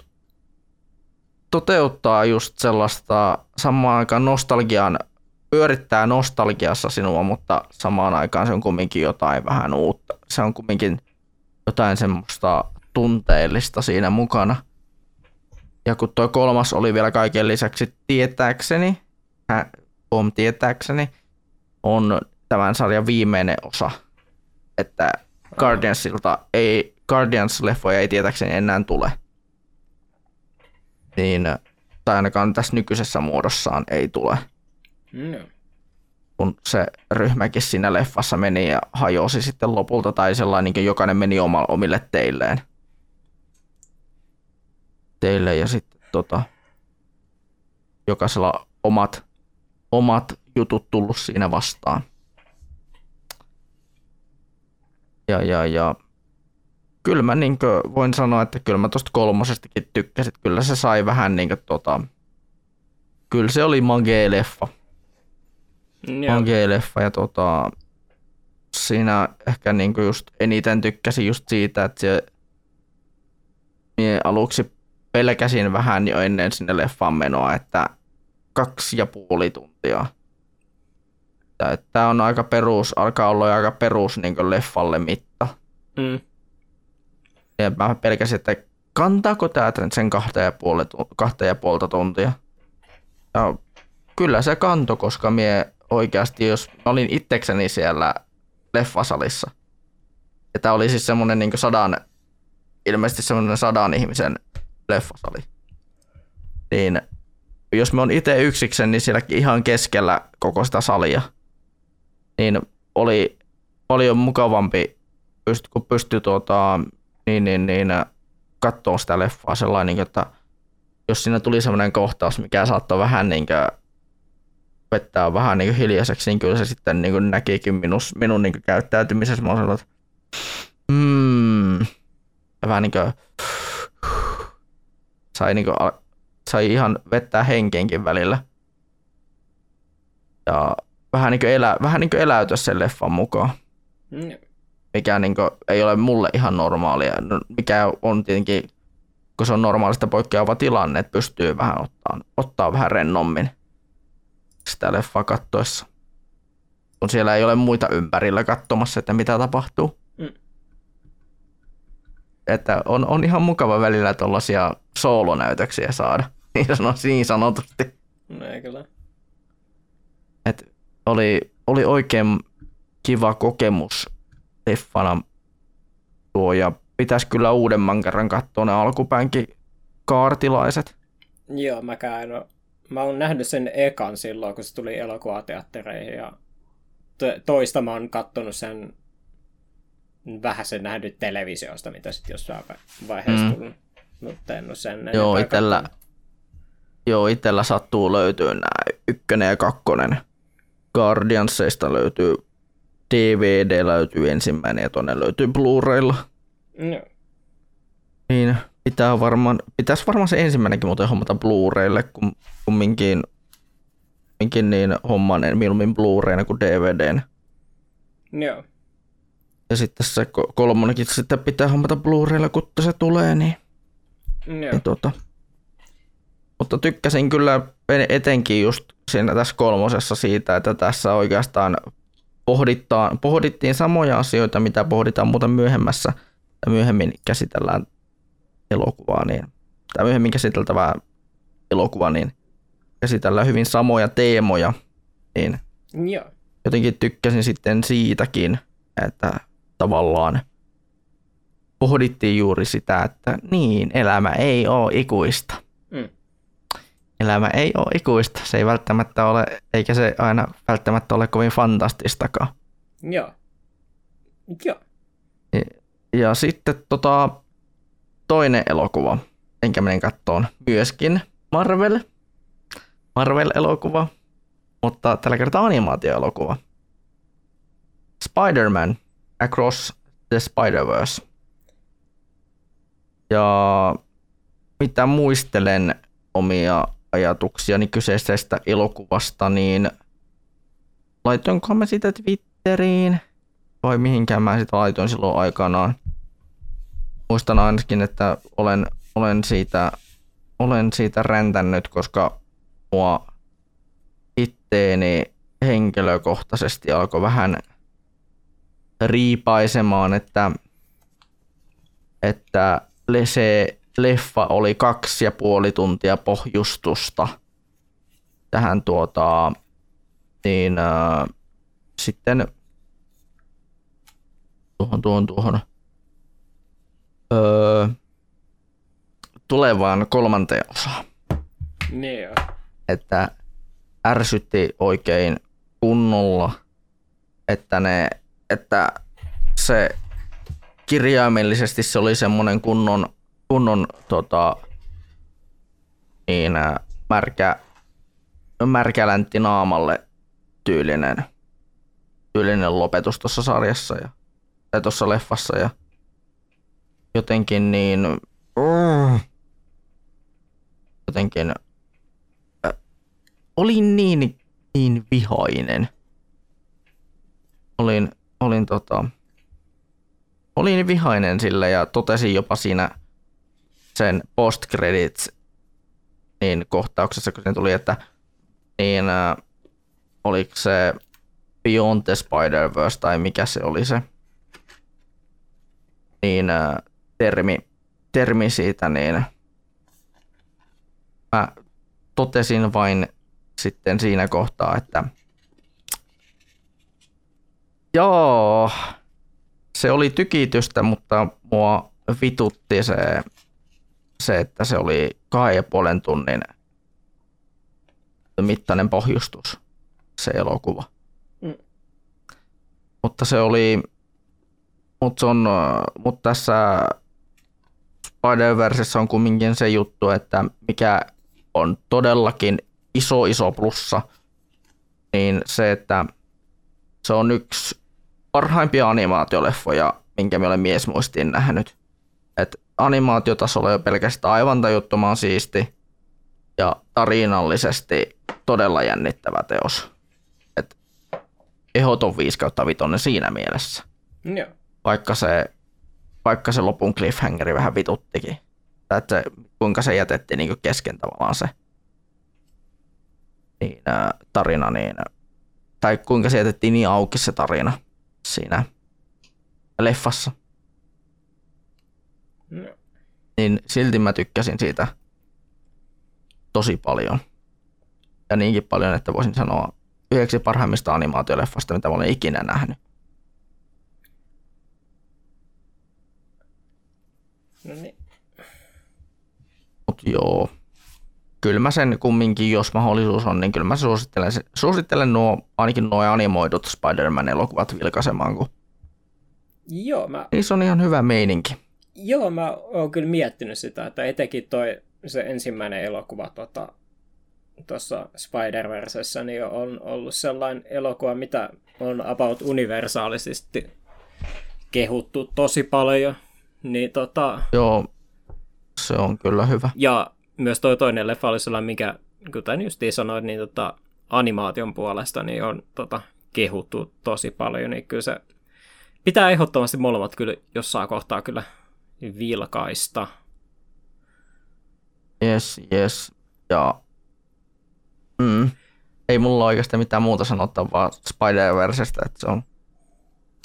toteuttaa just sellaista samaan aikaan nostalgian, pyörittää nostalgiassa sinua, mutta samaan aikaan se on kumminkin jotain vähän uutta. Se on kumminkin jotain semmoista tunteellista siinä mukana – ja kun tuo kolmas oli vielä kaiken lisäksi tietääkseni, pom tietääkseni, on tämän sarjan viimeinen osa. Että Guardiansilta ei, Guardians-leffoja ei tietääkseni enää tule. Niin, tai ainakaan tässä nykyisessä muodossaan ei tule. No. Kun se ryhmäkin siinä leffassa meni ja hajosi sitten lopulta, tai sellainen, niin jokainen meni omille teilleen teille ja sitten tota, jokaisella omat, omat jutut tullut siinä vastaan. Ja, ja, ja kyllä mä niin voin sanoa, että kyllä mä tuosta kolmosestakin tykkäsin. Kyllä se sai vähän niin kuin, tota, kyllä se oli magee leffa. Magee leffa ja tota, siinä ehkä niin just eniten tykkäsin just siitä, että se aluksi pelkäsin vähän jo ennen sinne leffan menoa, että kaksi ja puoli tuntia. Tämä on aika perus, alkaa olla aika perus niin leffalle mitta. Mm. Ja mä pelkäsin, että kantaako tämä sen kahta ja, puoli, kahta ja puolta tuntia. Ja kyllä se kanto, koska mie oikeasti, jos olin itsekseni siellä leffasalissa, ja tämä oli siis semmoinen niin sadan, ilmeisesti semmoinen sadan ihmisen leffasali, niin jos me on itse yksiksen, niin sielläkin ihan keskellä koko sitä salia, niin oli paljon mukavampi, kun pystyi tuota, niin, niin, niin, katsoa sitä leffaa sellainen, että jos siinä tuli sellainen kohtaus, mikä saattoi vähän niin kuin vettää vähän niin hiljaiseksi, niin kyllä se sitten niin kuin näkikin minus, minun niin kuin käyttäytymisessä. Mä olin että hmm, vähän niin kuin, sai, niin kuin, sai ihan vettää henkeenkin välillä. Ja vähän niin kuin, elä, vähän niin kuin eläytyä sen leffan mukaan. Mm. Mikä niin kuin, ei ole mulle ihan normaalia. No, mikä on tietenkin, kun se on normaalista poikkeava tilanne, että pystyy vähän ottaa, ottaa vähän rennommin sitä leffaa kattoessa. Kun siellä ei ole muita ympärillä katsomassa, että mitä tapahtuu. Mm. Että on, on ihan mukava välillä tuollaisia soolonäytöksiä saada, [laughs] niin, sano, niin sanotusti. No ei kyllä. Et oli, oli oikein kiva kokemus leffana tuo ja pitäisi kyllä uudemman kerran katsoa ne alkupäänkin kaartilaiset. Joo, mäkään en ole mä oon nähnyt sen ekan silloin, kun se tuli elokuvateattereihin ja toista mä oon kattonut sen vähän sen nähnyt televisiosta, mitä sitten jossain vaiheessa mm. tullut tehnyt sen. Joo, itellä, joo, itellä sattuu löytyy nämä ykkönen ja kakkonen. Guardiansseista löytyy DVD löytyy ensimmäinen ja toinen löytyy Blu-raylla. No. Niin, pitää varmaan, pitäisi varmaan se ensimmäinenkin muuten hommata Blu-raylle, kun kumminkin, kumminkin niin homman mieluummin Blu-rayna kuin DVDn. Joo. Ja sitten se kolmonenkin sitten pitää hommata Blu-raylla, kun se tulee, niin, Joo. niin tuota. Mutta tykkäsin kyllä etenkin just siinä tässä kolmosessa siitä, että tässä oikeastaan pohdittiin samoja asioita, mitä pohditaan muuten myöhemmässä ja myöhemmin käsitellään elokuvaa, niin, tai myöhemmin käsiteltävää elokuvaa, niin käsitellään hyvin samoja teemoja, niin Joo. jotenkin tykkäsin sitten siitäkin, että tavallaan pohdittiin juuri sitä, että niin, elämä ei ole ikuista. Mm. Elämä ei ole ikuista. Se ei välttämättä ole, eikä se aina välttämättä ole kovin fantastistakaan. Joo. Joo. Ja, ja sitten tota, toinen elokuva, enkä menen kattoon, myöskin Marvel. Marvel-elokuva, mutta tällä kertaa animaatioelokuva. Spider-Man Across the Spider-Verse. Ja mitä muistelen omia ajatuksiani kyseisestä elokuvasta, niin laitoinko mä sitä Twitteriin vai mihinkään mä sitä laitoin silloin aikanaan muistan ainakin, että olen, olen, siitä, olen siitä räntännyt, koska mua itteeni henkilökohtaisesti alkoi vähän riipaisemaan, että, että se leffa oli kaksi ja puoli tuntia pohjustusta tähän tuota, niin äh, sitten tuohon, tuohon, tuohon öö, tulevaan kolmanteen osaan. Niin jo. Että ärsytti oikein kunnolla, että, ne, että se kirjaimellisesti se oli semmoinen kunnon, kunnon tota, niin, märkä, märkäläntti naamalle tyylinen, tyylinen lopetus tuossa sarjassa ja, ja tuossa leffassa. Ja jotenkin niin, mm, jotenkin äh, olin niin, niin vihainen. Olin, olin tota, olin vihainen sille ja totesin jopa siinä sen post credits niin kohtauksessa, kun se tuli, että niin äh, oliko se Beyond the Spider-Verse tai mikä se oli se, niin äh, termi, termi siitä, niin mä totesin vain sitten siinä kohtaa, että joo, se oli tykitystä, mutta mua vitutti se, se että se oli kahden ja puolen tunnin mittainen pohjustus, se elokuva. Mm. Mutta se oli, mutta, se on, mutta tässä Spider-Versessä on kumminkin se juttu, että mikä on todellakin iso iso plussa, niin se, että se on yksi parhaimpia animaatioleffoja, minkä me olen miesmuistiin nähnyt. Et animaatiotasolla jo pelkästään aivan tajuttoman siisti ja tarinallisesti todella jännittävä teos. Et ehdoton 5 kautta siinä mielessä. Joo. Vaikka se, vaikka se lopun cliffhangeri vähän vituttikin. Että se, kuinka se jätettiin niin kesken tavallaan se niin, ä, tarina, niin, tai kuinka se jätettiin niin auki se tarina siinä leffassa. No. Niin silti mä tykkäsin siitä tosi paljon. Ja niinkin paljon, että voisin sanoa yhdeksi parhaimmista animaatioleffasta, mitä mä olen ikinä nähnyt. No niin. Mut joo. Kyllä mä sen kumminkin, jos mahdollisuus on, niin kyllä mä suosittelen, suosittelen nuo, ainakin nuo animoidut Spider-Man-elokuvat vilkaisemaan, kun Joo, mä, niissä on ihan hyvä meininki. joo, mä oon kyllä miettinyt sitä, että etenkin toi se ensimmäinen elokuva tota, tuossa Spider-Versessä niin on ollut sellainen elokuva, mitä on about universaalisesti kehuttu tosi paljon. Niin tota, Joo, se on kyllä hyvä. ja myös toi toinen leffa oli sellainen, mikä, kuten justiin sanoit, niin tota, animaation puolesta niin on tota, kehuttu tosi paljon, niin kyllä se pitää ehdottomasti molemmat kyllä jossain kohtaa kyllä vilkaista. Yes, yes. Ja mm, ei mulla oikeastaan mitään muuta sanottavaa Spider-Versestä, että se on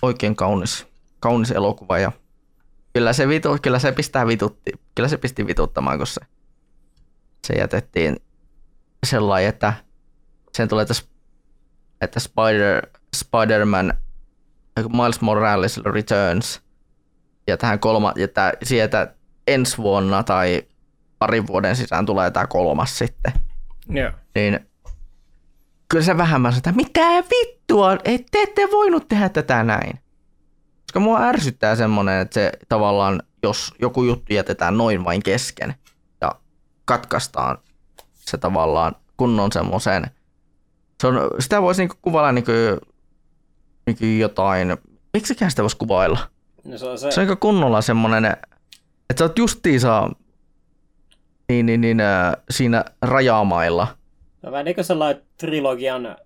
oikein kaunis, kaunis elokuva ja kyllä se, vitu, kyllä se pistää vitutti, kyllä se pisti vituttamaan, kun se, se jätettiin sellainen, että sen tulee, että, että Spider, Spider-Man Miles Morales Returns ja tähän kolma, ja tää, sieltä ensi vuonna tai parin vuoden sisään tulee tämä kolmas sitten. Joo. Niin kyllä se vähän mä sanoin, että mitä vittua, et te ette voinut tehdä tätä näin. Koska mua ärsyttää semmonen, että se tavallaan, jos joku juttu jätetään noin vain kesken ja katkaistaan se tavallaan kunnon semmoisen, se on, sitä voisi niinku kuvailla niinku, niinku jotain, miksikään sitä voisi kuvailla? No se on se, Se on aika kunnolla semmonen, että sä oot justiinsa niin, niin, niin, äh, siinä rajamailla. no vähän niin kuin sellainen trilogian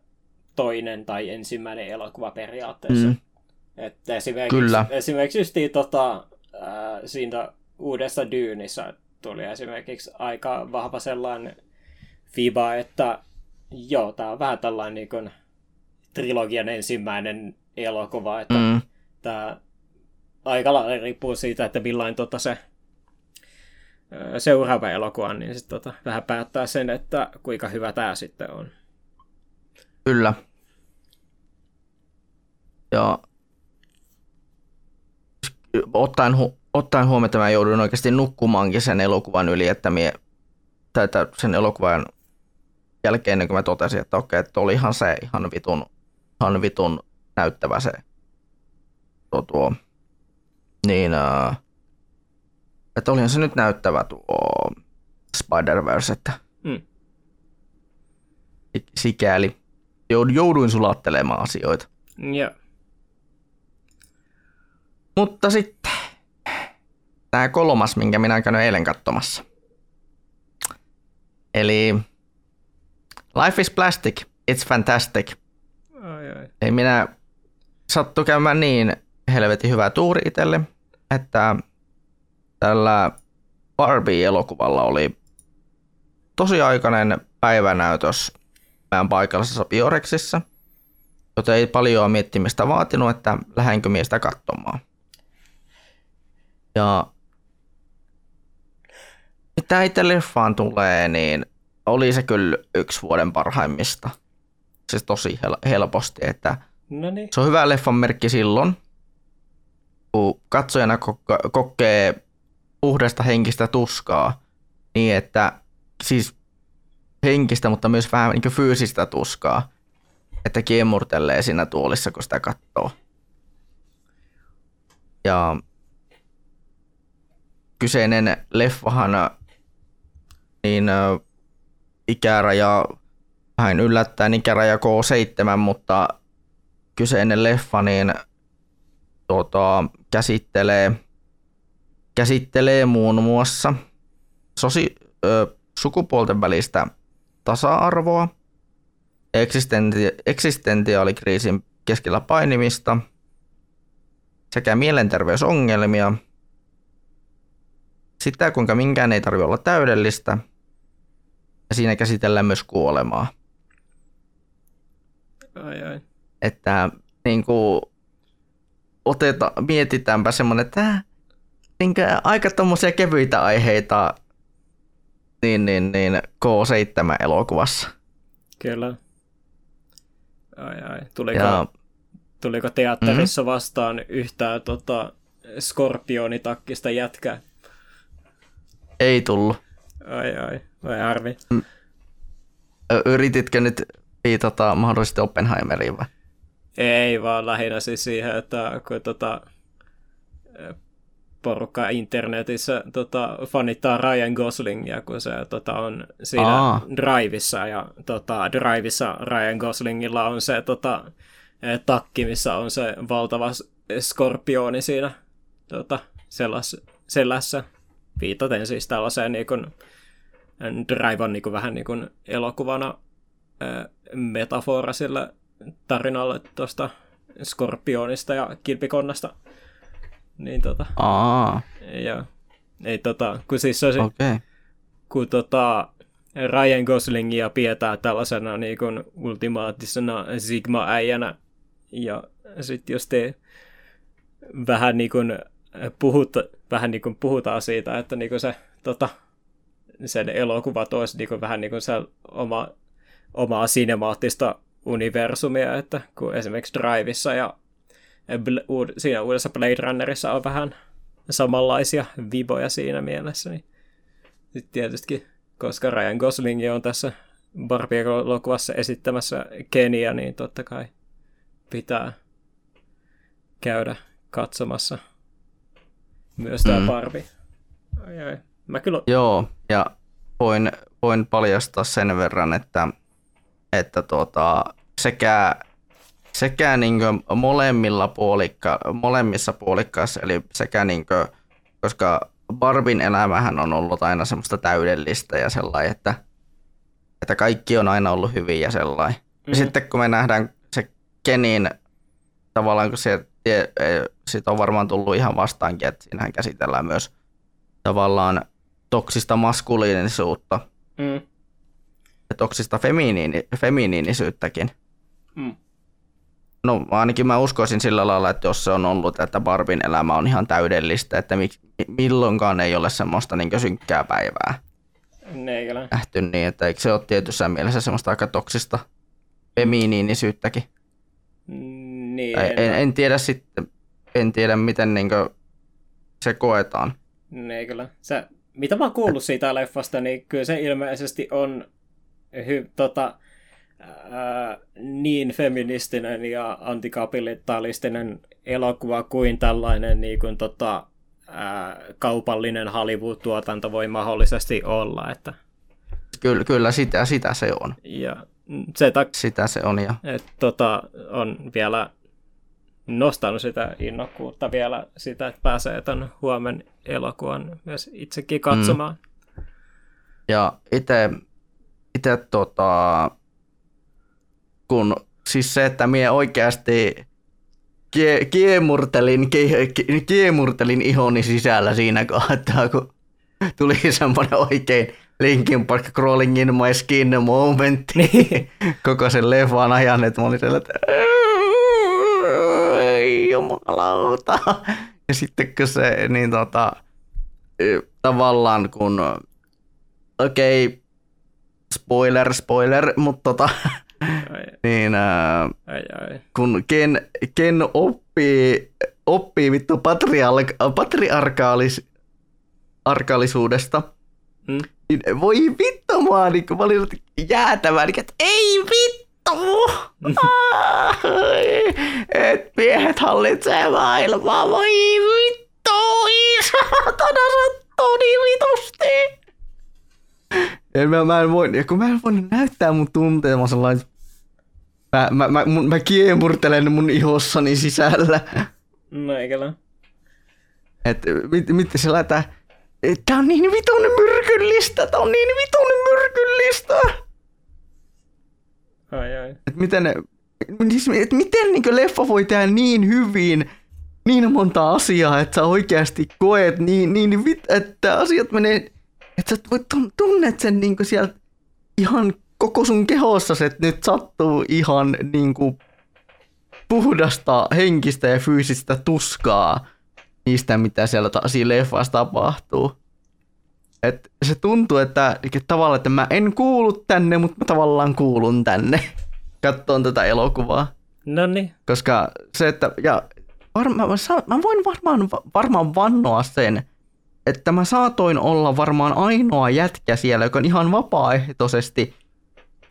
toinen tai ensimmäinen elokuva periaatteessa. Mm. Että esimerkiksi, Kyllä. esimerkiksi justiin tota, ää, siinä uudessa Dyynissä tuli esimerkiksi aika vahva sellainen fiba, että joo, tämä on vähän tällainen niin kuin trilogian ensimmäinen elokuva, että Mm. tämä aika lailla riippuu siitä, että millain tota se seuraava elokuva, niin sitten tota, vähän päättää sen, että kuinka hyvä tämä sitten on. Kyllä. Ja ottaen, hu- ottaen huomioon, että mä joudun oikeasti nukkumaankin sen elokuvan yli, että, mie, tai että sen elokuvan jälkeen, ennen kuin mä totesin, että okei, että olihan se ihan vitun, ihan vitun näyttävä se tuo, tuo niin, uh, että olihan se nyt näyttävä tuo Spider-Verse, että Mm. sikäli joud- jouduin sulattelemaan asioita. Joo. Mutta sitten tämä kolmas, minkä minä käynyt eilen katsomassa. Eli Life is Plastic, It's Fantastic. Ai, ai. Eli minä sattu käymään niin helvetin hyvä tuuri itselle, että tällä Barbie-elokuvalla oli tosiaikainen päivänäytös meidän paikallisessa Bioreksissa, joten ei paljon miettimistä vaatinut, että lähdenkö miestä katsomaan. Ja mitä itse leffaan tulee, niin oli se kyllä yksi vuoden parhaimmista. Siis tosi hel- helposti, että No niin. se on hyvä leffan merkki silloin, kun katsojana ko- kokee puhdasta henkistä tuskaa, niin että siis henkistä, mutta myös vähän niin fyysistä tuskaa, että kiemurtelee siinä tuolissa, kun sitä katsoo. Ja kyseinen leffahan niin ikäraja, vähän yllättäen ikäraja K7, mutta kyseinen leffa niin tota, käsittelee, käsittelee muun muassa sosi, ö, sukupuolten välistä tasa-arvoa, eksistenti, eksistentiaalikriisin keskellä painimista sekä mielenterveysongelmia, sitä kuinka minkään ei tarvitse olla täydellistä ja siinä käsitellään myös kuolemaa. Ai ai. Että niin kuin, oteta, mietitäänpä semmoinen, että niin kuin, aika tommosia kevyitä aiheita niin, niin, niin K7-elokuvassa. Kyllä. Ai ai. Tuliko, Ja tuliko teatterissa vastaan yhtään tota, skorpionittakkista jätkää? Ei tullut. Ai ai. Vai harvi. Ö, Yrititkö nyt viitata mahdollisesti Oppenheimeriin vai? Ei vaan lähinnä siis siihen, että kun tota, porukka internetissä tota, fanittaa Ryan Goslingia, kun se tota, on siinä Aa. Driveissa, ja tota, Driveissa Ryan Goslingilla on se tota, takki, missä on se valtava skorpioni siinä tota, sellas, selässä. Viitaten siis tällaiseen niin kuin, Drive on niin kuin, vähän niin kuin elokuvana metafora sille tarinalle tuosta skorpionista ja kilpikonnasta. Niin tota, Aa, ja ei tota, kun siis se. Okay. kun tota Ryan Goslingia pidetään tällaisena niin kuin ultimaattisena Sigma-äijänä, ja sitten jos te vähän niin kuin puhut, vähän niin kuin puhutaan siitä, että niin kuin se tota, sen elokuvat olisi niin kuin vähän niin kuin se oma, omaa sinemaattista universumia, että kun esimerkiksi Driveissa ja siinä uudessa Blade Runnerissa on vähän samanlaisia viboja siinä mielessä, niin sitten tietysti, koska Ryan Gosling on tässä Barbie-elokuvassa esittämässä Kenia, niin totta kai pitää käydä katsomassa myös tämä Mm. Barbie. Ai, ai. Mä kyllä Joo, ja voin, voin paljastaa sen verran, että, että tuota, sekä, sekä niin molemmilla puolikka, molemmissa puolikkaissa, eli sekä niin kuin, koska Barbin elämähän on ollut aina semmoista täydellistä ja sellainen, että, että kaikki on aina ollut hyvin ja sellainen. Mm. Mhm. Ja sitten kun me nähdään se Kenin, tavallaan kun se, siitä on varmaan tullut ihan vastaankin, että siinähän käsitellään myös tavallaan toksista maskuliinisuutta Mm. ja toksista feminiini, feminiinisyyttäkin. Mm. No ainakin mä uskoisin sillä lailla, että jos se on ollut, että Barbin elämä on ihan täydellistä, että mi- milloinkaan ei ole semmoista niin synkkää päivää Neikälä. nähty niin, että eikö se ole tietyssä mielessä semmoista aika toksista feminiinisyyttäkin. Niin. Tai En, en, tiedä sitten, en tiedä miten niin se koetaan. Niin kyllä. Se, mitä mä oon kuullut siitä leffasta, niin kyllä se ilmeisesti on hy, tota, ää, niin feministinen ja antikapitalistinen elokuva kuin tällainen niin kuin, tota, ää, kaupallinen Hollywood-tuotanto voi mahdollisesti olla. Että, Kyllä, kyllä sitä, sitä se on. ja se tak, Sitä se on ja et, tota, on vielä nostanut sitä innokkuutta vielä sitä, että pääsee tämän huomen elokuvan myös itsekin katsomaan. Mm. Ja itse, ite tota, kun siis se, että mie oikeasti kie, kiemurtelin, kie, kie, kiemurtelin ihoni sisällä siinä kohtaa, kun tuli semmoinen oikein Linkin Park Crawling in my skin momentti koko sen leffan ajan, että mä olin siellä, että jumalauta. [laughs] Ja sitten kun se, niin tota, tavallaan kun okei, okay, spoiler, spoiler, mutta tota, Ai, [laughs] niin, ää, ai, ai. kun Ken, Ken oppii, oppii vittu patriark, patriarkaalis, arkaalisuudesta, Mm. niin voi vittu mua, niin kun mä olin jäätävää, niin että ei vittu! Ai, Et miehet hallitsee maailmaa, voi vittu! Saatana sattuu niin vitusti! Ja mä, mä en voi, ja kun mä en voi näyttää mun tunteita, mä sellainen, mä, mä, mä, mun, mä kiemurtelen mun ihossani sisällä. No eikä Et mit, mitä se laittaa? Tää on niin vitun myrkyllistä, tää on niin vitun myrkyllistä. Ai, ai. Et miten, ne- siis, et miten niin leffa voi tehdä niin hyvin niin monta asiaa, että sä oikeasti koet niin, niin että asiat menee, että sä tunnet sen niin sieltä ihan koko sun kehossa, että nyt sattuu ihan niin kuin puhdasta henkistä ja fyysistä tuskaa niistä, mitä siellä siinä leffassa tapahtuu. Et se tuntuu, että, että tavallaan, että mä en kuulu tänne, mutta mä tavallaan kuulun tänne kattoon tätä elokuvaa. No niin. Koska se, että, ja varma, mä voin varmaan, varmaan vannoa sen, että mä saatoin olla varmaan ainoa jätkä siellä, joka on ihan vapaaehtoisesti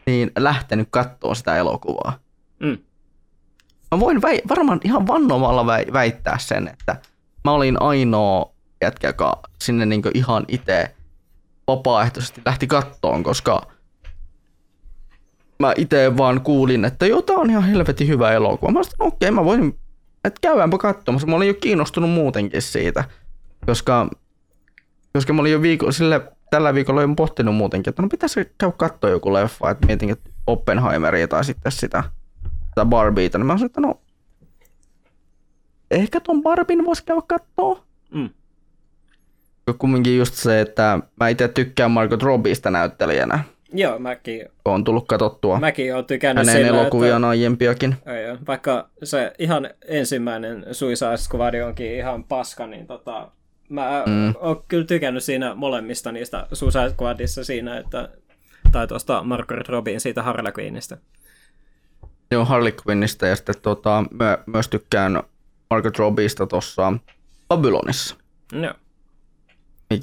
niin lähtenyt kattoon sitä elokuvaa. Mm. Mä voin väi, varmaan ihan vannomalla väi, väittää sen, että mä olin ainoa jätkä, joka sinne niin ihan itse vapaaehtoisesti lähti kattoon, koska mä itse vaan kuulin, että joo, tää on ihan helvetin hyvä elokuva. Mä sanoin, okei, mä voin, että käydäänpä katsomassa. Mä olin jo kiinnostunut muutenkin siitä, koska, koska mä olin jo viikko, sille, tällä viikolla jo pohtinut muutenkin, että no pitäisi käydä katsoa joku leffa, että mietin, että Oppenheimeria tai sitten sitä, sitä Barbieta, niin mä sanoin, että no ehkä ton Barbin voisi käydä katsoa. Mm. Kumminkin just se, että mä itse tykkään Margot Robbista näyttelijänä, Joo, mäkin, on tullut katsottua mäkin olen tykännyt hänen sillä, aiempiakin. Että, Ai, joo. vaikka se ihan ensimmäinen Suicide Squad onkin ihan paska, niin tota, mä mm. oon kyllä tykännyt siinä molemmista niistä Suicide Squadissa siinä, että tai tuosta Margaret Robin siitä Harley Quinnistä. Joo, Harley Quinnistä ja sitten tota, mä myös tykkään Margot Robbista tuossa Babylonissa, Joo. mikä-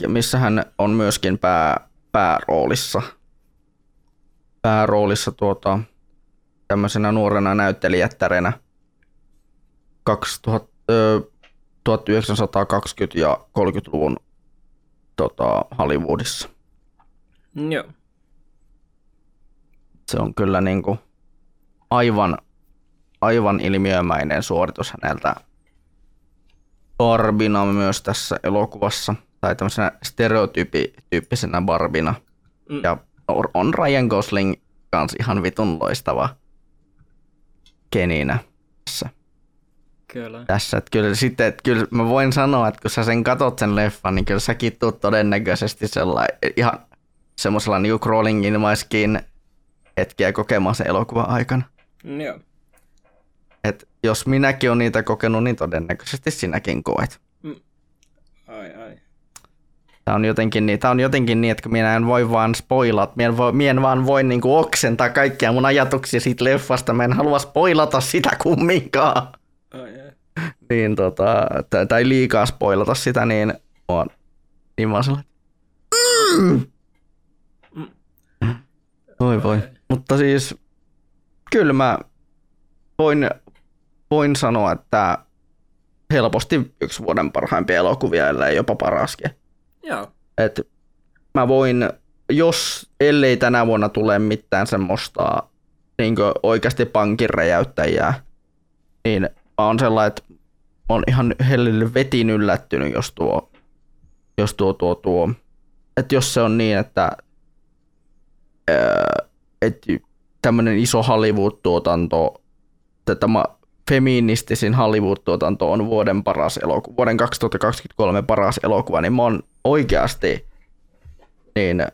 missä hän on myöskin pää, pääroolissa. Pääroolissa tuota, tämmöisenä nuorena näyttelijättärenä 2000, ö, 1920- ja 30-luvun tota, Hollywoodissa. Joo. Se on kyllä niin kuin aivan, aivan ilmiömäinen suoritus häneltä. Barbina myös tässä elokuvassa, tai tämmöisenä stereotyyppisenä Barbina. Mm. Ja on Ryan Gosling kans ihan vitun loistava keninä tässä. Kyllä. tässä. Että kyllä, sitten, että kyllä mä voin sanoa, että kun sä sen katot sen leffan, niin kyllä säkin tuut todennäköisesti sellainen, ihan semmoisella New Crawling in my skin hetkiä kokemaan sen elokuvan aikana. Joo. Et jos minäkin olen niitä kokenut, niin todennäköisesti sinäkin koet. Tämä on jotenkin niin, tää on jotenkin niin että kun minä en voi vaan spoilata, minä en, voi, minä en vaan voi niinku oksentaa kaikkia mun ajatuksia siitä leffasta, mä en halua spoilata sitä kumminkaan. ai, ai. Niin tota, tai, tai liikaa spoilata sitä, niin on, niin oon sellainen, mm. Voi voi. Mutta siis, kyllä mä voin, voin sanoa, että helposti yksi vuoden parhaimpia elokuvia, ellei jopa paraskin. Joo. Et mä voin, jos ellei tänä vuonna tule mitään semmoista niin oikeasti pankin räjäyttäjää, niin mä oon sellainen, että oon ihan hellille vetin yllättynyt, jos tuo, jos tuo, tuo, tuo, että jos se on niin, että et tämmöinen iso Hollywood-tuotanto, että tämä feministisin Hollywood-tuotanto on vuoden paras elokuva, vuoden 2023 paras elokuva, niin mä oon oikeasti niin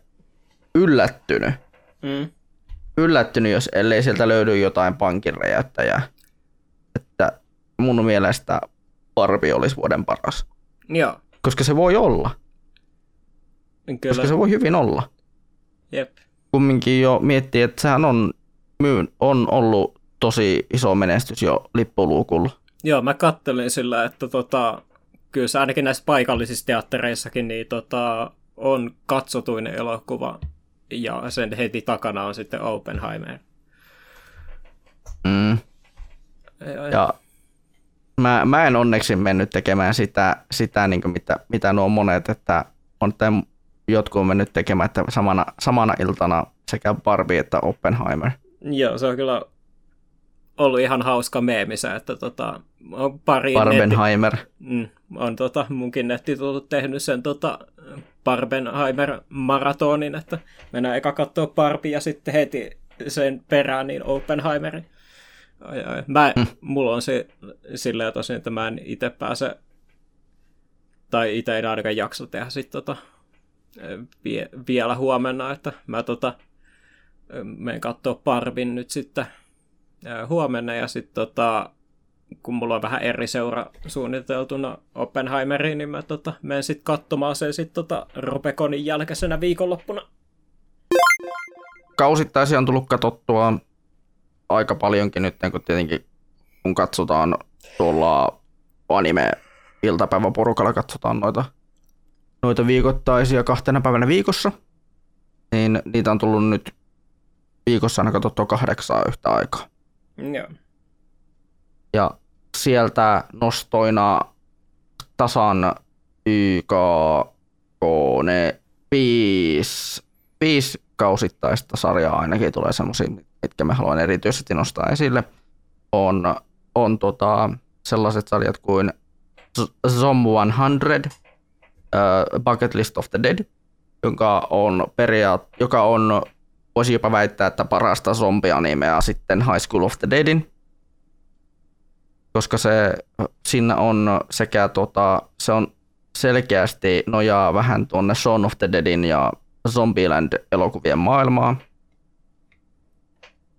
yllättynyt. Mm. Yllättynyt, jos ellei sieltä löydy jotain pankin räjäyttäjää. Että mun mielestä Barbie olisi vuoden paras. Joo. Koska se voi olla. Kyllä. Koska se voi hyvin olla. Jep. kumminkin jo miettii, että sehän on, myyn, on ollut tosi iso menestys jo lippuluukulla. Joo, mä kattelin sillä, että tota, kyllä se ainakin näissä paikallisissa teattereissakin niin tota, on katsotuin elokuva ja sen heti takana on sitten Oppenheimer. Mm. Ja, Ja mä, mä en onneksi mennyt tekemään sitä, sitä niin mitä, mitä nuo monet, että on tämän, jotkut on mennyt tekemään, että samana, samana iltana sekä Barbie että Oppenheimer. Joo, se on kyllä ollut ihan hauska meemisä, että tota, on pari netti, Barbenheimer. mm, on tota, munkin nettitutut tehnyt sen tota, Barbenheimer-maratonin, että mennään eka katsoa Barbie ja sitten heti sen perään niin Oppenheimerin. Ai, ai. Mä, mm. Mulla on se silleen tosin, että mä en itse pääse, tai itse en ainakaan jaksa tehdä sit tota, vie, vielä huomenna, että mä tota, menen katsoa Barbin nyt sitten huomenna ja sitten tota, kun mulla on vähän eri seura suunniteltuna Oppenheimeriin, niin mä tota, menen sitten katsomaan sen sitten tota Robeconin jälkeisenä viikonloppuna. Kausittaisia on tullut katsottua aika paljonkin nyt, kun tietenkin kun katsotaan tuolla anime iltapäiväporukalla katsotaan noita, noita viikoittaisia kahtena päivänä viikossa, niin niitä on tullut nyt viikossa aina katsottua kahdeksaa yhtä aikaa. Joo. Ja sieltä nostoina tasan YK ne viisi, viisi kausittaista sarjaa ainakin tulee semmoisia, mitkä mä haluan erityisesti nostaa esille. On, on tota, sellaiset sarjat kuin Zom 100, uh, Bucket List of the Dead, joka on, periaat, joka on voisi jopa väittää, että parasta zombianimeä sitten High School of the Deadin, koska se, siinä on sekä tota, se on selkeästi nojaa vähän tuonne Shaun of the Deadin ja Zombieland-elokuvien maailmaa.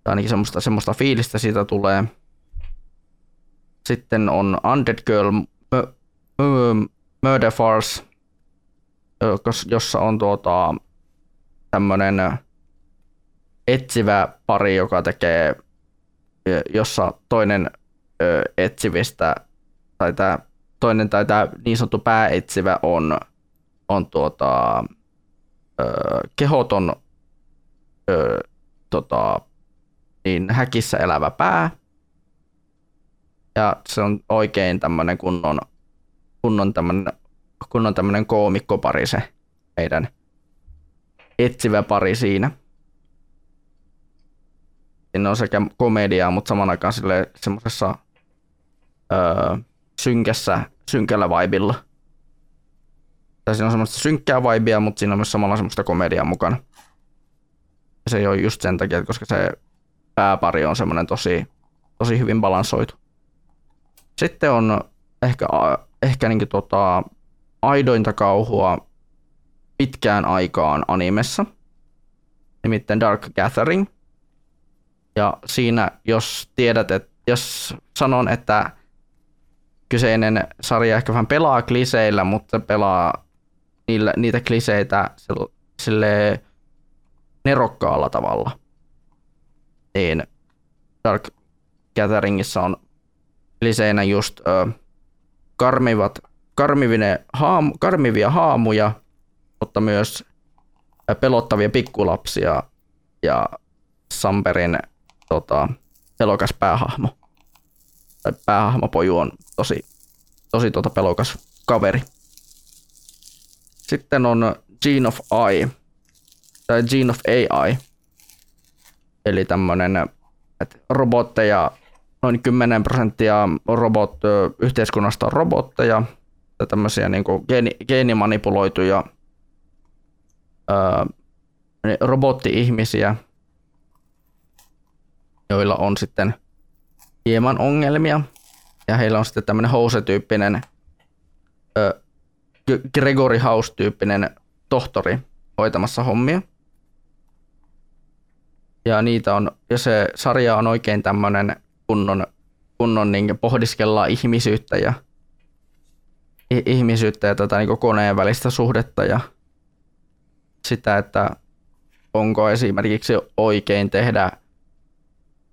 Tai ainakin semmoista, semmoista fiilistä siitä tulee. Sitten on Undead Girl Mö- Mö- Murder Farce, jos- jossa on tuota, tämmöinen etsivä pari, joka tekee, jossa toinen ö, etsivistä, tai tämä toinen tai tämä niin sanottu pääetsivä on, on tuota, ö, kehoton ö, tota, niin häkissä elävä pää. Ja se on oikein tämmöinen kunnon, kunnon tämmöinen, kunnon tämmöinen koomikkopari se meidän etsivä pari siinä siinä on sekä komediaa, mutta saman aikaan semmoisessa öö, synkässä, synkällä vibilla. Tai siinä on semmoista synkkää vibea, mutta siinä on myös samalla semmoista komediaa mukana. Ja se ei ole just sen takia, koska se pääpari on semmoinen tosi, tosi hyvin balansoitu. Sitten on ehkä, ehkä niin tota, aidointa kauhua pitkään aikaan animessa, nimittäin Dark Gathering – ja siinä, jos tiedät, että jos sanon, että kyseinen sarja ehkä vähän pelaa kliseillä, mutta pelaa niillä, niitä kliseitä sille, nerokkaalla tavalla, niin Dark Gatheringissa on kliseinä just ö, karmivat, karmivine, karmivia haamuja, mutta myös pelottavia pikkulapsia ja Samperin tota, pelokas päähahmo. Tai päähahmopoju on tosi, tosi tota pelokas kaveri. Sitten on Gene of I, tai Gene of AI, eli tämmönen, että robotteja, noin 10 prosenttia robot, yhteiskunnasta on robotteja, tai tämmöisiä niin kuin geeni, geenimanipuloituja ää, robotti-ihmisiä, joilla on sitten hieman ongelmia. Ja heillä on sitten tämmöinen House-tyyppinen, ö, Gregory House-tyyppinen tohtori hoitamassa hommia. Ja niitä on, ja se sarja on oikein tämmöinen kunnon, kunnon niin pohdiskellaan ihmisyyttä ja ihmisyyttä ja tätä niin koneen välistä suhdetta ja sitä, että onko esimerkiksi oikein tehdä,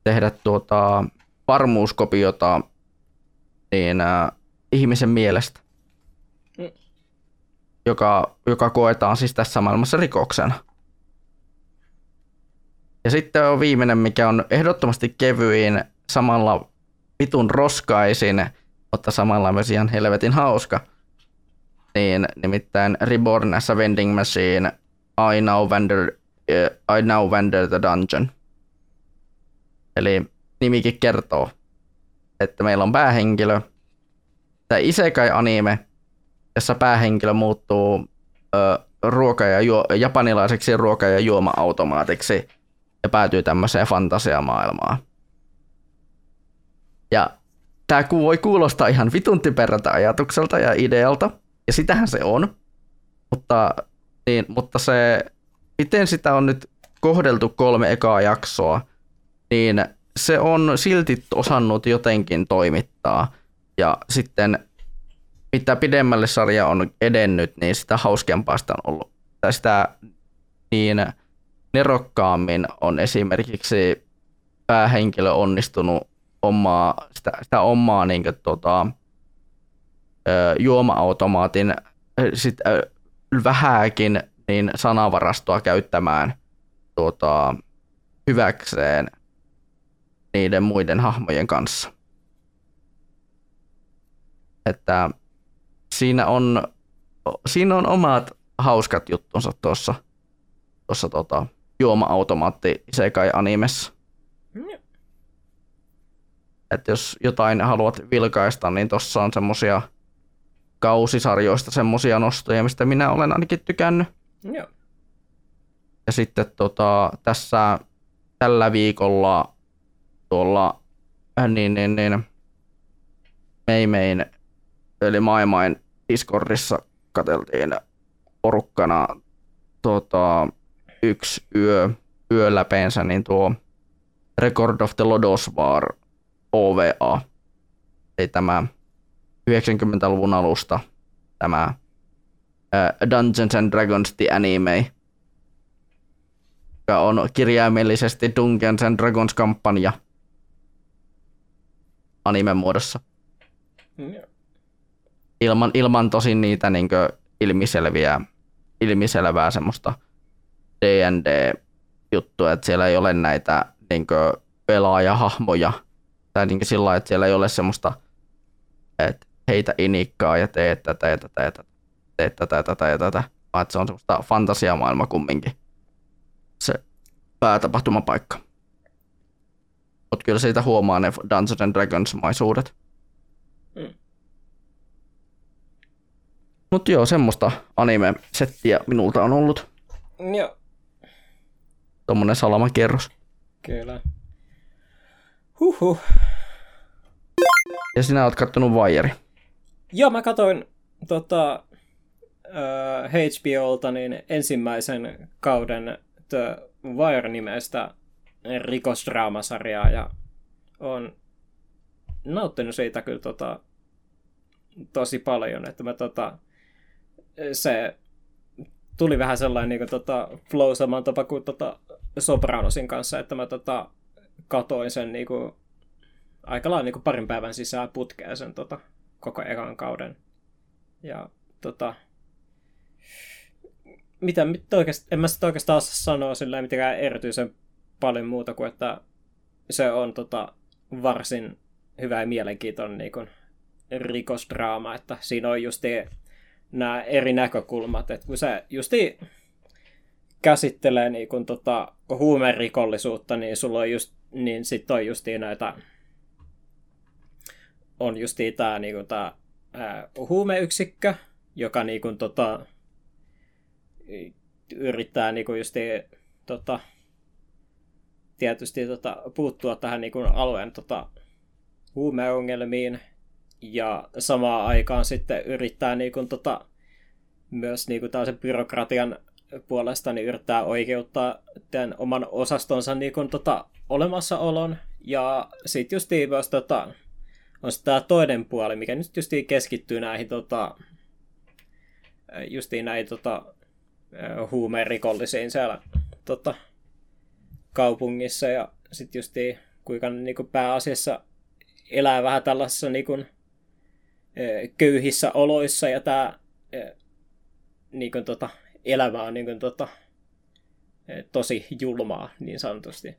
tehdä tuota varmuuskopiota niin, äh, ihmisen mielestä, Mm. joka, joka koetaan siis tässä maailmassa rikoksena. Ja sitten on viimeinen, mikä on ehdottomasti kevyin, samalla vitun roskaisin, mutta samalla myös ihan helvetin hauska. Niin nimittäin Reborn as a Vending Machine, I Now Wander, uh, I Now Wander the Dungeon. Eli nimikin kertoo, että meillä on päähenkilö, tämä Isekai-anime, jossa päähenkilö muuttuu ö, ruoka- ja juo, japanilaiseksi ruoka- ja juoma-automaatiksi ja päätyy tämmöiseen fantasiamaailmaan. Ja tämä voi kuulostaa ihan vitun typerältä ajatukselta ja idealta, ja sitähän se on, mutta, niin, mutta se, miten sitä on nyt kohdeltu kolme ekaa jaksoa, niin se on silti osannut jotenkin toimittaa. Ja sitten mitä pidemmälle sarja on edennyt, niin sitä hauskempaa sitä on ollut. Tai sitä niin nerokkaammin on esimerkiksi päähenkilö onnistunut omaa, sitä, sitä omaa niin kuin, tota, juoma-automaatin sit, vähääkin niin sanavarastoa käyttämään tuota, hyväkseen niiden muiden hahmojen kanssa. Että siinä on, siinä on omat hauskat juttunsa tuossa, tuossa tota, juoma-automaatti Sekai animessa. Mm. Että jos jotain haluat vilkaista, niin tuossa on semmosia kausisarjoista semmosia nostoja, mistä minä olen ainakin tykännyt. Joo. Ja sitten tota, tässä tällä viikolla tuolla äh, niin, niin, niin, Meimein, eli Maimain Discordissa katseltiin porukkana tota, yksi yö, yö läpeensä, niin tuo Record of the Lodos War OVA, eli tämä 90-luvun alusta tämä äh, Dungeons and Dragons The Anime, joka on kirjaimellisesti Dungeons and Dragons kampanja anime muodossa. Joo. Ilman, ilman tosin niitä niin ilmiselviä, ilmiselvää semmoista D&D-juttua, että siellä ei ole näitä niin pelaajahahmoja, tai niin sillä lailla, että siellä ei ole semmoista, että heitä inikkaa ja tee tätä ja tätä ja tätä, tee tätä ja tätä ja tätä, vaan että se on semmoista fantasiamaailma kumminkin se päätapahtumapaikka. Mutta kyllä siitä huomaa ne Dungeons and Dragons-maisuudet. Mm. Mutta joo, semmoista anime-settiä minulta on ollut. Joo, Tommonen salamakerros. kyllä. Huhhuh. Ja sinä oot kattonut Vajeri. Joo, mä katsoin tota, äh, HBOlta niin ensimmäisen kauden The Wire-nimestä rikosdraamasarjaa ja on nauttinut siitä kyllä tota, tosi paljon, että mä tota, se tuli vähän sellainen niin kuin, tota, flow saman tapa kuin tota, Sopranosin kanssa, että mä tota, katoin sen niin kuin, aika lailla niin kuin parin päivän sisään putkeen sen tota, koko ekan kauden. Ja tota, mitä, mitä oikeasti, en mä sitä oikeastaan osaa sanoa sillä mitenkään erityisen paljon muuta kuin, että se on tota, varsin hyvä ja mielenkiintoinen niin kuin, rikosdraama, että siinä on just nämä eri näkökulmat, että kun se justi käsittelee niin kun, tota, huumerikollisuutta, niin sulla on just, niin sit on justiin näitä on justiin tää, niin kun, tää ää, huumeyksikkö, joka niin kun, tota, yrittää niin kun, justiin, tota, tietysti tota, puuttua tähän niin kun, alueen tota, huumeongelmiin ja samaan aikaan sitten yrittää niin kuin, tota, myös niin kuin tällaisen byrokratian puolesta niin yrittää oikeuttaa tämän oman osastonsa niin kuin, tota, olemassaolon. Ja sitten just myös tota, on tämä toinen puoli, mikä nyt just keskittyy näihin tota, justiin näihin tota, huumerikollisiin siellä tota, kaupungissa ja sitten just kuinka ne niin kuin pääasiassa elää vähän tällaisessa niin kuin, köyhissä oloissa ja tämä niin kuin, tota, elämä on niin kuin, tota, tosi julmaa niin sanotusti.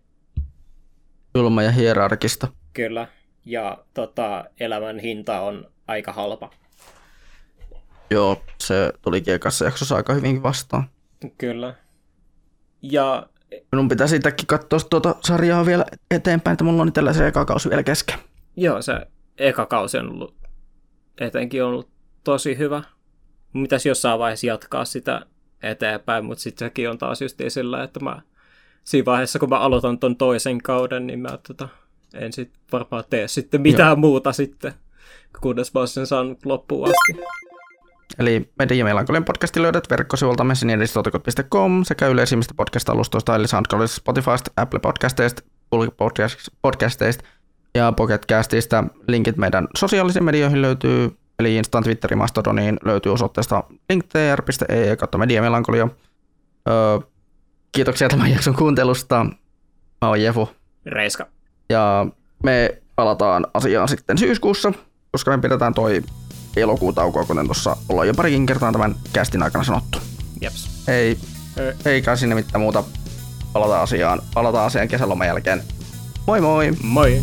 Julma ja hierarkista. Kyllä, ja tota, elämän hinta on aika halpa. Joo, se tuli kiekassa jaksossa aika hyvinkin vastaan. Kyllä. Ja... Minun pitää siitäkin katsoa tuota sarjaa vielä eteenpäin, että mulla on tällaisen eka kausi vielä kesken. Joo, se eka kausi on ollut etenkin ollut tosi hyvä. Mitäs jossain vaiheessa jatkaa sitä eteenpäin, mutta sitten sekin on taas just sillä, että mä siinä vaiheessa, kun mä aloitan ton toisen kauden, niin mä tota, en sit varmaan tee sitten mitään Joo. muuta sitten, kunnes mä oon sen saanut loppuun asti. Eli meidän Melankolian podcasti löydät verkkosivultamme siniristotokot.com sekä yleisimmistä podcast-alustoista eli SoundCloudista, Spotifysta, Apple Podcasteista, Google Podcasteista ja Pocketcastista. Linkit meidän sosiaalisiin medioihin löytyy, eli Instan, Twitterin, Mastodoniin löytyy osoitteesta linktr.ee kautta mediamelankolia. Öö, kiitoksia tämän jakson kuuntelusta. Mä oon Jefu. Reiska. Ja me palataan asiaan sitten syyskuussa, koska me pidetään toi elokuun taukoa, kuten tuossa ollaan jo parikin kertaa tämän kästin aikana sanottu. Jeps. Ei, ei kai sinne mitään muuta. Palataan asiaan, palataan asiaan kesäloman jälkeen. Moi moi! Moi!